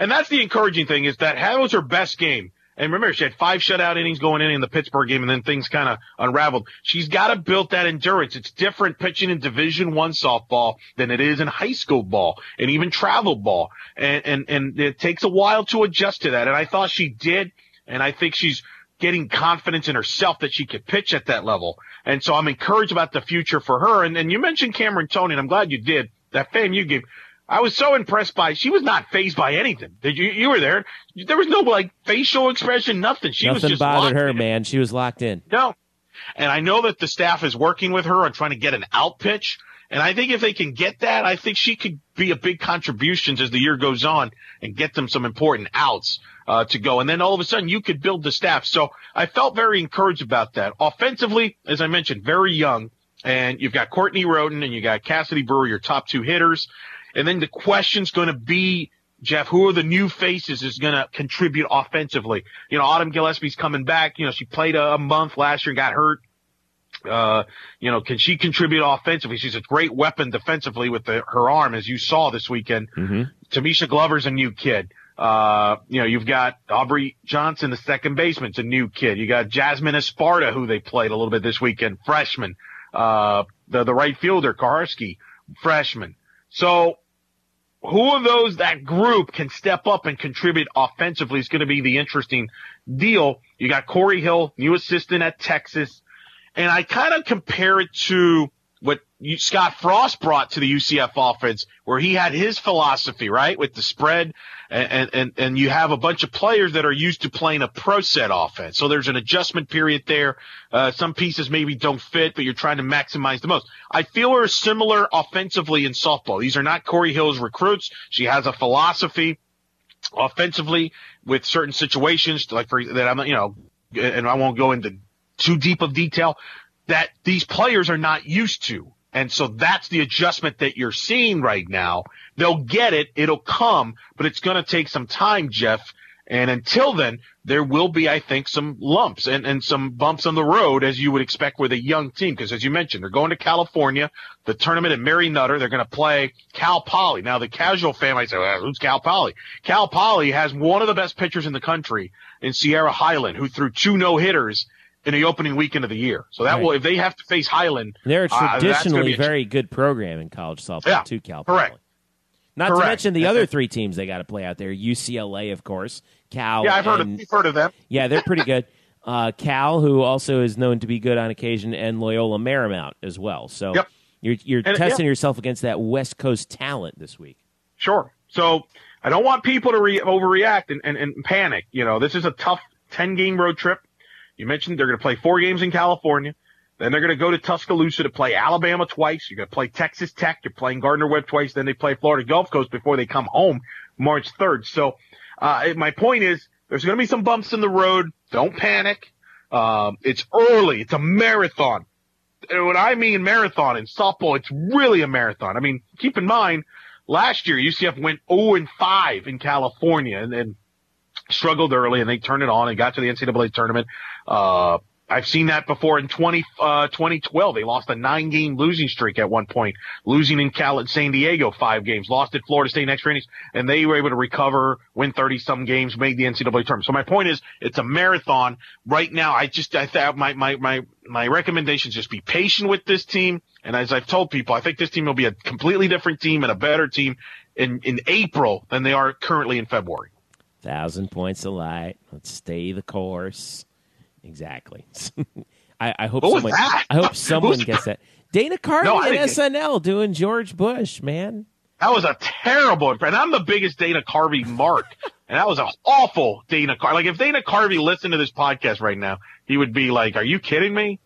And that's the encouraging thing is that that was her best game. And remember, she had five shutout innings going in in the Pittsburgh game, and then things kind of unraveled. She's got to build that endurance. It's different pitching in Division One softball than it is in high school ball and even travel ball. And and and it takes a while to adjust to that. And I thought she did. And I think she's getting confidence in herself that she could pitch at that level. And so I'm encouraged about the future for her. And and you mentioned Cameron Tony, and I'm glad you did. That FAMU game. I was so impressed by. She was not fazed by anything. Did you? You were there. There was no like facial expression, nothing. She was Nothing just bothered her, in. man. She was locked in. No. And I know that the staff is working with her on trying to get an out pitch. And I think if they can get that, I think she could be a big contribution as the year goes on and get them some important outs uh, to go. And then all of a sudden you could build the staff. So I felt very encouraged about that. Offensively, as I mentioned, very young. And you've got Courtney Roden and you got Cassidy Brewer, your top two hitters. And then the question's going to be, Jeff, who are the new faces is going to contribute offensively? You know, Autumn Gillespie's coming back. You know, she played a, a month last year and got hurt. Uh, you know, can she contribute offensively? She's a great weapon defensively with the, her arm, as you saw this weekend. Mm-hmm. Tamisha Glover's a new kid. Uh, you know, you've got Aubrey Johnson, the second baseman's a new kid. You got Jasmine Esparta, who they played a little bit this weekend, freshman. Uh, the, the right fielder, Karski, freshman. So who of those, that group can step up and contribute offensively is going to be the interesting deal. You got Corey Hill, new assistant at Texas. And I kind of compare it to what you, Scott Frost brought to the UCF offense, where he had his philosophy, right, with the spread, and and and you have a bunch of players that are used to playing a pro set offense. So there's an adjustment period there. Uh, some pieces maybe don't fit, but you're trying to maximize the most. I feel are similar offensively in softball. These are not Corey Hill's recruits. She has a philosophy offensively with certain situations, like for that I'm, you know, and I won't go into too deep of detail that these players are not used to. And so that's the adjustment that you're seeing right now. They'll get it. It'll come, but it's going to take some time, Jeff. And until then, there will be, I think, some lumps and, and some bumps on the road as you would expect with a young team. Cause as you mentioned, they're going to California, the tournament at Mary Nutter. They're going to play Cal Poly. Now the casual fan might say, well, who's Cal Poly? Cal Poly has one of the best pitchers in the country in Sierra Hyland who threw two no hitters in the opening weekend of the year. So that Right. will, if they have to face Hyland, They're a uh, traditionally be a- very good program in college softball Yeah, too, Cal correct. Poly. Not to mention the other three teams they got to play out there. UCLA, of course. Cal. Yeah, I've heard of, and- you've heard of them. Yeah, they're pretty good. [LAUGHS] Uh, Cal, who also is known to be good on occasion, and Loyola Marymount as well. So Yep. you're you're And, testing yeah. yourself against that West Coast talent this week. Sure. So I don't want people to re- overreact and, and, and panic. You know, this is a tough 10 game road trip. You mentioned they're going to play four games in California. Then they're going to go to Tuscaloosa to play Alabama twice. You're going to play Texas Tech. You're playing Gardner Webb twice. Then they play Florida Gulf Coast before they come home March 3rd. So, uh, my point is there's going to be some bumps in the road. Don't panic. Um, it's early. It's a marathon. And when I mean marathon in softball, it's really a marathon. I mean, keep in mind, last year UCF went 0 and 5 in California, and, and struggled early and they turned it on and got to the NCAA tournament. Uh, I've seen that before in 20, uh, 2012. They lost a nine game losing streak at one point, losing in Cal at San Diego five games, lost at Florida State next innings, and they were able to recover, win 30 some games, make the NCAA tournament. So my point is, it's a marathon right now. I just, I thought my, my, my, my recommendation is just be patient with this team. And as I've told people, I think this team will be a completely different team and a better team in, in April than they are currently in February. Thousand points of light. Let's stay the course. Exactly. [LAUGHS] I, I, hope someone. that? I hope [LAUGHS] someone gets that. Dana Carvey No, didn't SNL doing George Bush, man. That was a terrible impression. I'm the biggest Dana Carvey mark. [LAUGHS] And that was an awful Dana Carvey. Like if Dana Carvey listened to this podcast right now, he would be like, are you kidding me?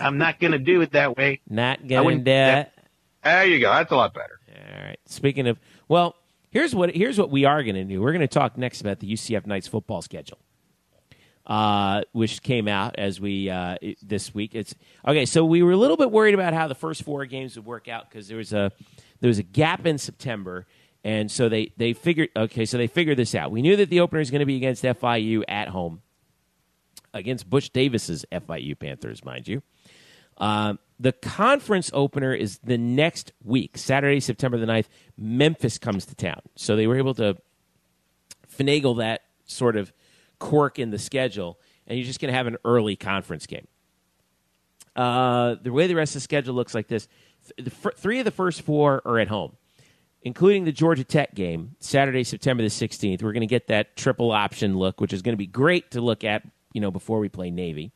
I'm not going to do it that way. Not gonna do it. There you go. That's a lot better. All right. Speaking of, well, here's what here's what we are going to do. We're going to talk next about the UCF Knights football schedule, uh, which came out as we uh, this week. It's okay. So we were a little bit worried about how the first four games would work out because there was a there was a gap in September, and so they they figured okay. So they figured this out. We knew that the opener is going to be against FIU at home, against Butch Davis's FIU Panthers, mind you. Um, the conference opener is the next week, Saturday, September the 9th. Memphis comes to town. So they were able to finagle that sort of quirk in the schedule, and you're just going to have an early conference game. Uh, the way the rest of the schedule looks like this th- the three of the first four are at home, including the Georgia Tech game, Saturday, September the 16th. We're going to get that triple option look, which is going to be great to look at, you know, before we play Navy.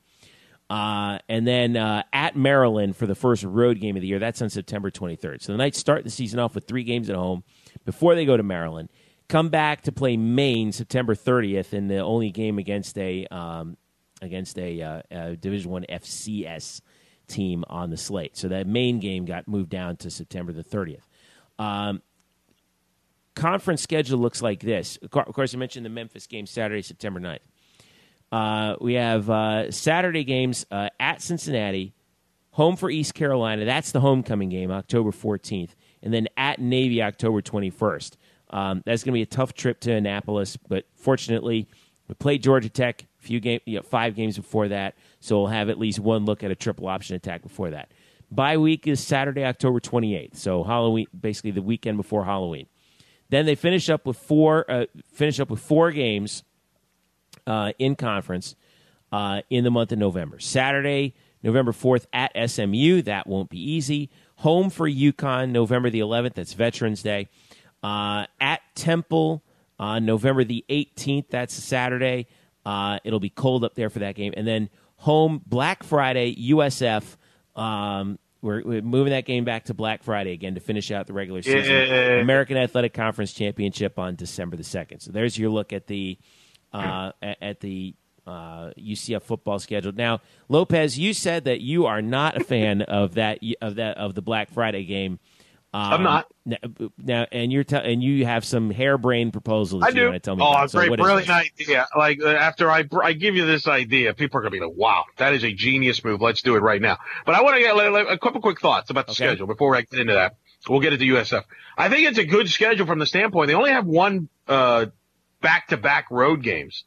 Uh, and then uh, at Maryland for the first road game of the year. That's on September 23rd. So the Knights start the season off with three games at home before they go to Maryland. Come back to play Maine September 30th in the only game against a um, against a, uh, a Division One FCS team on the slate. So that Maine game got moved down to September the 30th. Um, conference schedule looks like this. Of course, I mentioned the Memphis game Saturday, September 9th. Uh, we have uh, Saturday games uh, at Cincinnati, home for East Carolina. That's the homecoming game, October 14th. And then at Navy, October 21st. Um, that's going to be a tough trip to Annapolis, but fortunately, we played Georgia Tech a few game, you know, five games before that, so we'll have at least one look at a triple option attack before that. Bye week is Saturday, October 28th, so Halloween, basically the weekend before Halloween. Then they finish up with four, uh, finish up with four games uh, in conference uh, in the month of November. Saturday, November 4th at SMU. That won't be easy. Home for UConn, November the 11th. That's Veterans Day. Uh, at Temple, on November the 18th. That's Saturday. Uh, it'll be cold up there for that game. And then home, Black Friday, USF. Um, we're, we're moving that game back to Black Friday again to finish out the regular season. Yeah. American Athletic Conference Championship on December the 2nd. So there's your look at the uh, at, at the uh, UCF football schedule. Now, Lopez, you said that you are not a fan of that of that of the Black Friday game. Um, I'm not. Now, now and you're te- and you have some harebrained proposals I you do. want to tell me oh, about. So great, is brilliant idea. Like uh, after I br- I give you this idea, people are gonna be like, "Wow, that is a genius move. Let's do it right now." But I want to get like, a couple quick thoughts about the Okay. schedule before I get into that. We'll get into USF. I think it's a good schedule from the standpoint they only have one uh, back-to-back road games,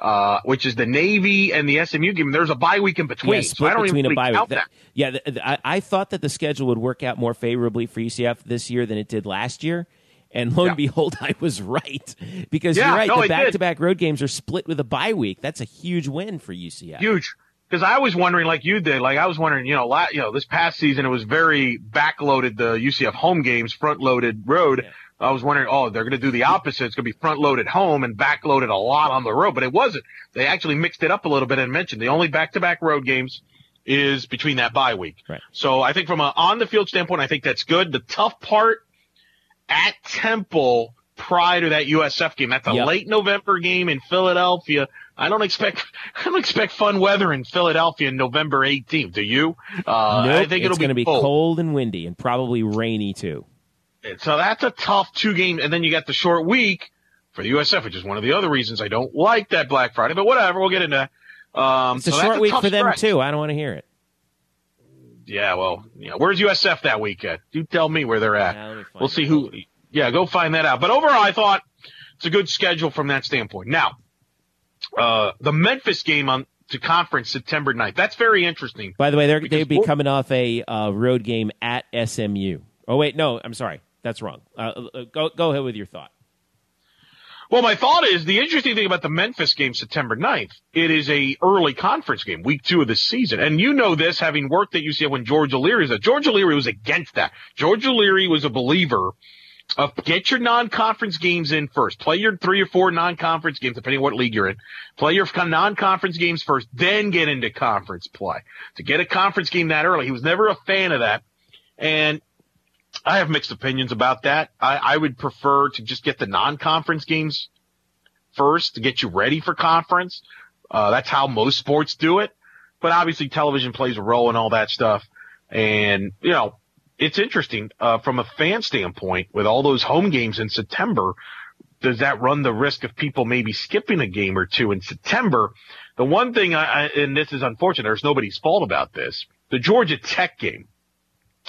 uh, which is the Navy and the SMU game. There's a bye week in between, Yeah, so I don't between even a bye week. That- yeah, the, the- I, I thought that the schedule would work out more favorably for UCF this year than it did last year. And lo and Yeah. behold, I was right [LAUGHS] because Yeah, you're right. no, the back-to-back road games are split with a bye week. That's a huge win for UCF. huge. Because I was wondering, like you did, like I was wondering, you know, la- you know, this past season it was very backloaded. The UCF home games, front loaded road. Yeah. I was wondering, oh, they're going to do the opposite. It's going to be front loaded home and back loaded a lot on the road, but it wasn't. They actually mixed it up a little bit and mentioned the only back to back road games is between that bye week. Right. So I think from an on the field standpoint, I think that's good. The tough part at Temple prior to that USF game, that's a Yep. late November game in Philadelphia. I don't expect [LAUGHS] I don't expect fun weather in Philadelphia in November 18th. Do you? Uh, nope, I think it'll it's going to be cold. cold and windy and probably rainy too. So that's a tough two game, and then you got the short week for the USF, which is one of the other reasons I don't like that Black Friday. But whatever, we'll get into that. Um, It's a so short week tough for them stretch. too. I don't want to hear it. Yeah, well, yeah. Where's USF that weekend? You tell me where they're at. Yeah, let me find we'll see who. Yeah, go find that out. But overall, I thought it's a good schedule from that standpoint. Now, uh, the Memphis game on to conference September 9th. That's very interesting. By the way, they're, they'd be coming off a uh, road game at SMU. Oh wait, no, I'm sorry, that's wrong. Uh, uh, go go ahead with your thought. Well, my thought is the interesting thing about the Memphis game September 9th, it is a early conference game, week two of the season. And you know this, having worked at UCF when George O'Leary was there. George O'Leary was against that. George O'Leary was a believer of get your non-conference games in first. Play your three or four non-conference games, depending on what league you're in. Play your non-conference games first, then get into conference play. To get a conference game that early, he was never a fan of that. And I have mixed opinions about that. I, I would prefer to just get the non-conference games first to get you ready for conference. Uh, that's how most sports do it. But obviously television plays a role in all that stuff. And, you know, it's interesting, uh, from a fan standpoint with all those home games in September. Does that run the risk of people maybe skipping a game or two in September? The one thing I, I and this is unfortunate, there's nobody's fault about this. The Georgia Tech game,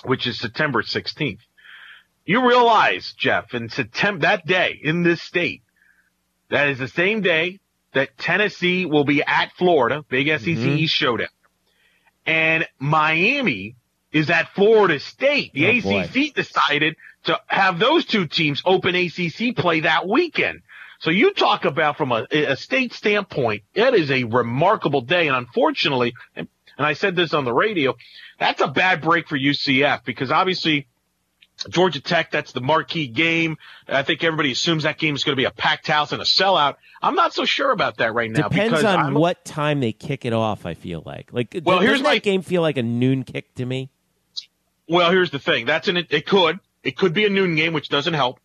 which is September 16th. You realize, Jeff, in September, that day in this state, that is the same day that Tennessee will be at Florida, big SEC mm-hmm. East showdown. And Miami is at Florida State. The Oh, boy. ACC decided to have those two teams open ACC play that weekend. So you talk about from a, a state standpoint, that is a remarkable day. And unfortunately, and, and I said this on the radio, that's a bad break for UCF because obviously Georgia Tech, that's the marquee game. I think everybody assumes that game is going to be a packed house and a sellout. I'm not so sure about that right now. Depends on I'm, what time they kick it off. I feel like like Well, here's that my- game feel like a noon kick to me. Well, here's the thing. That's an, it could, it could be a noon game, which doesn't help.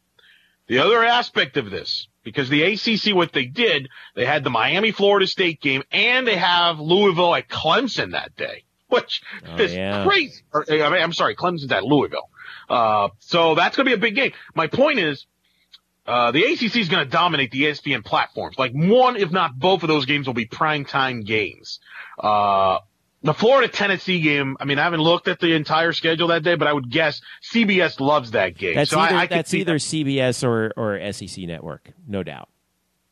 The other aspect of this, because the ACC, what they did, they had the Miami Florida State game and they have Louisville at Clemson that day, which Oh, is yeah. crazy. Or, I mean, I'm sorry, Clemson's at Louisville. Uh, so that's going to be a big game. My point is, uh, the ACC is going to dominate the ESPN platforms. Like one, if not both of those games will be primetime games. Uh, the Florida Tennessee game, I mean, I haven't looked at the entire schedule that day, but I would guess CBS loves that game. That's so either I, I could that's see either that. CBS or or SEC Network, no doubt.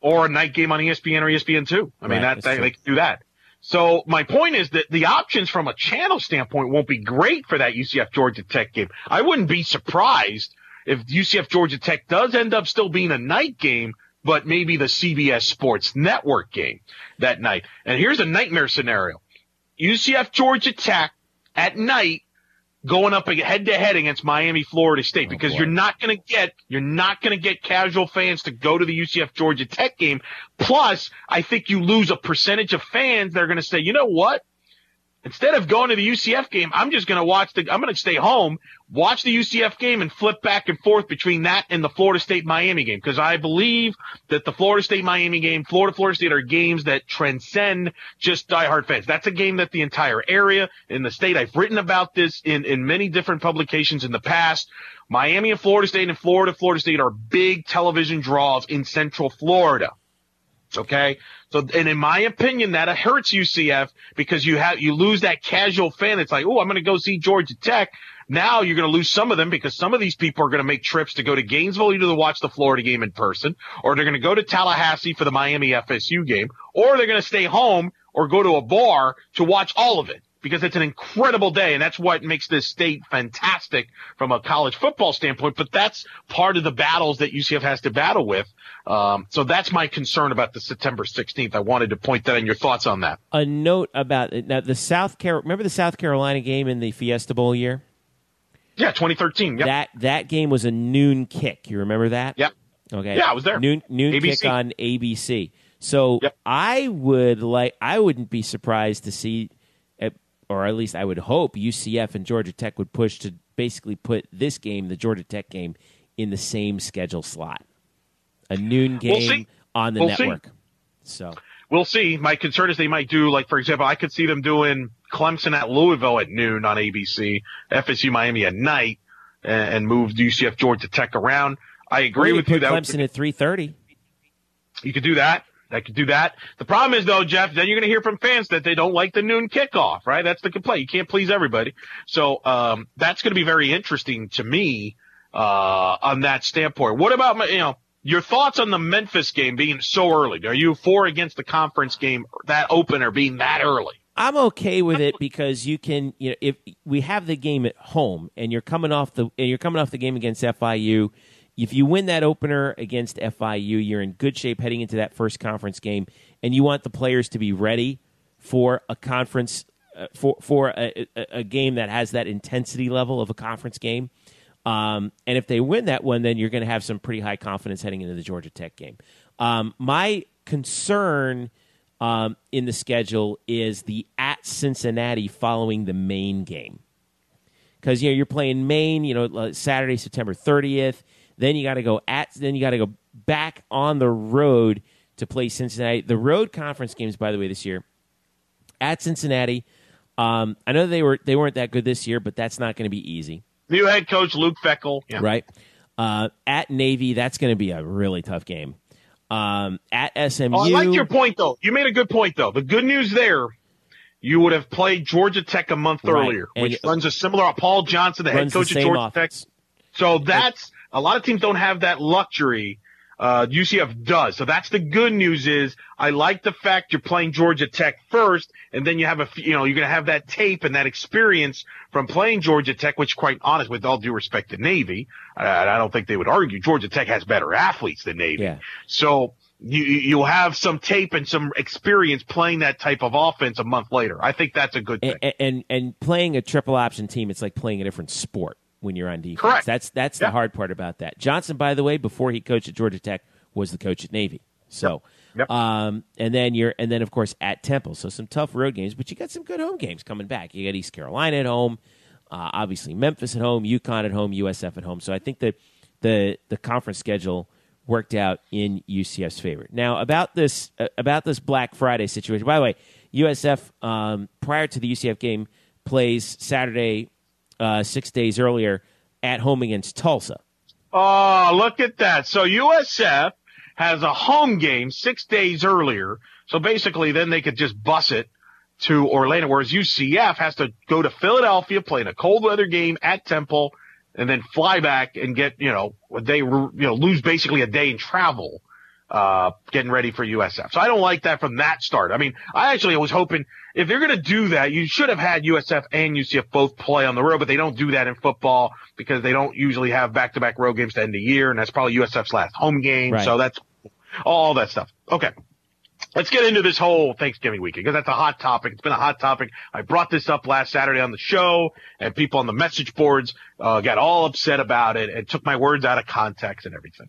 or a night game on ESPN or ESPN two. I mean, Right, that that's they can do that. So my point is that the options from a channel standpoint won't be great for that UCF Georgia Tech game. I wouldn't be surprised if UCF Georgia Tech does end up still being a night game, but maybe the CBS Sports Network game that night. And here's a nightmare scenario. UCF Georgia Tech at night going up head to head against Miami, Florida State, oh, because boy. you're not going to get, you're not going to get casual fans to go to the UCF Georgia Tech game. Plus, I think you lose a percentage of fans that are going to say, you know what? Instead of going to the UCF game, I'm just going to watch the, I'm going to stay home, watch the UCF game and flip back and forth between that and the Florida State Miami game. Cause I believe that the Florida State Miami game, Florida, Florida State are games that transcend just diehard fans. That's a game that the entire area in the state, I've written about this in, in many different publications in the past. Miami and Florida State and Florida, Florida State are big television draws in central Florida. Okay. So, and in my opinion, that hurts UCF because you have, you lose that casual fan. It's like, oh, I'm going to go see Georgia Tech. Now you're going to lose some of them because some of these people are going to make trips to go to Gainesville either to watch the Florida game in person or they're going to go to Tallahassee for the Miami FSU game or they're going to stay home or go to a bar to watch all of it because it's an incredible day and that's what makes this state fantastic from a college football standpoint. But that's part of the battles that UCF has to battle with. Um, so that's my concern about the September 16th. I wanted to point that in your thoughts on that. A note about now the South Car- remember the South Carolina game in the Fiesta Bowl year? Yeah, 2013. Yep. That that game was a noon kick. You remember that? Yep. Okay. Yeah, I was there. Noon noon ABC. kick on ABC. So Yep. I would like I wouldn't be surprised to see or at least I would hope UCF and Georgia Tech would push to basically put this game, the Georgia Tech game, in the same schedule slot. A noon We'll game on the We'll see. network. So We'll see. My concern is they might do, like, for example, I could see them doing Clemson at Louisville at noon on ABC, FSU Miami at night, and, and move UCF Georgia Tech around. I agree with you. That would- Clemson at three thirty. You could do that. I could do that. The problem is though, Jeff, then you're going to hear from fans that they don't like the noon kickoff, right? That's the complaint. You can't please everybody. So, um, that's going to be very interesting to me, uh, on that standpoint. What about my, you know, Your thoughts on the Memphis game being so early? Are you for against the conference game that opener being that early? I'm okay with it because you can, you know, if we have the game at home and you're coming off the and you're coming off the game against FIU, if you win that opener against FIU, you're in good shape heading into that first conference game, and you want the players to be ready for a conference uh, for for a, a, a, game that has that intensity level of a conference game. Um, and if they win that one, then you're going to have some pretty high confidence heading into the Georgia Tech game. Um, my concern um, in the schedule is the at Cincinnati following the Maine game because you know you're playing Maine, you know uh, Saturday, September 30th. Then you got to go at. Then you got to go back on the road to play Cincinnati. The road conference games, by the way, this year at Cincinnati. Um, I know they were they weren't that good this year, but that's not going to be easy. New head coach Luke Fickell, yeah. right? Uh, at Navy, that's going to be a really tough game. Um, at SMU, oh, I like your point though. You made a good point though. The good news there, you would have played Georgia Tech a month right. earlier, and which runs a similar. Paul Johnson, the head coach the of Georgia offense. Tech. So that's a lot of teams don't have that luxury uh, UCF does. So that's the good news is I like the fact you're playing Georgia Tech first and then you have a, you know, you're going to have that tape and that experience from playing Georgia Tech, which quite honest, with all due respect to Navy, uh, I don't think they would argue Georgia Tech has better athletes than Navy. Yeah. So you, you'll have some tape and some experience playing that type of offense a month later. I think that's a good thing. And, and, and playing a triple option team, it's like playing a different sport when you're on defense. Correct. That's that's the hard part about that. Johnson, by the way, before he coached at Georgia Tech, was the coach at Navy. So, yep. Yep. Um, and then you're and then of course at Temple. So some tough road games, but you got some good home games coming back. You got East Carolina at home, uh, obviously Memphis at home, UConn at home, USF at home. So I think that the the conference schedule worked out in UCF's favor. Now about this uh, about this Black Friday situation. By the way, USF um, prior to the UCF game plays Saturday uh, six days earlier at home against Tulsa. Oh, look at that. So USF has a home game six days earlier. So basically then they could just bus it to Orlando, whereas UCF has to go to Philadelphia, play in a cold weather game at Temple, and then fly back and get, you know, they, you know, lose basically a day in travel uh, getting ready for USF. So I don't like that from that start. I mean, I actually was hoping if they're going to do that, you should have had USF and UCF both play on the road, but they don't do that in football because they don't usually have back-to-back road games to end the year, and that's probably USF's last home game. Right. So that's all that stuff. Okay. Let's get into this whole Thanksgiving weekend because that's a hot topic. It's been a hot topic. I brought this up last Saturday on the show and people on the message boards uh, got all upset about it and took my words out of context and everything.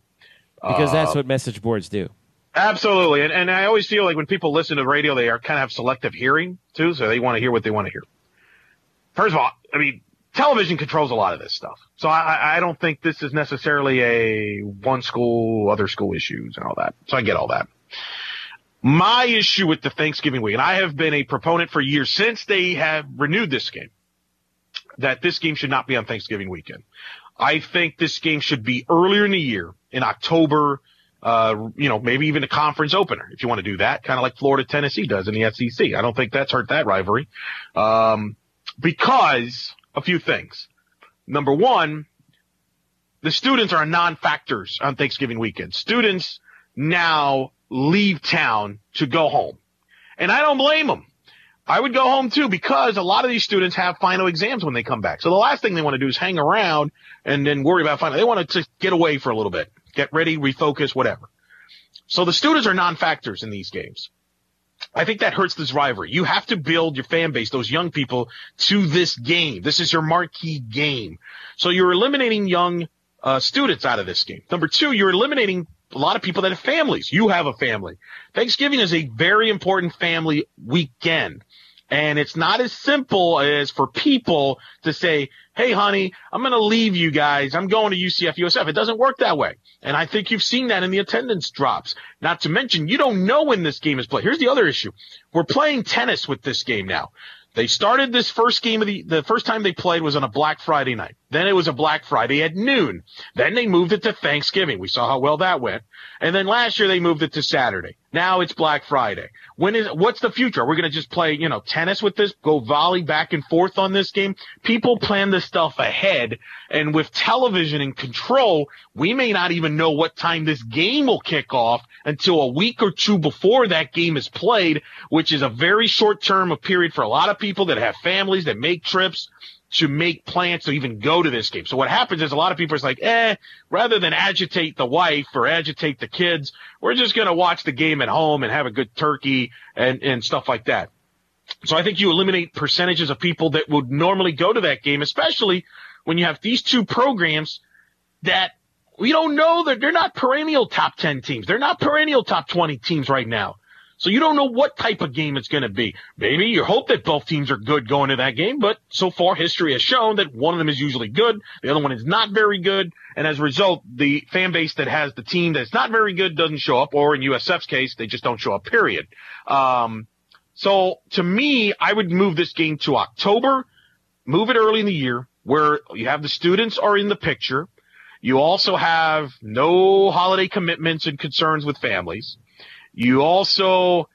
Because that's uh, what message boards do. Absolutely. And, and I always feel like when people listen to radio, they are kind of have selective hearing too. So they want to hear what they want to hear. First of all, I mean, television controls a lot of this stuff. So I, I don't think this is necessarily a one school, other school issues and all that. So I get all that. My issue with the Thanksgiving week, and I have been a proponent for years since they have renewed this game, that this game should not be on Thanksgiving weekend. I think this game should be earlier in the year, in October, uh, you know, maybe even a conference opener if you want to do that, kind of like Florida Tennessee does in the SEC. I don't think that's hurt that rivalry. Um, because a few things. Number one, the students are non-factors on Thanksgiving weekend. Students now leave town to go home. And I don't blame them. I would go home too because a lot of these students have final exams when they come back. So the last thing they want to do is hang around and then worry about final. They want to just get away for a little bit, get ready, refocus, whatever. So the students are non-factors in these games. I think that hurts this rivalry. You have to build your fan base, those young people, to this game. This is your marquee game. So you're eliminating young uh, students out of this game. Number two, you're eliminating a lot of people that have families. You have a family. Thanksgiving is a very important family weekend. And it's not as simple as for people to say, Hey, honey, I'm going to leave you guys. I'm going to UCF USF. It doesn't work that way. And I think you've seen that in the attendance drops. Not to mention, you don't know when this game is played. Here's the other issue. We're playing tennis with this game now. They started this first game of the, the first time they played was on a Black Friday night. Then it was a Black Friday at noon. Then they moved it to Thanksgiving. We saw how well that went. And then last year they moved it to Saturday. Now it's Black Friday. When is what's the future? Are We're going to just play, you know, tennis with this, go volley back and forth on this game. People plan this stuff ahead, and with television and control, we may not even know what time this game will kick off until a week or two before that game is played, which is a very short term of period for a lot of people that have families that make trips to make plans to even go to this game. So what happens is a lot of people are like, eh, rather than agitate the wife or agitate the kids, we're just going to watch the game at home and have a good turkey and, and stuff like that. So I think you eliminate percentages of people that would normally go to that game, especially when you have these two programs that we don't know that they're not perennial top 10 teams. They're not perennial top 20 teams right now. So you don't know what type of game it's going to be. Maybe you hope that both teams are good going to that game, but so far history has shown that one of them is usually good, the other one is not very good, and as a result, the fan base that has the team that's not very good doesn't show up, or in USF's case, they just don't show up. Period. Um, so to me, I would move this game to October, move it early in the year, where you have the students are in the picture. You also have no holiday commitments and concerns with families. You also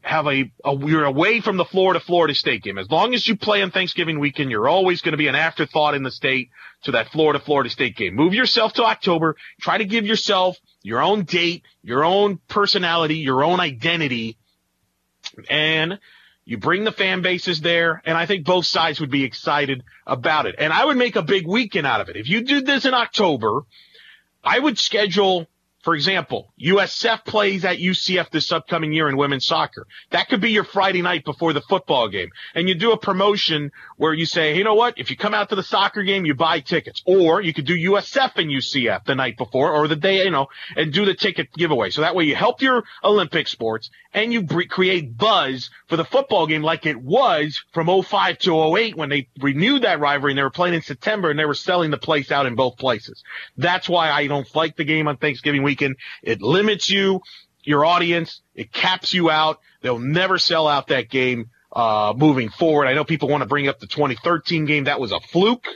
have a, a you're away from the Florida Florida State game. As long as you play on Thanksgiving weekend, you're always going to be an afterthought in the state to that Florida Florida State game. Move yourself to October. Try to give yourself your own date, your own personality, your own identity, and you bring the fan bases there, and I think both sides would be excited about it. And I would make a big weekend out of it. If you did this in October, I would schedule for example, USF plays at UCF this upcoming year in women's soccer. That could be your Friday night before the football game. And you do a promotion where you say, you know what? If you come out to the soccer game, you buy tickets. Or you could do USF and UCF the night before or the day, you know, and do the ticket giveaway. So that way you help your Olympic sports and you create buzz for the football game like it was from 05 to 08 when they renewed that rivalry and they were playing in September and they were selling the place out in both places. That's why I don't like the game on Thanksgiving week It limits you, your audience. It caps you out. They'll never sell out that game uh, moving forward. I know people want to bring up the 2013 game. That was a fluke.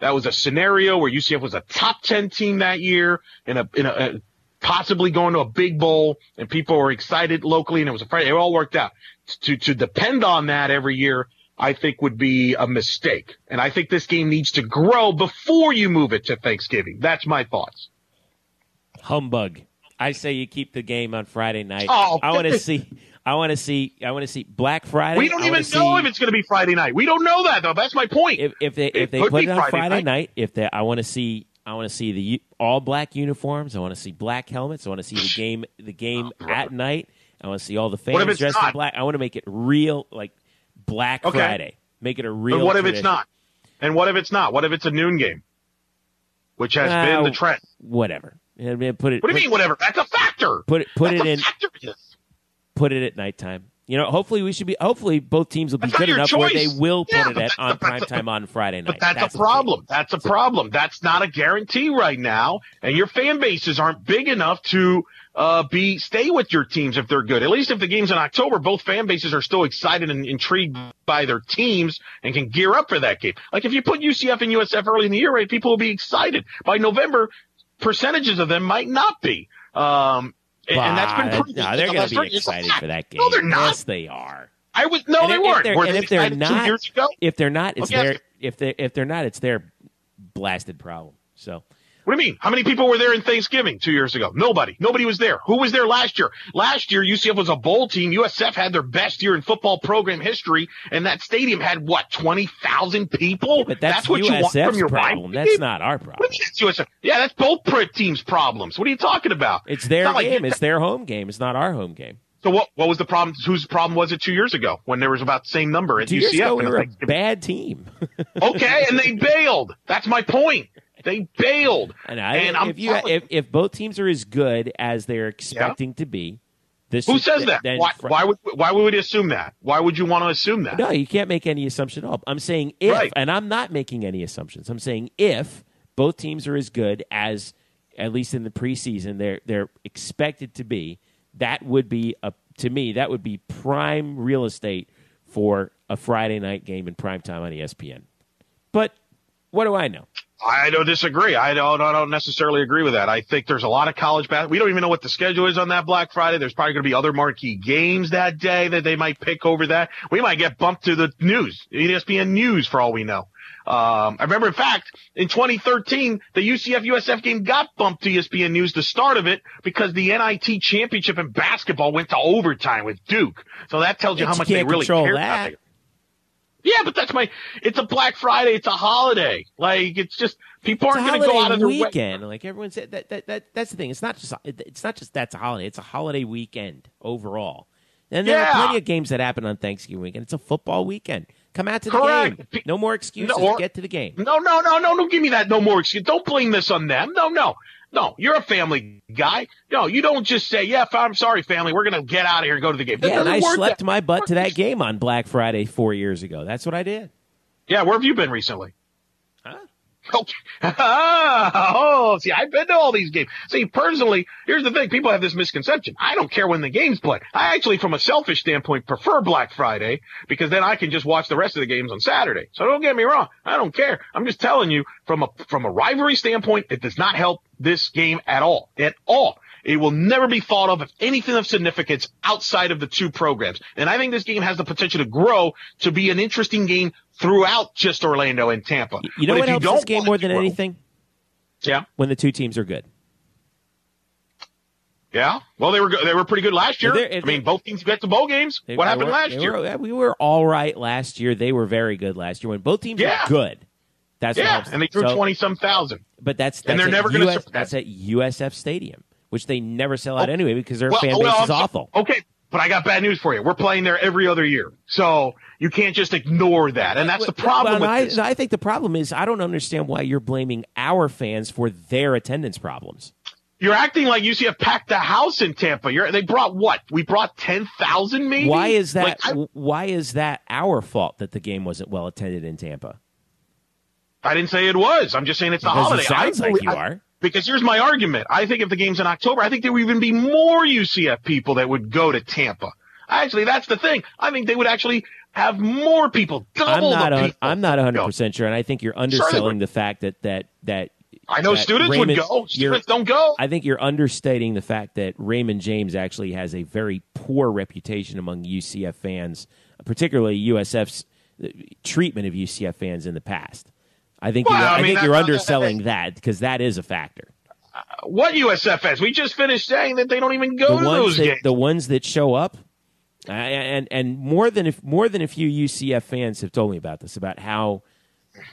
That was a scenario where UCF was a top 10 team that year in a, in a, a possibly going to a big bowl and people were excited locally and it was a Friday. It all worked out. To, to depend on that every year, I think would be a mistake. And I think this game needs to grow before you move it to Thanksgiving. That's my thoughts. Humbug. I say you keep the game on Friday night. Oh, I want to see. I want to see. I want to see Black Friday. We don't even know see, if it's going to be Friday night. We don't know that though. That's my point. if, if they if It they put it on Friday Friday, night. night. If they, I want to see. I want to see the all black uniforms. I want to see black helmets. I want to see the game. The game at night. I want to see all the Oh, fans dressed in black. I want to make it real, like Black Okay. Friday. Make it a real. But what if it's not? And what if it's not? What if it's a noon game? Which has been Uh, the trend. Whatever. I mean, put it. What do put- you mean, whatever? That's a factor. Put it. Put That's it in. factor. Put it at nighttime. You know, hopefully we should be. Hopefully both teams will be That's good enough where they choice. will put Yeah, it at that's- on prime that's- time on Friday night. But that's, the a thing. problem. That's a problem. That's not a guarantee right now. And your fan bases aren't big enough to uh, be stay with your teams if they're good. At least if the game's in October, both fan bases are still excited and intrigued by their teams and can gear up for that game. Like if you put UCF and USF early in the year, right, people will be excited. By November, percentages of them might not be. Um, and, and that's been proven. No, they're going to be right. It's a excited for that game. No, they're not. Yes, they are. I was no, And they if- if weren't. they're- Were and they if they're not- two years ago? If they're not, it's Okay, their. If they if they're not, it's their blasted problem. So What do you mean? How many people were there in Thanksgiving two years ago? Nobody. Nobody was there. Who was there last year? Last year, UCF was a bowl team. USF had their best year in football program history, and that stadium had what twenty thousand people. but that's, what you want from USF's your problem. That's not our problem. do you mean it's USF? Yeah, that's both teams' problems. What are you talking about? It's their like- game. it's their home game. It's not our home game. So what? What was the problem? Whose problem was it two years ago when there was about the same number at Two years UCF? ago, we were a bad team. [LAUGHS] okay, and they bailed. That's my point. They bailed. And, I, And I'm if you if, if both teams are as good as they're expecting to be, this Who is- says that? Why, fr- why would why would we assume that? Why would you want to assume that? No, you can't make any assumption at all. I'm saying if, Right. and I'm not making any assumptions. I'm saying if both teams are as good as, at least in the preseason, they're they're expected to be. That would be a to me that would be prime real estate for a Friday night game in prime time on ESPN. But What do I know? I don't disagree. I don't, I don't necessarily agree with that. I think there's a lot of college basketball. We don't even know what the schedule is on that Black Friday. There's probably going to be other marquee games that day that they might pick over that. We might get bumped to the news, ESPN news for all we know. Um, I remember, in fact, in 2013, the UCF USF game got bumped to ESPN News, the start of it, because the NIT championship in basketball went to overtime with Duke. So that tells you But how you much they really care that. about it. Yeah, but that's my. It's a Black Friday. It's a holiday. Like it's just people It's aren't going to go out of their way. weekend. Like everyone said, that, that that that's the thing. It's not just it's not just that's a holiday. It's a holiday weekend overall. And there Yeah. are plenty of games that happen on Thanksgiving weekend. It's a football weekend. Come out to the Correct. game. No more excuses. No, or- Get to the game. No, no, no, no, don't give me that no more excuse. Don't blame this on them. No, no, no. You're a family guy. No, you don't just say, "Yeah, I'm sorry, family. We're going to get out of here and go to the game." That Yeah, and I slept that- my butt to that game on Black Friday four years ago. That's what I did. Yeah, where have you been recently? Huh? Okay. [LAUGHS] oh, see, I've been to all these games. See, personally, here's the thing. People have this misconception. I don't care when the games play. I actually, from a selfish standpoint, prefer Black Friday because then I can just watch the rest of the games on Saturday. So don't get me wrong. I don't care. I'm just telling you from a, from a rivalry standpoint, it does not help this game at all. At all. It will never be thought of as anything of significance outside of the two programs. And I think this game has the potential to grow to be an interesting game throughout just Orlando and Tampa. You know But what if you helps don't this game more than grow- anything? Yeah. When the two teams are good. Yeah. Well, they were they were pretty good last year. They're- they're- I mean, both teams got to bowl games. They- what happened were- last year? were- we were all right last year. They were very good last year. When both teams Yeah. are good, that's yeah, and they threw So- twenty some thousand. But that's, that's And they're never gonna US, That's at USF Stadium, which they never sell out Oh, anyway because their Well, fan base well, is awful. Okay, but I got bad news for you. We're playing there every other year, so you can't just ignore that. And that's the problem Well, with I, this. I think the problem is I don't understand why you're blaming our fans for their attendance problems. You're acting like UCF packed the house in Tampa. You're, they brought what? We brought ten thousand, maybe. Why is that? Like, I, why is that our fault that the game wasn't well attended in Tampa? I didn't say it was. I'm just saying it's a holiday. it sounds I like you I- are. Because here's my argument. I think if the game's in October, I think there would even be more UCF people that would go to Tampa. Actually, that's the thing. I think they would actually have more people, I'm double not. the people. I'm not 100 percent sure, and I think you're underselling the fact that that that. I know students Raymond- would go. Students don't go. I think you're understating the fact that Raymond James actually has a very poor reputation among UCF fans, particularly USF's uh, treatment of UCF fans in the past. I think Well, you're, I I, mean, think that- you're underselling that because that is a factor. what USFS? We just finished saying that they don't even go the to ones those that games. the ones that show up, uh, and and more than if more than a few UCF fans have told me about this about how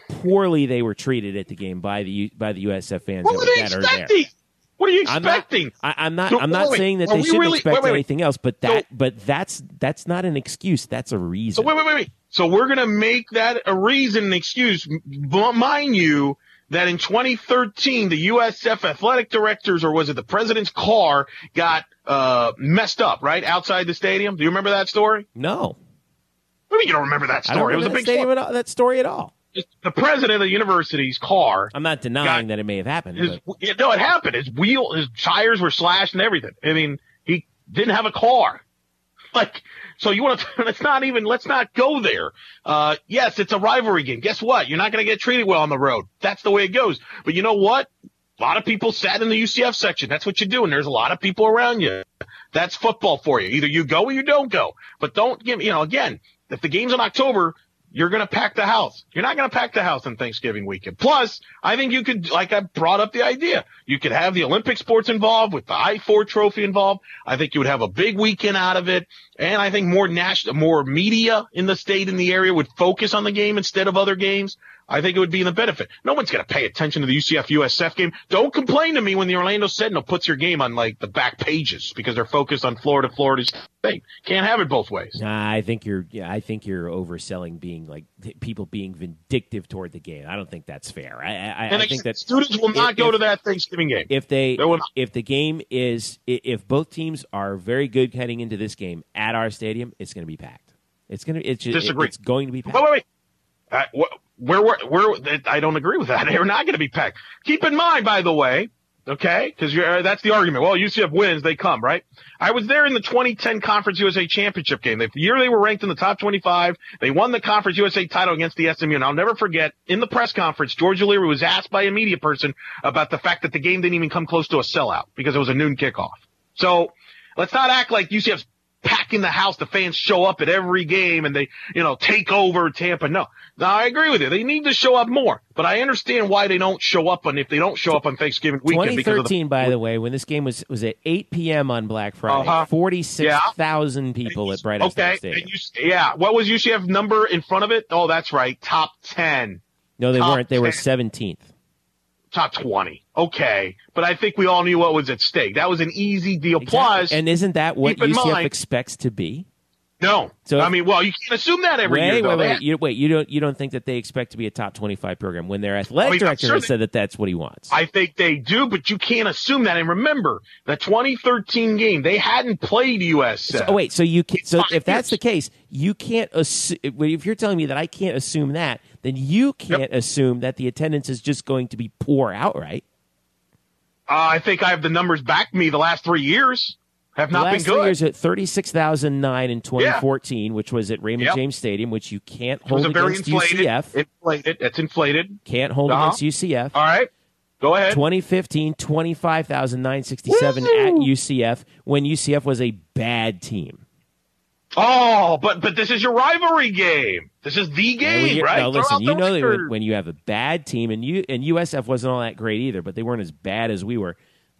poorly they were treated at the game by the by the USF fans what they that are there. Expecting? What are you I'm not, expecting? I, I'm not. No, I'm not wait, saying that they shouldn't really- expect wait, wait, anything else, but that, So- but that's that's not an excuse. That's a reason. So wait, wait, wait, wait. So we're going to make that a reason, an excuse. Mind you, that in 2013, the USF athletic directors, or was it the president's car, got uh, messed up right outside the stadium. Do you remember that story? no, What do you mean you don't remember that I story? It was remember a big story. at all, that story at all. The president of the university's car. I'm not denying Got- that it may have happened. His, no, it happened. His wheel, his tires were slashed and everything. I mean, he didn't have a car. [LAUGHS] Like, so you want to, [LAUGHS] let's not even, let's not go there. Uh, yes, it's a rivalry game. Guess what? You're not going to get treated well on the road. That's the way it goes. But you know what? A lot of people sat in the UCF section. That's what you do. And there's a lot of people around you. That's football for you. Either you go or you don't go. But don't give, you know, again, if the game's in October, you're going to pack the house. You're not going to pack the house on Thanksgiving weekend. Plus, I think you could, like I brought up the idea, you could have the Olympic sports involved with the I-4 trophy involved. I think you would have a big weekend out of it. And I think more national, more media in the state in the area would focus on the game instead of other games. I think it would be in the benefit. No one's going to pay attention to the UCF USF game. Don't complain to me when the Orlando Sentinel puts your game on like the back pages because they're focused on Florida, Florida State. Can't have it both ways. Nah, I think you're. Yeah, I think you're overselling being like people being vindictive toward the game. I don't think that's fair. I, I, I think that students will not if- go to that Thanksgiving game. if they They if the game is if both teams are very good heading into this game at our stadium, it's going to be packed. It's going to it's just, Disagree. it's going to be packed. Wait, wait, wait. Uh, wh- where, where, where, I don't agree with that. [LAUGHS] They're not going to be packed. Keep in mind, by the way, Okay, because uh, that's the argument. Well, UCF wins, they come, right? I was there in the 2010 Conference USA Championship game. The year they were ranked in the top 25, they won the Conference USA title against the SMU. And I'll never forget, in the press conference, George O'Leary was asked by a media person about the fact that the game didn't even come close to a sellout because it was a noon kickoff. So let's not act like UCF's packing the house. The fans show up at every game and they, you know, take over Tampa. No, no, I agree with you. They need to show up more, but I understand why they don't show up on if they don't show up on Thanksgiving weekend. 2013, the, by the way, when this game was was at 8 p.m. on Black Friday, Uh-huh. 46,000 people at Bright Okay, Stadium. and you, yeah. What was UCF number in front of it? Oh, that's right, top ten, no, they top weren't. They were 17th. Top twenty. Okay, but I think we all knew what was at stake. That was an easy deal. Plus, and isn't that what UCF mind- expects to be? no. So- I mean, well, you can't assume that every wait, year. though. wait, wait. You, wait, you don't you don't think that they expect to be a top 25 program when their athletic I mean, director sure has they- said that that's what he wants? I think they do, but you can't assume that. And remember, the 2013 game, they hadn't played USF. So, oh, wait, so you can, so if that's the case, you can't assume. If you're telling me that I can't assume that, then you can't assume that the attendance is just going to be poor outright. Uh, I think I have the numbers back me the last three years. Have The not last been three good. years at thirty six thousand nine in twenty fourteen, which was at Raymond Yep. James Stadium, which you can't hold against inflated. UCF. Inflated. It's inflated. can't hold Uh-huh. against UCF. All right. Go ahead. 2015, 25,967 at UCF when UCF was a bad team. Oh, but but this is your rivalry game. This is the game, you- right? No, listen, you know that when, you have a bad team, and you and USF wasn't all that great either, but they weren't as bad as we were.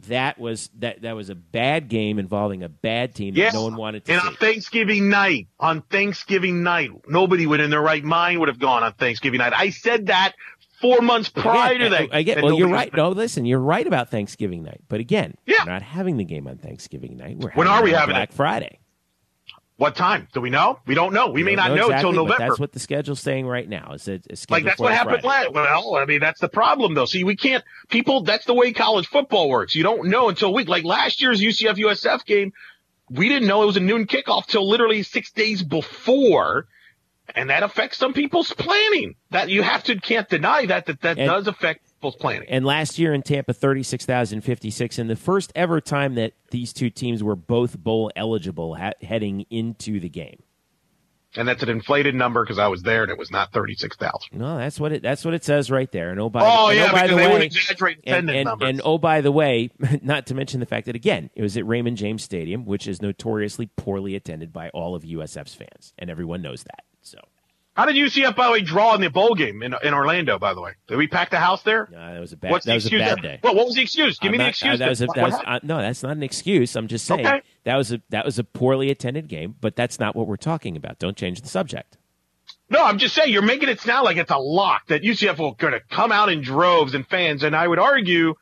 That was that that was a bad game involving a bad team that Yes. no one wanted to see. and see. on Thanksgiving night, on Thanksgiving night, nobody would in their right mind would have gone on Thanksgiving night. I said that four months prior to that. I get. Well, you're right. No, listen, you're right about Thanksgiving night. But again, Yeah. we're not having the game on Thanksgiving night. We're When are we having Black it? Friday. What time? Do we know? We don't know. We may don't know, exactly, until November. That's what the schedule's saying right now. Is it like that's what happened Friday. last. Well, I mean that's the problem though. See, we can't. People. That's the way college football works. You don't know until week. Like last year's UCF USF game, we didn't know it was a noon kickoff till literally six days before, and that affects some people's planning. That you have to can't deny that that that And- does affect people's planning. And last year in Tampa, 36,056, and the first ever time that these two teams were both bowl eligible ha- heading into the game. And that's an inflated number because I was there and it was not thirty six thousand. No, that's what it that's what it says right there. And oh by, Oh and yeah, oh, by the they would way, exaggerate and, and, numbers. and oh by the way, [LAUGHS] not to mention the fact that again, it was at Raymond James Stadium, which is notoriously poorly attended by all of USF's fans, and everyone knows that. How did UCF by the way draw in the bowl game in in Orlando? By the way, did we pack the house there? uh, that was a bad What's that the was a excuse? bad day. Well, what was the excuse? Give I'm me the excuse. uh, that was a, What that was, uh, no, that's not an excuse. I'm just saying Okay. that was a that was a poorly attended game, but that's not what we're talking about. Don't change the subject. No, I'm just saying you're making it sound like it's a lock that UCF will going to come out in droves and fans, and I would argue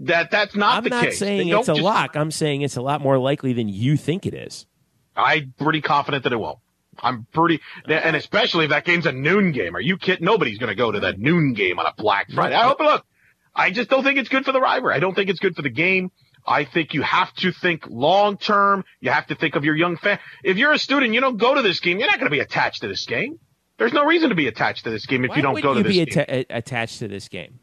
that that's not I'm the not case. I'm not saying it's a just- lock. I'm saying it's a lot more likely than you think it is. I'm pretty confident that it won't. I'm pretty, and especially if that game's a noon game. Are you kidding? Nobody's going to go to that noon game on a Black Friday. I hope. Look, I just don't think it's good for the rivalry. I don't think it's good for the game. I think you have to think long term. You have to think of your young fan. If you're a student, you don't go to this game. You're not going to be attached to this game. There's no reason to be attached to this game if Why you don't go to you this be game. a- attached to this game?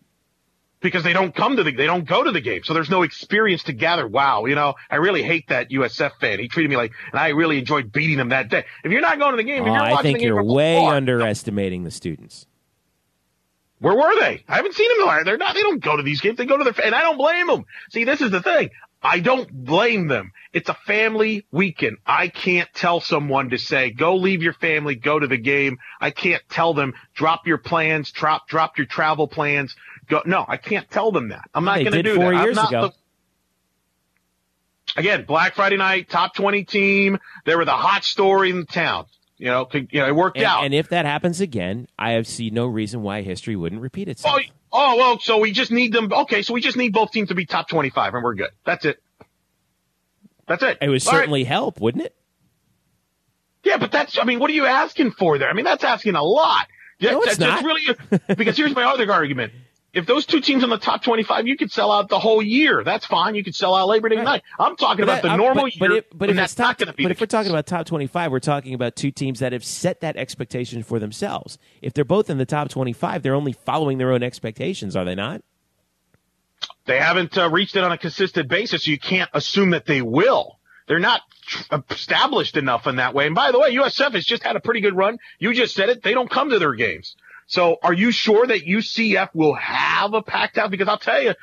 Because they don't come to the they don't go to the game, so there's no experience to gather. Wow, you know, I really hate that USF fan. He treated me like, and I really enjoyed beating him that day. If you're not going to the game, Oh, I think you're way underestimating the students. Where were they? I haven't seen them. They're not. They don't go to these games. They go to their, and I don't blame them. See, this is the thing. I don't blame them. It's a family weekend. I can't tell someone to say, go leave your family, go to the game. I can't tell them, drop your plans, drop, drop your travel plans. Go. No, I can't tell them that. I'm not going to do four that. I'm years not ago. the- Again, Black Friday night, top 20 team. They were the hot story in the town. You know, could- you know, it worked And, out. and if that happens again, I have seen no reason why history wouldn't repeat itself. Oh, oh, well, so we just need them. Okay, so we just need both teams to be top 25 and we're good. That's it. That's it. it would All right. certainly help, wouldn't it? Yeah, but that's, I mean, what are you asking for there? I mean, that's asking a lot. Yeah, No, it's that's, that's not. really, because here's my other argument. If those two teams in the top 25, you could sell out the whole year. That's fine. You could sell out Labor Day Right. night. I'm talking about that- the normal but, year. But, it, but if that's not going to be but if we're talking about top twenty-five, we're talking about two teams that have set that expectation for themselves. If they're both in the top twenty-five, they're only following their own expectations, are they not? they haven't uh, reached it on a consistent basis. So you can't assume that they will. They're not established enough in that way. And by the way, USF has just had a pretty good run. You just said it. They don't come to their games. So are you sure that UCF will have a packed house? Because I'll tell you,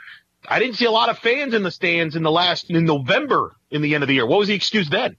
I didn't see a lot of fans in the stands in the last in November in the end of the year. What was the excuse then?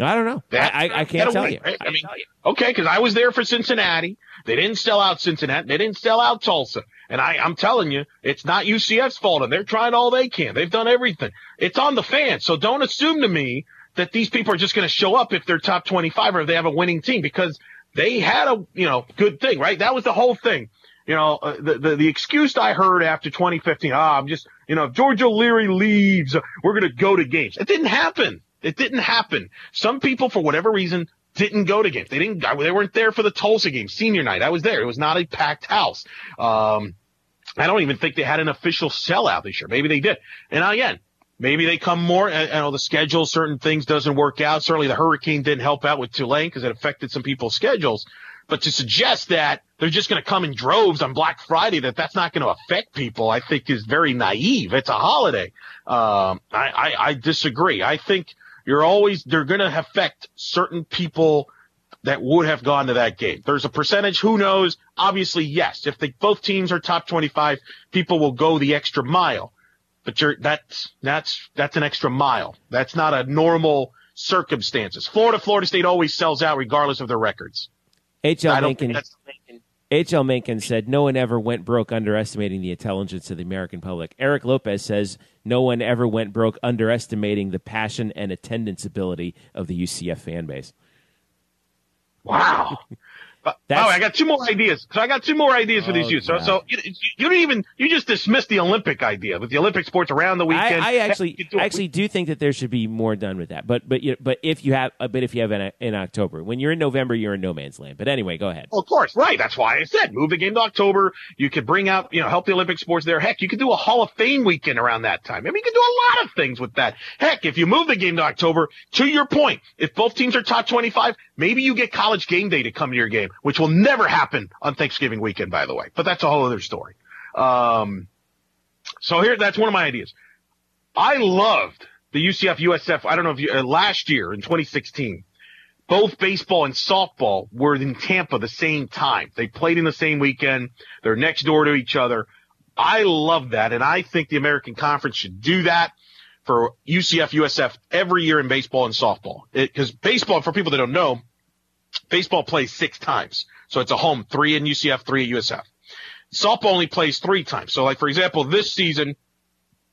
I don't know. That- I, I, I can't tell win, you. right? I mean, okay, because I was there for Cincinnati. They didn't sell out Cincinnati. They didn't sell out Tulsa. And I, I'm telling you, it's not UCF's fault. And they're trying all they can. They've done everything. It's on the fans. So don't assume to me that these people are just going to show up if they're top 25 or if they have a winning team because they had a, you know, good thing, right? That was the whole thing. You know, uh, the, the, the excuse I heard after 2015, ah, I'm just, you know, if George O'Leary leaves, we're going to go to games. It didn't happen. It didn't happen. Some people, for whatever reason, didn't go to games. They didn't, they weren't there for the Tulsa game, senior night. I was there. It was not a packed house. Um, I don't even think they had an official sellout this year. Maybe they did. And again, maybe they come more. You know, the schedule, certain things doesn't work out. Certainly the hurricane didn't help out with Tulane because it affected some people's schedules. But to suggest that they're just going to come in droves on Black Friday, that that's not going to affect people, I think is very naive. It's a holiday. Um, I, I, I disagree. I think you're always, they're going to affect certain people that would have gone to that game. There's a percentage, who knows? Obviously, yes. If they, both teams are top 25, people will go the extra mile. But you're, that's, that's, that's an extra mile. That's not a normal circumstances. Florida, Florida State always sells out regardless of their records. H.L. Mencken, H.L. Mencken said no one ever went broke underestimating the intelligence of the American public. Eric Lopez says no one ever went broke underestimating the passion and attendance ability of the UCF fan base. wow. [LAUGHS] That's- oh, I got two more ideas. So I got two more ideas for these Oh, youth. So, God. so you, you didn't even, you just dismissed the Olympic idea with the Olympic sports around the weekend. I, I actually do actually do think that there should be more done with that. But but you but if you have but if you have in, in October, when you're in November, you're in no man's land. But anyway, go ahead. Well, of course, right. That's why I said move the game to October. You could bring out, you know, help the Olympic sports there. Heck, you could do a Hall of Fame weekend around that time. I mean, you could do a lot of things with that. Heck, if you move the game to October, to your point, if both teams are top 25, maybe you get college game day to come to your game, which will never happen on Thanksgiving weekend, by the way. But that's a whole other story. Um, so here, that's one of my ideas. I loved the UCF USF. I don't know if you, uh, last year in 2016, both baseball and softball were in Tampa the same time. They played in the same weekend. They're next door to each other. I love that. And I think the American Conference should do that for UCF, USF every year in baseball and softball. Because baseball, for people that don't know, baseball plays six times. So it's a home, three in UCF, three at USF. Softball only plays three times. So like, for example, this season,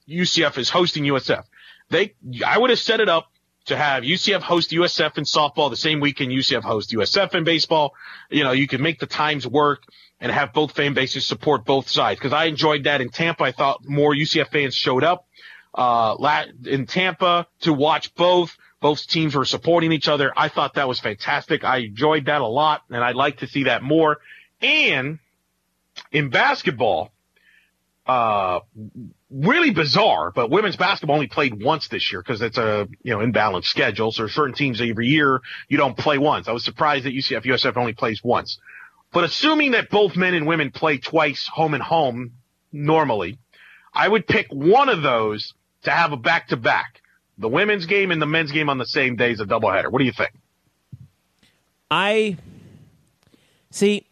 UCF is hosting USF. They, I would have set it up to have UCF host USF in softball the same weekend UCF host USF in baseball. You know, you can make the times work and have both fan bases support both sides. Cause I enjoyed that in Tampa. I thought more UCF fans showed up, uh, in Tampa to watch both. Both teams were supporting each other. I thought that was fantastic. I enjoyed that a lot and I'd like to see that more. And in basketball, uh, really bizarre, but women's basketball only played once this year because it's a, you know, imbalanced schedule. So certain teams every year you don't play once. I was surprised that UCF USF only plays once. But assuming that both men and women play twice home and home normally, I would pick one of those to have a back to back. The women's game and the men's game on the same day is a doubleheader. What do you think? I see.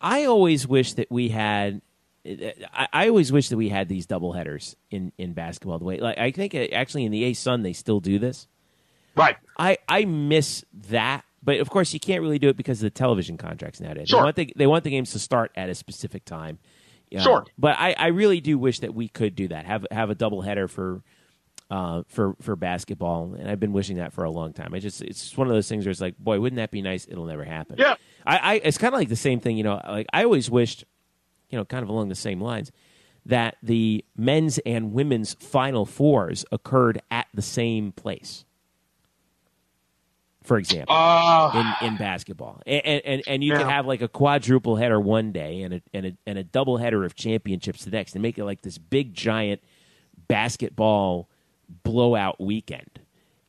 I always wish that we had. I, I always wish that we had these double headers in, in basketball. The way, like I think uh, actually in the A Sun they still do this. Right. I I miss that, but of course you can't really do it because of the television contracts nowadays. Sure. They want the they want the games to start at a specific time. Sure. But I, I really do wish that we could do that. Have have a double header for uh, for for basketball, and I've been wishing that for a long time. I just it's just one of those things where it's like, boy, wouldn't that be nice? It'll never happen. Yeah. I, I it's kind of like the same thing, you know. Like I always wished, you know, kind of along the same lines, that the men's and women's final fours occurred at the same place. For example, Uh, in, in basketball, and and, and you could have like a quadruple header one day and a and a and a double header of championships the next, and make it like this big giant basketball blowout weekend.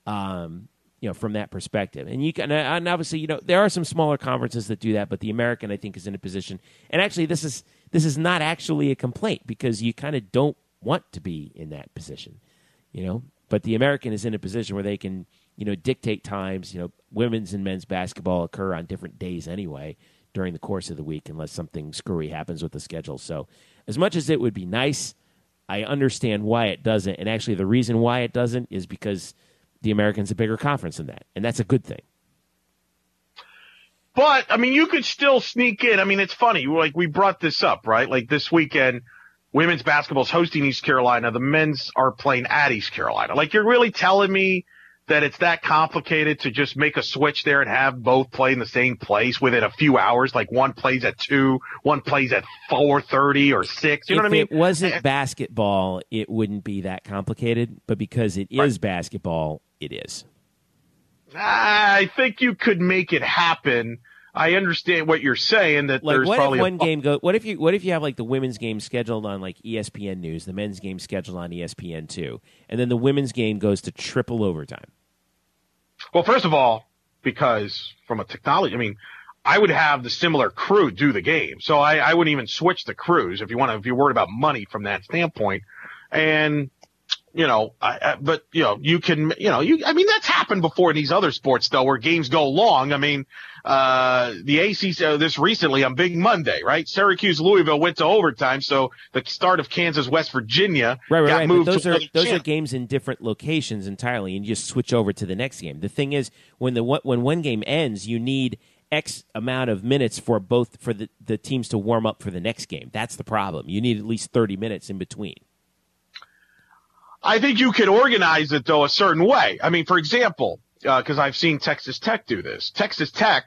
Um, you know, from that perspective, and you can, and obviously, you know, there are some smaller conferences that do that, but the American, I think, is in a position. And actually, this is this is not actually a complaint because you kind of don't want to be in that position, you know. But the American is in a position where they can, you know, dictate times. You know, women's and men's basketball occur on different days anyway during the course of the week, unless something screwy happens with the schedule. So, as much as it would be nice, I understand why it doesn't. And actually, the reason why it doesn't is because the American's a bigger conference than that, and that's a good thing. But I mean, you could still sneak in. I mean, it's funny. Like we brought this up, right? Like this weekend, women's basketball is hosting East Carolina. The men's are playing at East Carolina. Like you're really telling me that it's that complicated to just make a switch there and have both play in the same place within a few hours. Like one plays at two, one plays at four thirty or six. You know if what I mean? If it wasn't basketball, it wouldn't be that complicated. But because it is Right. basketball, it is. I think you could make it happen. I understand what you're saying that Like, there's what probably if a- one game go? What if you? What if you have like the women's game scheduled on like ESPN News, the men's game scheduled on ESPN two, and then the women's game goes to triple overtime? Well, first of all, because from a technology, I mean, I would have the similar crew do the game, so I, I wouldn't even switch the crews if you want to. If you're worried about money from that standpoint, and you know, I, I, but you know, you can, you know, you. I mean, that's happened before in these other sports though, where games go long. I mean, uh, the ACC uh, this recently on Big Monday, right? Syracuse Louisville went to overtime, so the start of Kansas West Virginia Right, right, got right. But those are those are games in different locations entirely, and you just switch over to the next game. The thing is, when the when one game ends, you need X amount of minutes for both for the, the teams to warm up for the next game. That's the problem. You need at least thirty minutes in between. I think you could organize it though a certain way. I mean, for example, because I've seen Texas Tech do this. Texas Tech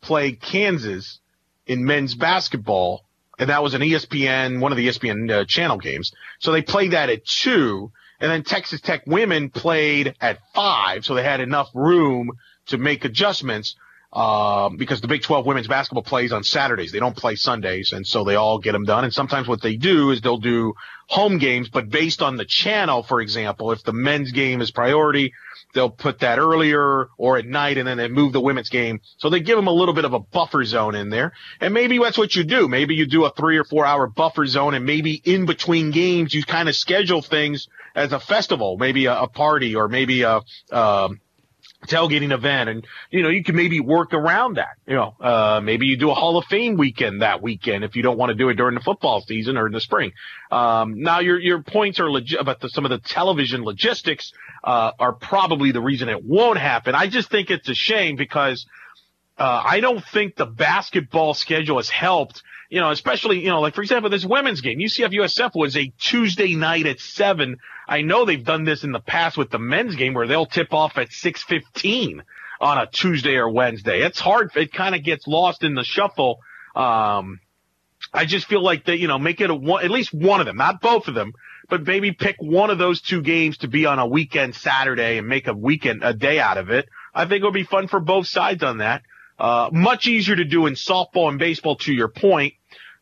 played Kansas in men's basketball, and that was an ESPN, one of the ESPN uh, channel games. So they played that at two, and then Texas Tech women played at five, so they had enough room to make adjustments. Um, because the Big 12 women's basketball plays on Saturdays. They don't play Sundays. And so they all get them done. And sometimes what they do is they'll do home games, but based on the channel, for example, if the men's game is priority, they'll put that earlier or at night and then they move the women's game. So they give them a little bit of a buffer zone in there. And maybe that's what you do. Maybe you do a three or four hour buffer zone and maybe in between games, you kind of schedule things as a festival, maybe a, a party or maybe a, um, tailgating event and you know you can maybe work around that you know uh maybe you do a hall of fame weekend that weekend if you don't want to do it during the football season or in the spring um now your your points are legit about the, some of the television logistics uh are probably the reason it won't happen i just think it's a shame because uh, I don't think the basketball schedule has helped, you know, especially, you know, like for example, this women's game, UCF USF was a Tuesday night at seven. I know they've done this in the past with the men's game where they'll tip off at 615 on a Tuesday or Wednesday. It's hard. It kind of gets lost in the shuffle. Um, I just feel like that, you know, make it a one, at least one of them, not both of them, but maybe pick one of those two games to be on a weekend Saturday and make a weekend, a day out of it. I think it would be fun for both sides on that. Uh, much easier to do in softball and baseball to your point.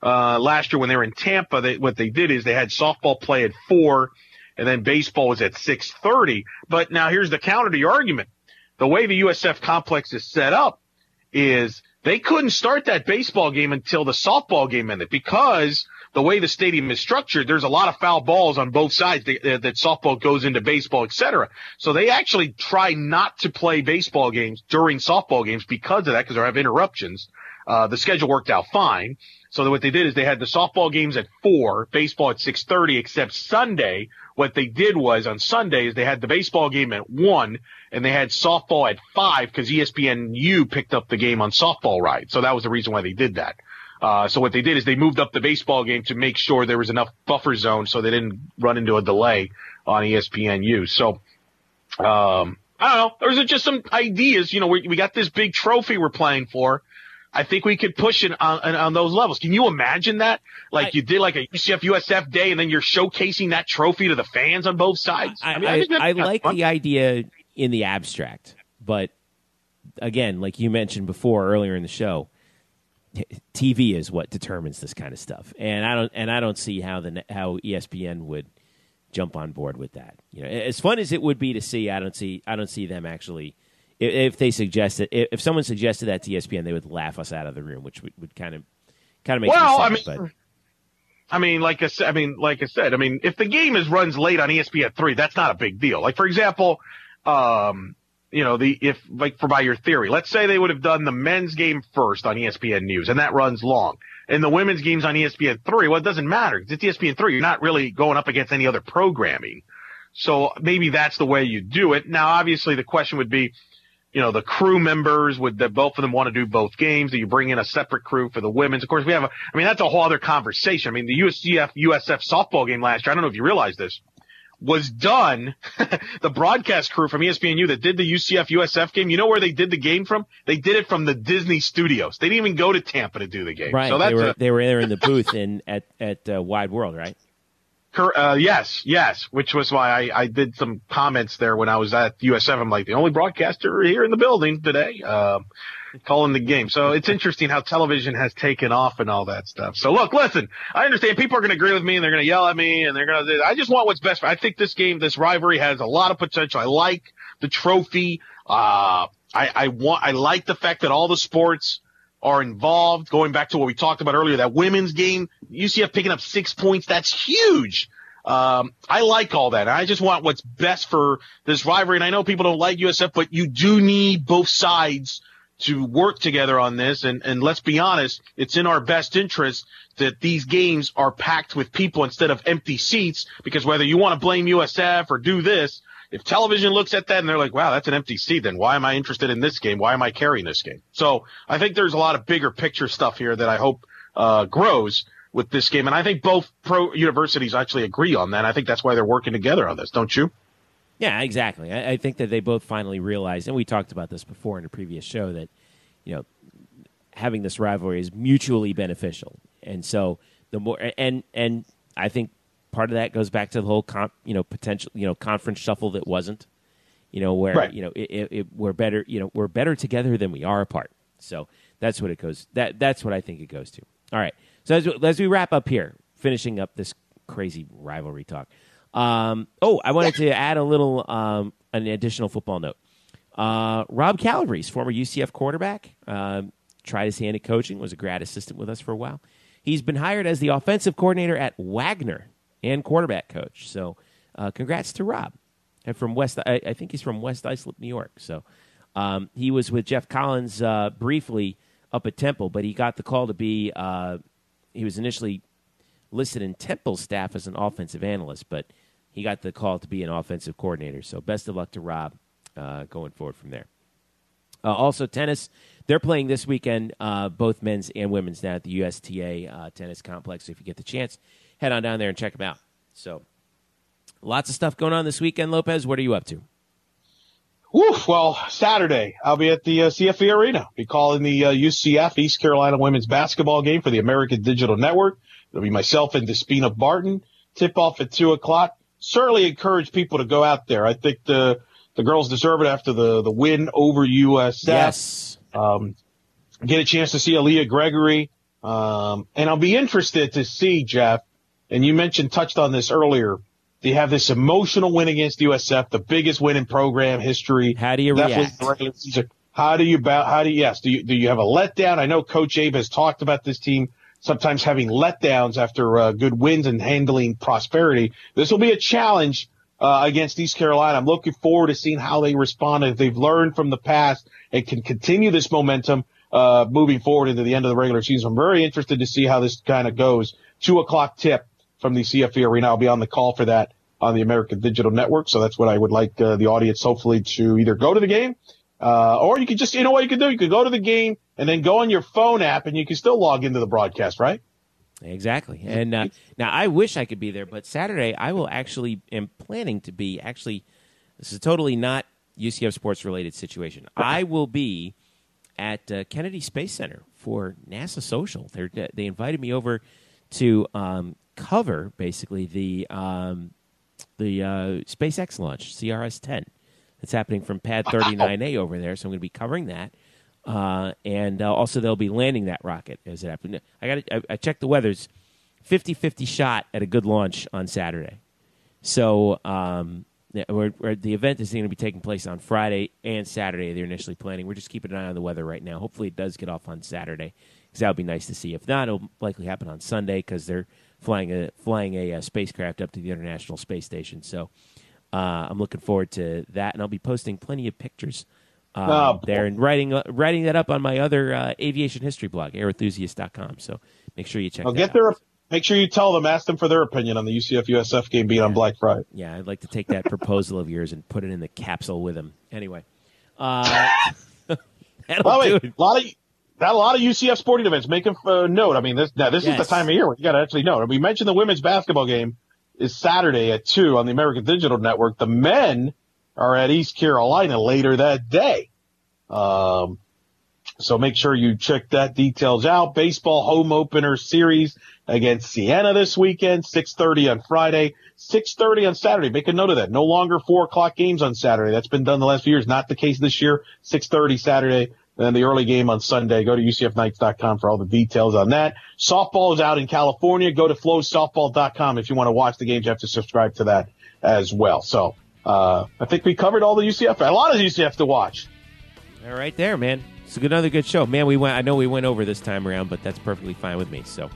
Uh, last year when they were in Tampa, they, what they did is they had softball play at four and then baseball was at 630. But now here's the counter to your argument. The way the USF complex is set up is they couldn't start that baseball game until the softball game ended because the way the stadium is structured, there's a lot of foul balls on both sides that, that, softball goes into baseball, et cetera. So they actually try not to play baseball games during softball games because of that, because they have interruptions. Uh, the schedule worked out fine. So what they did is they had the softball games at four, baseball at six thirty. Except Sunday, what they did was on Sundays they had the baseball game at one, and they had softball at five because ESPNU picked up the game on softball right. So that was the reason why they did that. Uh, so what they did is they moved up the baseball game to make sure there was enough buffer zone so they didn't run into a delay on ESPNU. So, um, I don't know. There's just some ideas. You know, we, we got this big trophy we're playing for. I think we could push it on, on, on those levels. Can you imagine that? Like I- you did like a UCF USF day and then you're showcasing that trophy to the fans on both sides. I, mean, I, think I like fun. the idea in the abstract, but again, like you mentioned before earlier in the show, TV is what determines this kind of stuff, and I don't and I don't see how the how ESPN would jump on board with that. You know, as fun as it would be to see, I don't see I don't see them actually. If, they suggested, if, someone suggested that to ESPN, they would laugh us out of the room, which would, would kind of kind of make Well, me I mean, I mean, like I said, I mean, like I said, I mean, if the game is runs late on ESPN three, that's not a big deal. Like for example, um, you know, the if like for by your theory, let's say they would have done the men's game first on ESPN News, and that runs long, and the women's games on ESPN three. Well, it doesn't matter. It's ESPN three. You're not really going up against any other programming. So maybe that's the way you do it. Now, obviously, the question would be, you know, the crew members would that both of them want to do both games? Do you bring in a separate crew for the women's? Of course, we have a, I mean, that's a whole other conversation. I mean, the USCF USF softball game last year, I don't know if you realize this, was done. [LAUGHS] the broadcast crew from ESPNU that did the UCF USF game, you know where they did the game from? They did it from the Disney studios. They didn't even go to Tampa to do the game. Right. So they were a, they were there in the booth in at at uh, Wide World, right? Uh, yes, yes, which was why I, I did some comments there when I was at USF. I'm like the only broadcaster here in the building today, um, calling the game. So it's interesting how television has taken off and all that stuff. So look, listen, I understand people are going to agree with me and they're going to yell at me and they're going to, I just want what's best. I think this game, this rivalry has a lot of potential. I like the trophy. Uh, I, I want, I like the fact that all the sports, are involved. Going back to what we talked about earlier, that women's game, UCF picking up six points, that's huge. Um, I like all that. I just want what's best for this rivalry. And I know people don't like USF, but you do need both sides to work together on this. And, and let's be honest, it's in our best interest that these games are packed with people instead of empty seats because whether you want to blame USF or do this, if television looks at that and they're like, wow, that's an empty seat, then why am I interested in this game? Why am I carrying this game? So I think there's a lot of bigger picture stuff here that I hope uh, grows with this game. And I think both pro universities actually agree on that. I think that's why they're working together on this, don't you? Yeah, exactly. I, I think that they both finally realized, and we talked about this before in a previous show, that you know having this rivalry is mutually beneficial, and so the more and and I think part of that goes back to the whole comp, you know potential you know conference shuffle that wasn't, you know where Right. you know it, it, it, we're better you know we're better together than we are apart. So that's what it goes. That that's what I think it goes to. All right. So as, as we wrap up here, finishing up this crazy rivalry talk. Um, oh, I wanted to add a little um, an additional football note. Uh, Rob Calabrese, former UCF quarterback, um, tried his hand at coaching, was a grad assistant with us for a while. He's been hired as the offensive coordinator at Wagner and quarterback coach. So, uh, congrats to Rob. And from West, I, I think he's from West Islip, New York. So, um, he was with Geoff Collins uh, briefly up at Temple, but he got the call to be. Uh, he was initially listed in Temple's staff as an offensive analyst, but he got the call to be an offensive coordinator. So best of luck to Rob uh, going forward from there. Uh, also, tennis. They're playing this weekend, uh, both men's and women's, down at the USTA Tennis Complex. So if you get the chance, head on down there and check them out. So, lots of stuff going on this weekend, Lopez. What are you up to? Woof. Well, Saturday, I'll be at the uh, CFE Arena. Be calling the uh, UCF East Carolina women's basketball game for the American Digital Network. It'll be myself and Despina Barton. Tip off at two o'clock. Certainly encourage people to go out there. I think the the girls deserve it after the the win over USF. Yes. Um, get a chance to see Aaliyah Gregory. Um, and I'll be interested to see Jeff. And you mentioned touched on this earlier. They have this emotional win against USF, the biggest win in program history. How do you Definitely react? How do you bow? How do you, yes? Do you, do you have a letdown? I know Coach Abe has talked about this team sometimes having letdowns after uh, good wins and handling prosperity. This will be a challenge uh, against East Carolina. I'm looking forward to seeing how they respond if they've learned from the past and can continue this momentum uh, moving forward into the end of the regular season. I'm very interested to see how this kind of goes. Two o'clock tip from the CFE Arena. I'll be on the call for that on the American Digital Network. So that's what I would like uh, the audience hopefully to either go to the game uh, or you could just, you know what you could do? You could go to the game and then go on your phone app and you can still log into the broadcast, right? Exactly. And uh, now I wish I could be there, but Saturday I will actually am planning to be. Actually, this is totally not UCF sports related situation. I will be at uh, Kennedy Space Center for NASA Social. They they invited me over to um, cover basically the um, the uh, SpaceX launch CRS ten. It's happening from Pad 39A over there, so I'm going to be covering that. Uh, and uh, also, they'll be landing that rocket as it happens. I got I, I checked the weather's 50-50 shot at a good launch on Saturday. So um, we're, we're- the event is going to be taking place on Friday and Saturday. They're initially planning. We're just keeping an eye on the weather right now. Hopefully, it does get off on Saturday because that would be nice to see. If not, it'll likely happen on Sunday because they're flying a flying a, uh spacecraft up to the International Space Station. So uh, I'm looking forward to that, and I'll be posting plenty of pictures um, Oh, there and writing uh, writing that up on my other uh, aviation history blog, airenthusiast.com. So make sure you check. I'll that get out. their. Make sure you tell them, ask them for their opinion on the UCF USF game being on Black Friday. Yeah, I'd like to take that proposal of yours and put it in the capsule with him. Anyway, uh, [LAUGHS] that'll By do way, it. a lot of got a lot of UCF sporting events. Make a uh, note. I mean, this now this is the time of year where you got to actually know. We mentioned the women's basketball game is Saturday at two on the American Digital Network. The men are at East Carolina later that day. Um, so make sure you check that details out. Baseball home opener series against Siena this weekend, 6.30 on Friday, 6.30 on Saturday. Make a note of that. No longer four o'clock games on Saturday. That's been done the last few years. Not the case this year. 6.30 Saturday. And then the early game on Sunday. Go to UCFKnights.com for all the details on that. Softball is out in California. Go to flosoftball.com if you want to watch the games. You have to subscribe to that as well. So, uh, I think we covered all the UCF, a lot of UCF to watch. All right, there, man. It's another good show, man. We went. I know we went over this time around, but that's perfectly fine with me. So,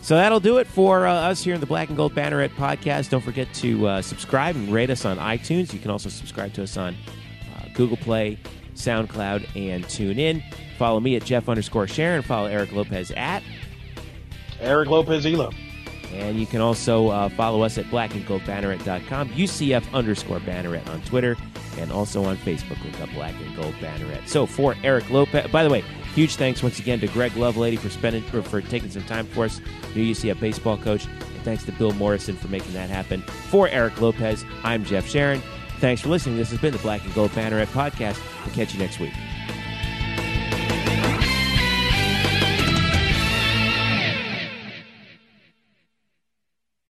so that'll do it for uh, us here in the Black and Gold Banneret podcast. Don't forget to uh, subscribe and rate us on iTunes. You can also subscribe to us on uh, Google Play, SoundCloud, and tune in. Follow me at Jeff underscore Sharon. Follow Eric Lopez at Eric Lopez Elo. And you can also uh, follow us at blackandgoldbanneret.com, UCF underscore banneret on Twitter, and also on Facebook. Look up Black and Gold Banneret. So for Eric Lopez, by the way, huge thanks once again to Greg Lovelady for spending for, for taking some time for us, new UCF baseball coach, and thanks to Bill Morrison for making that happen. For Eric Lopez, I'm Jeff Sharon. Thanks for listening. This has been the Black and Gold Banneret podcast. We'll catch you next week.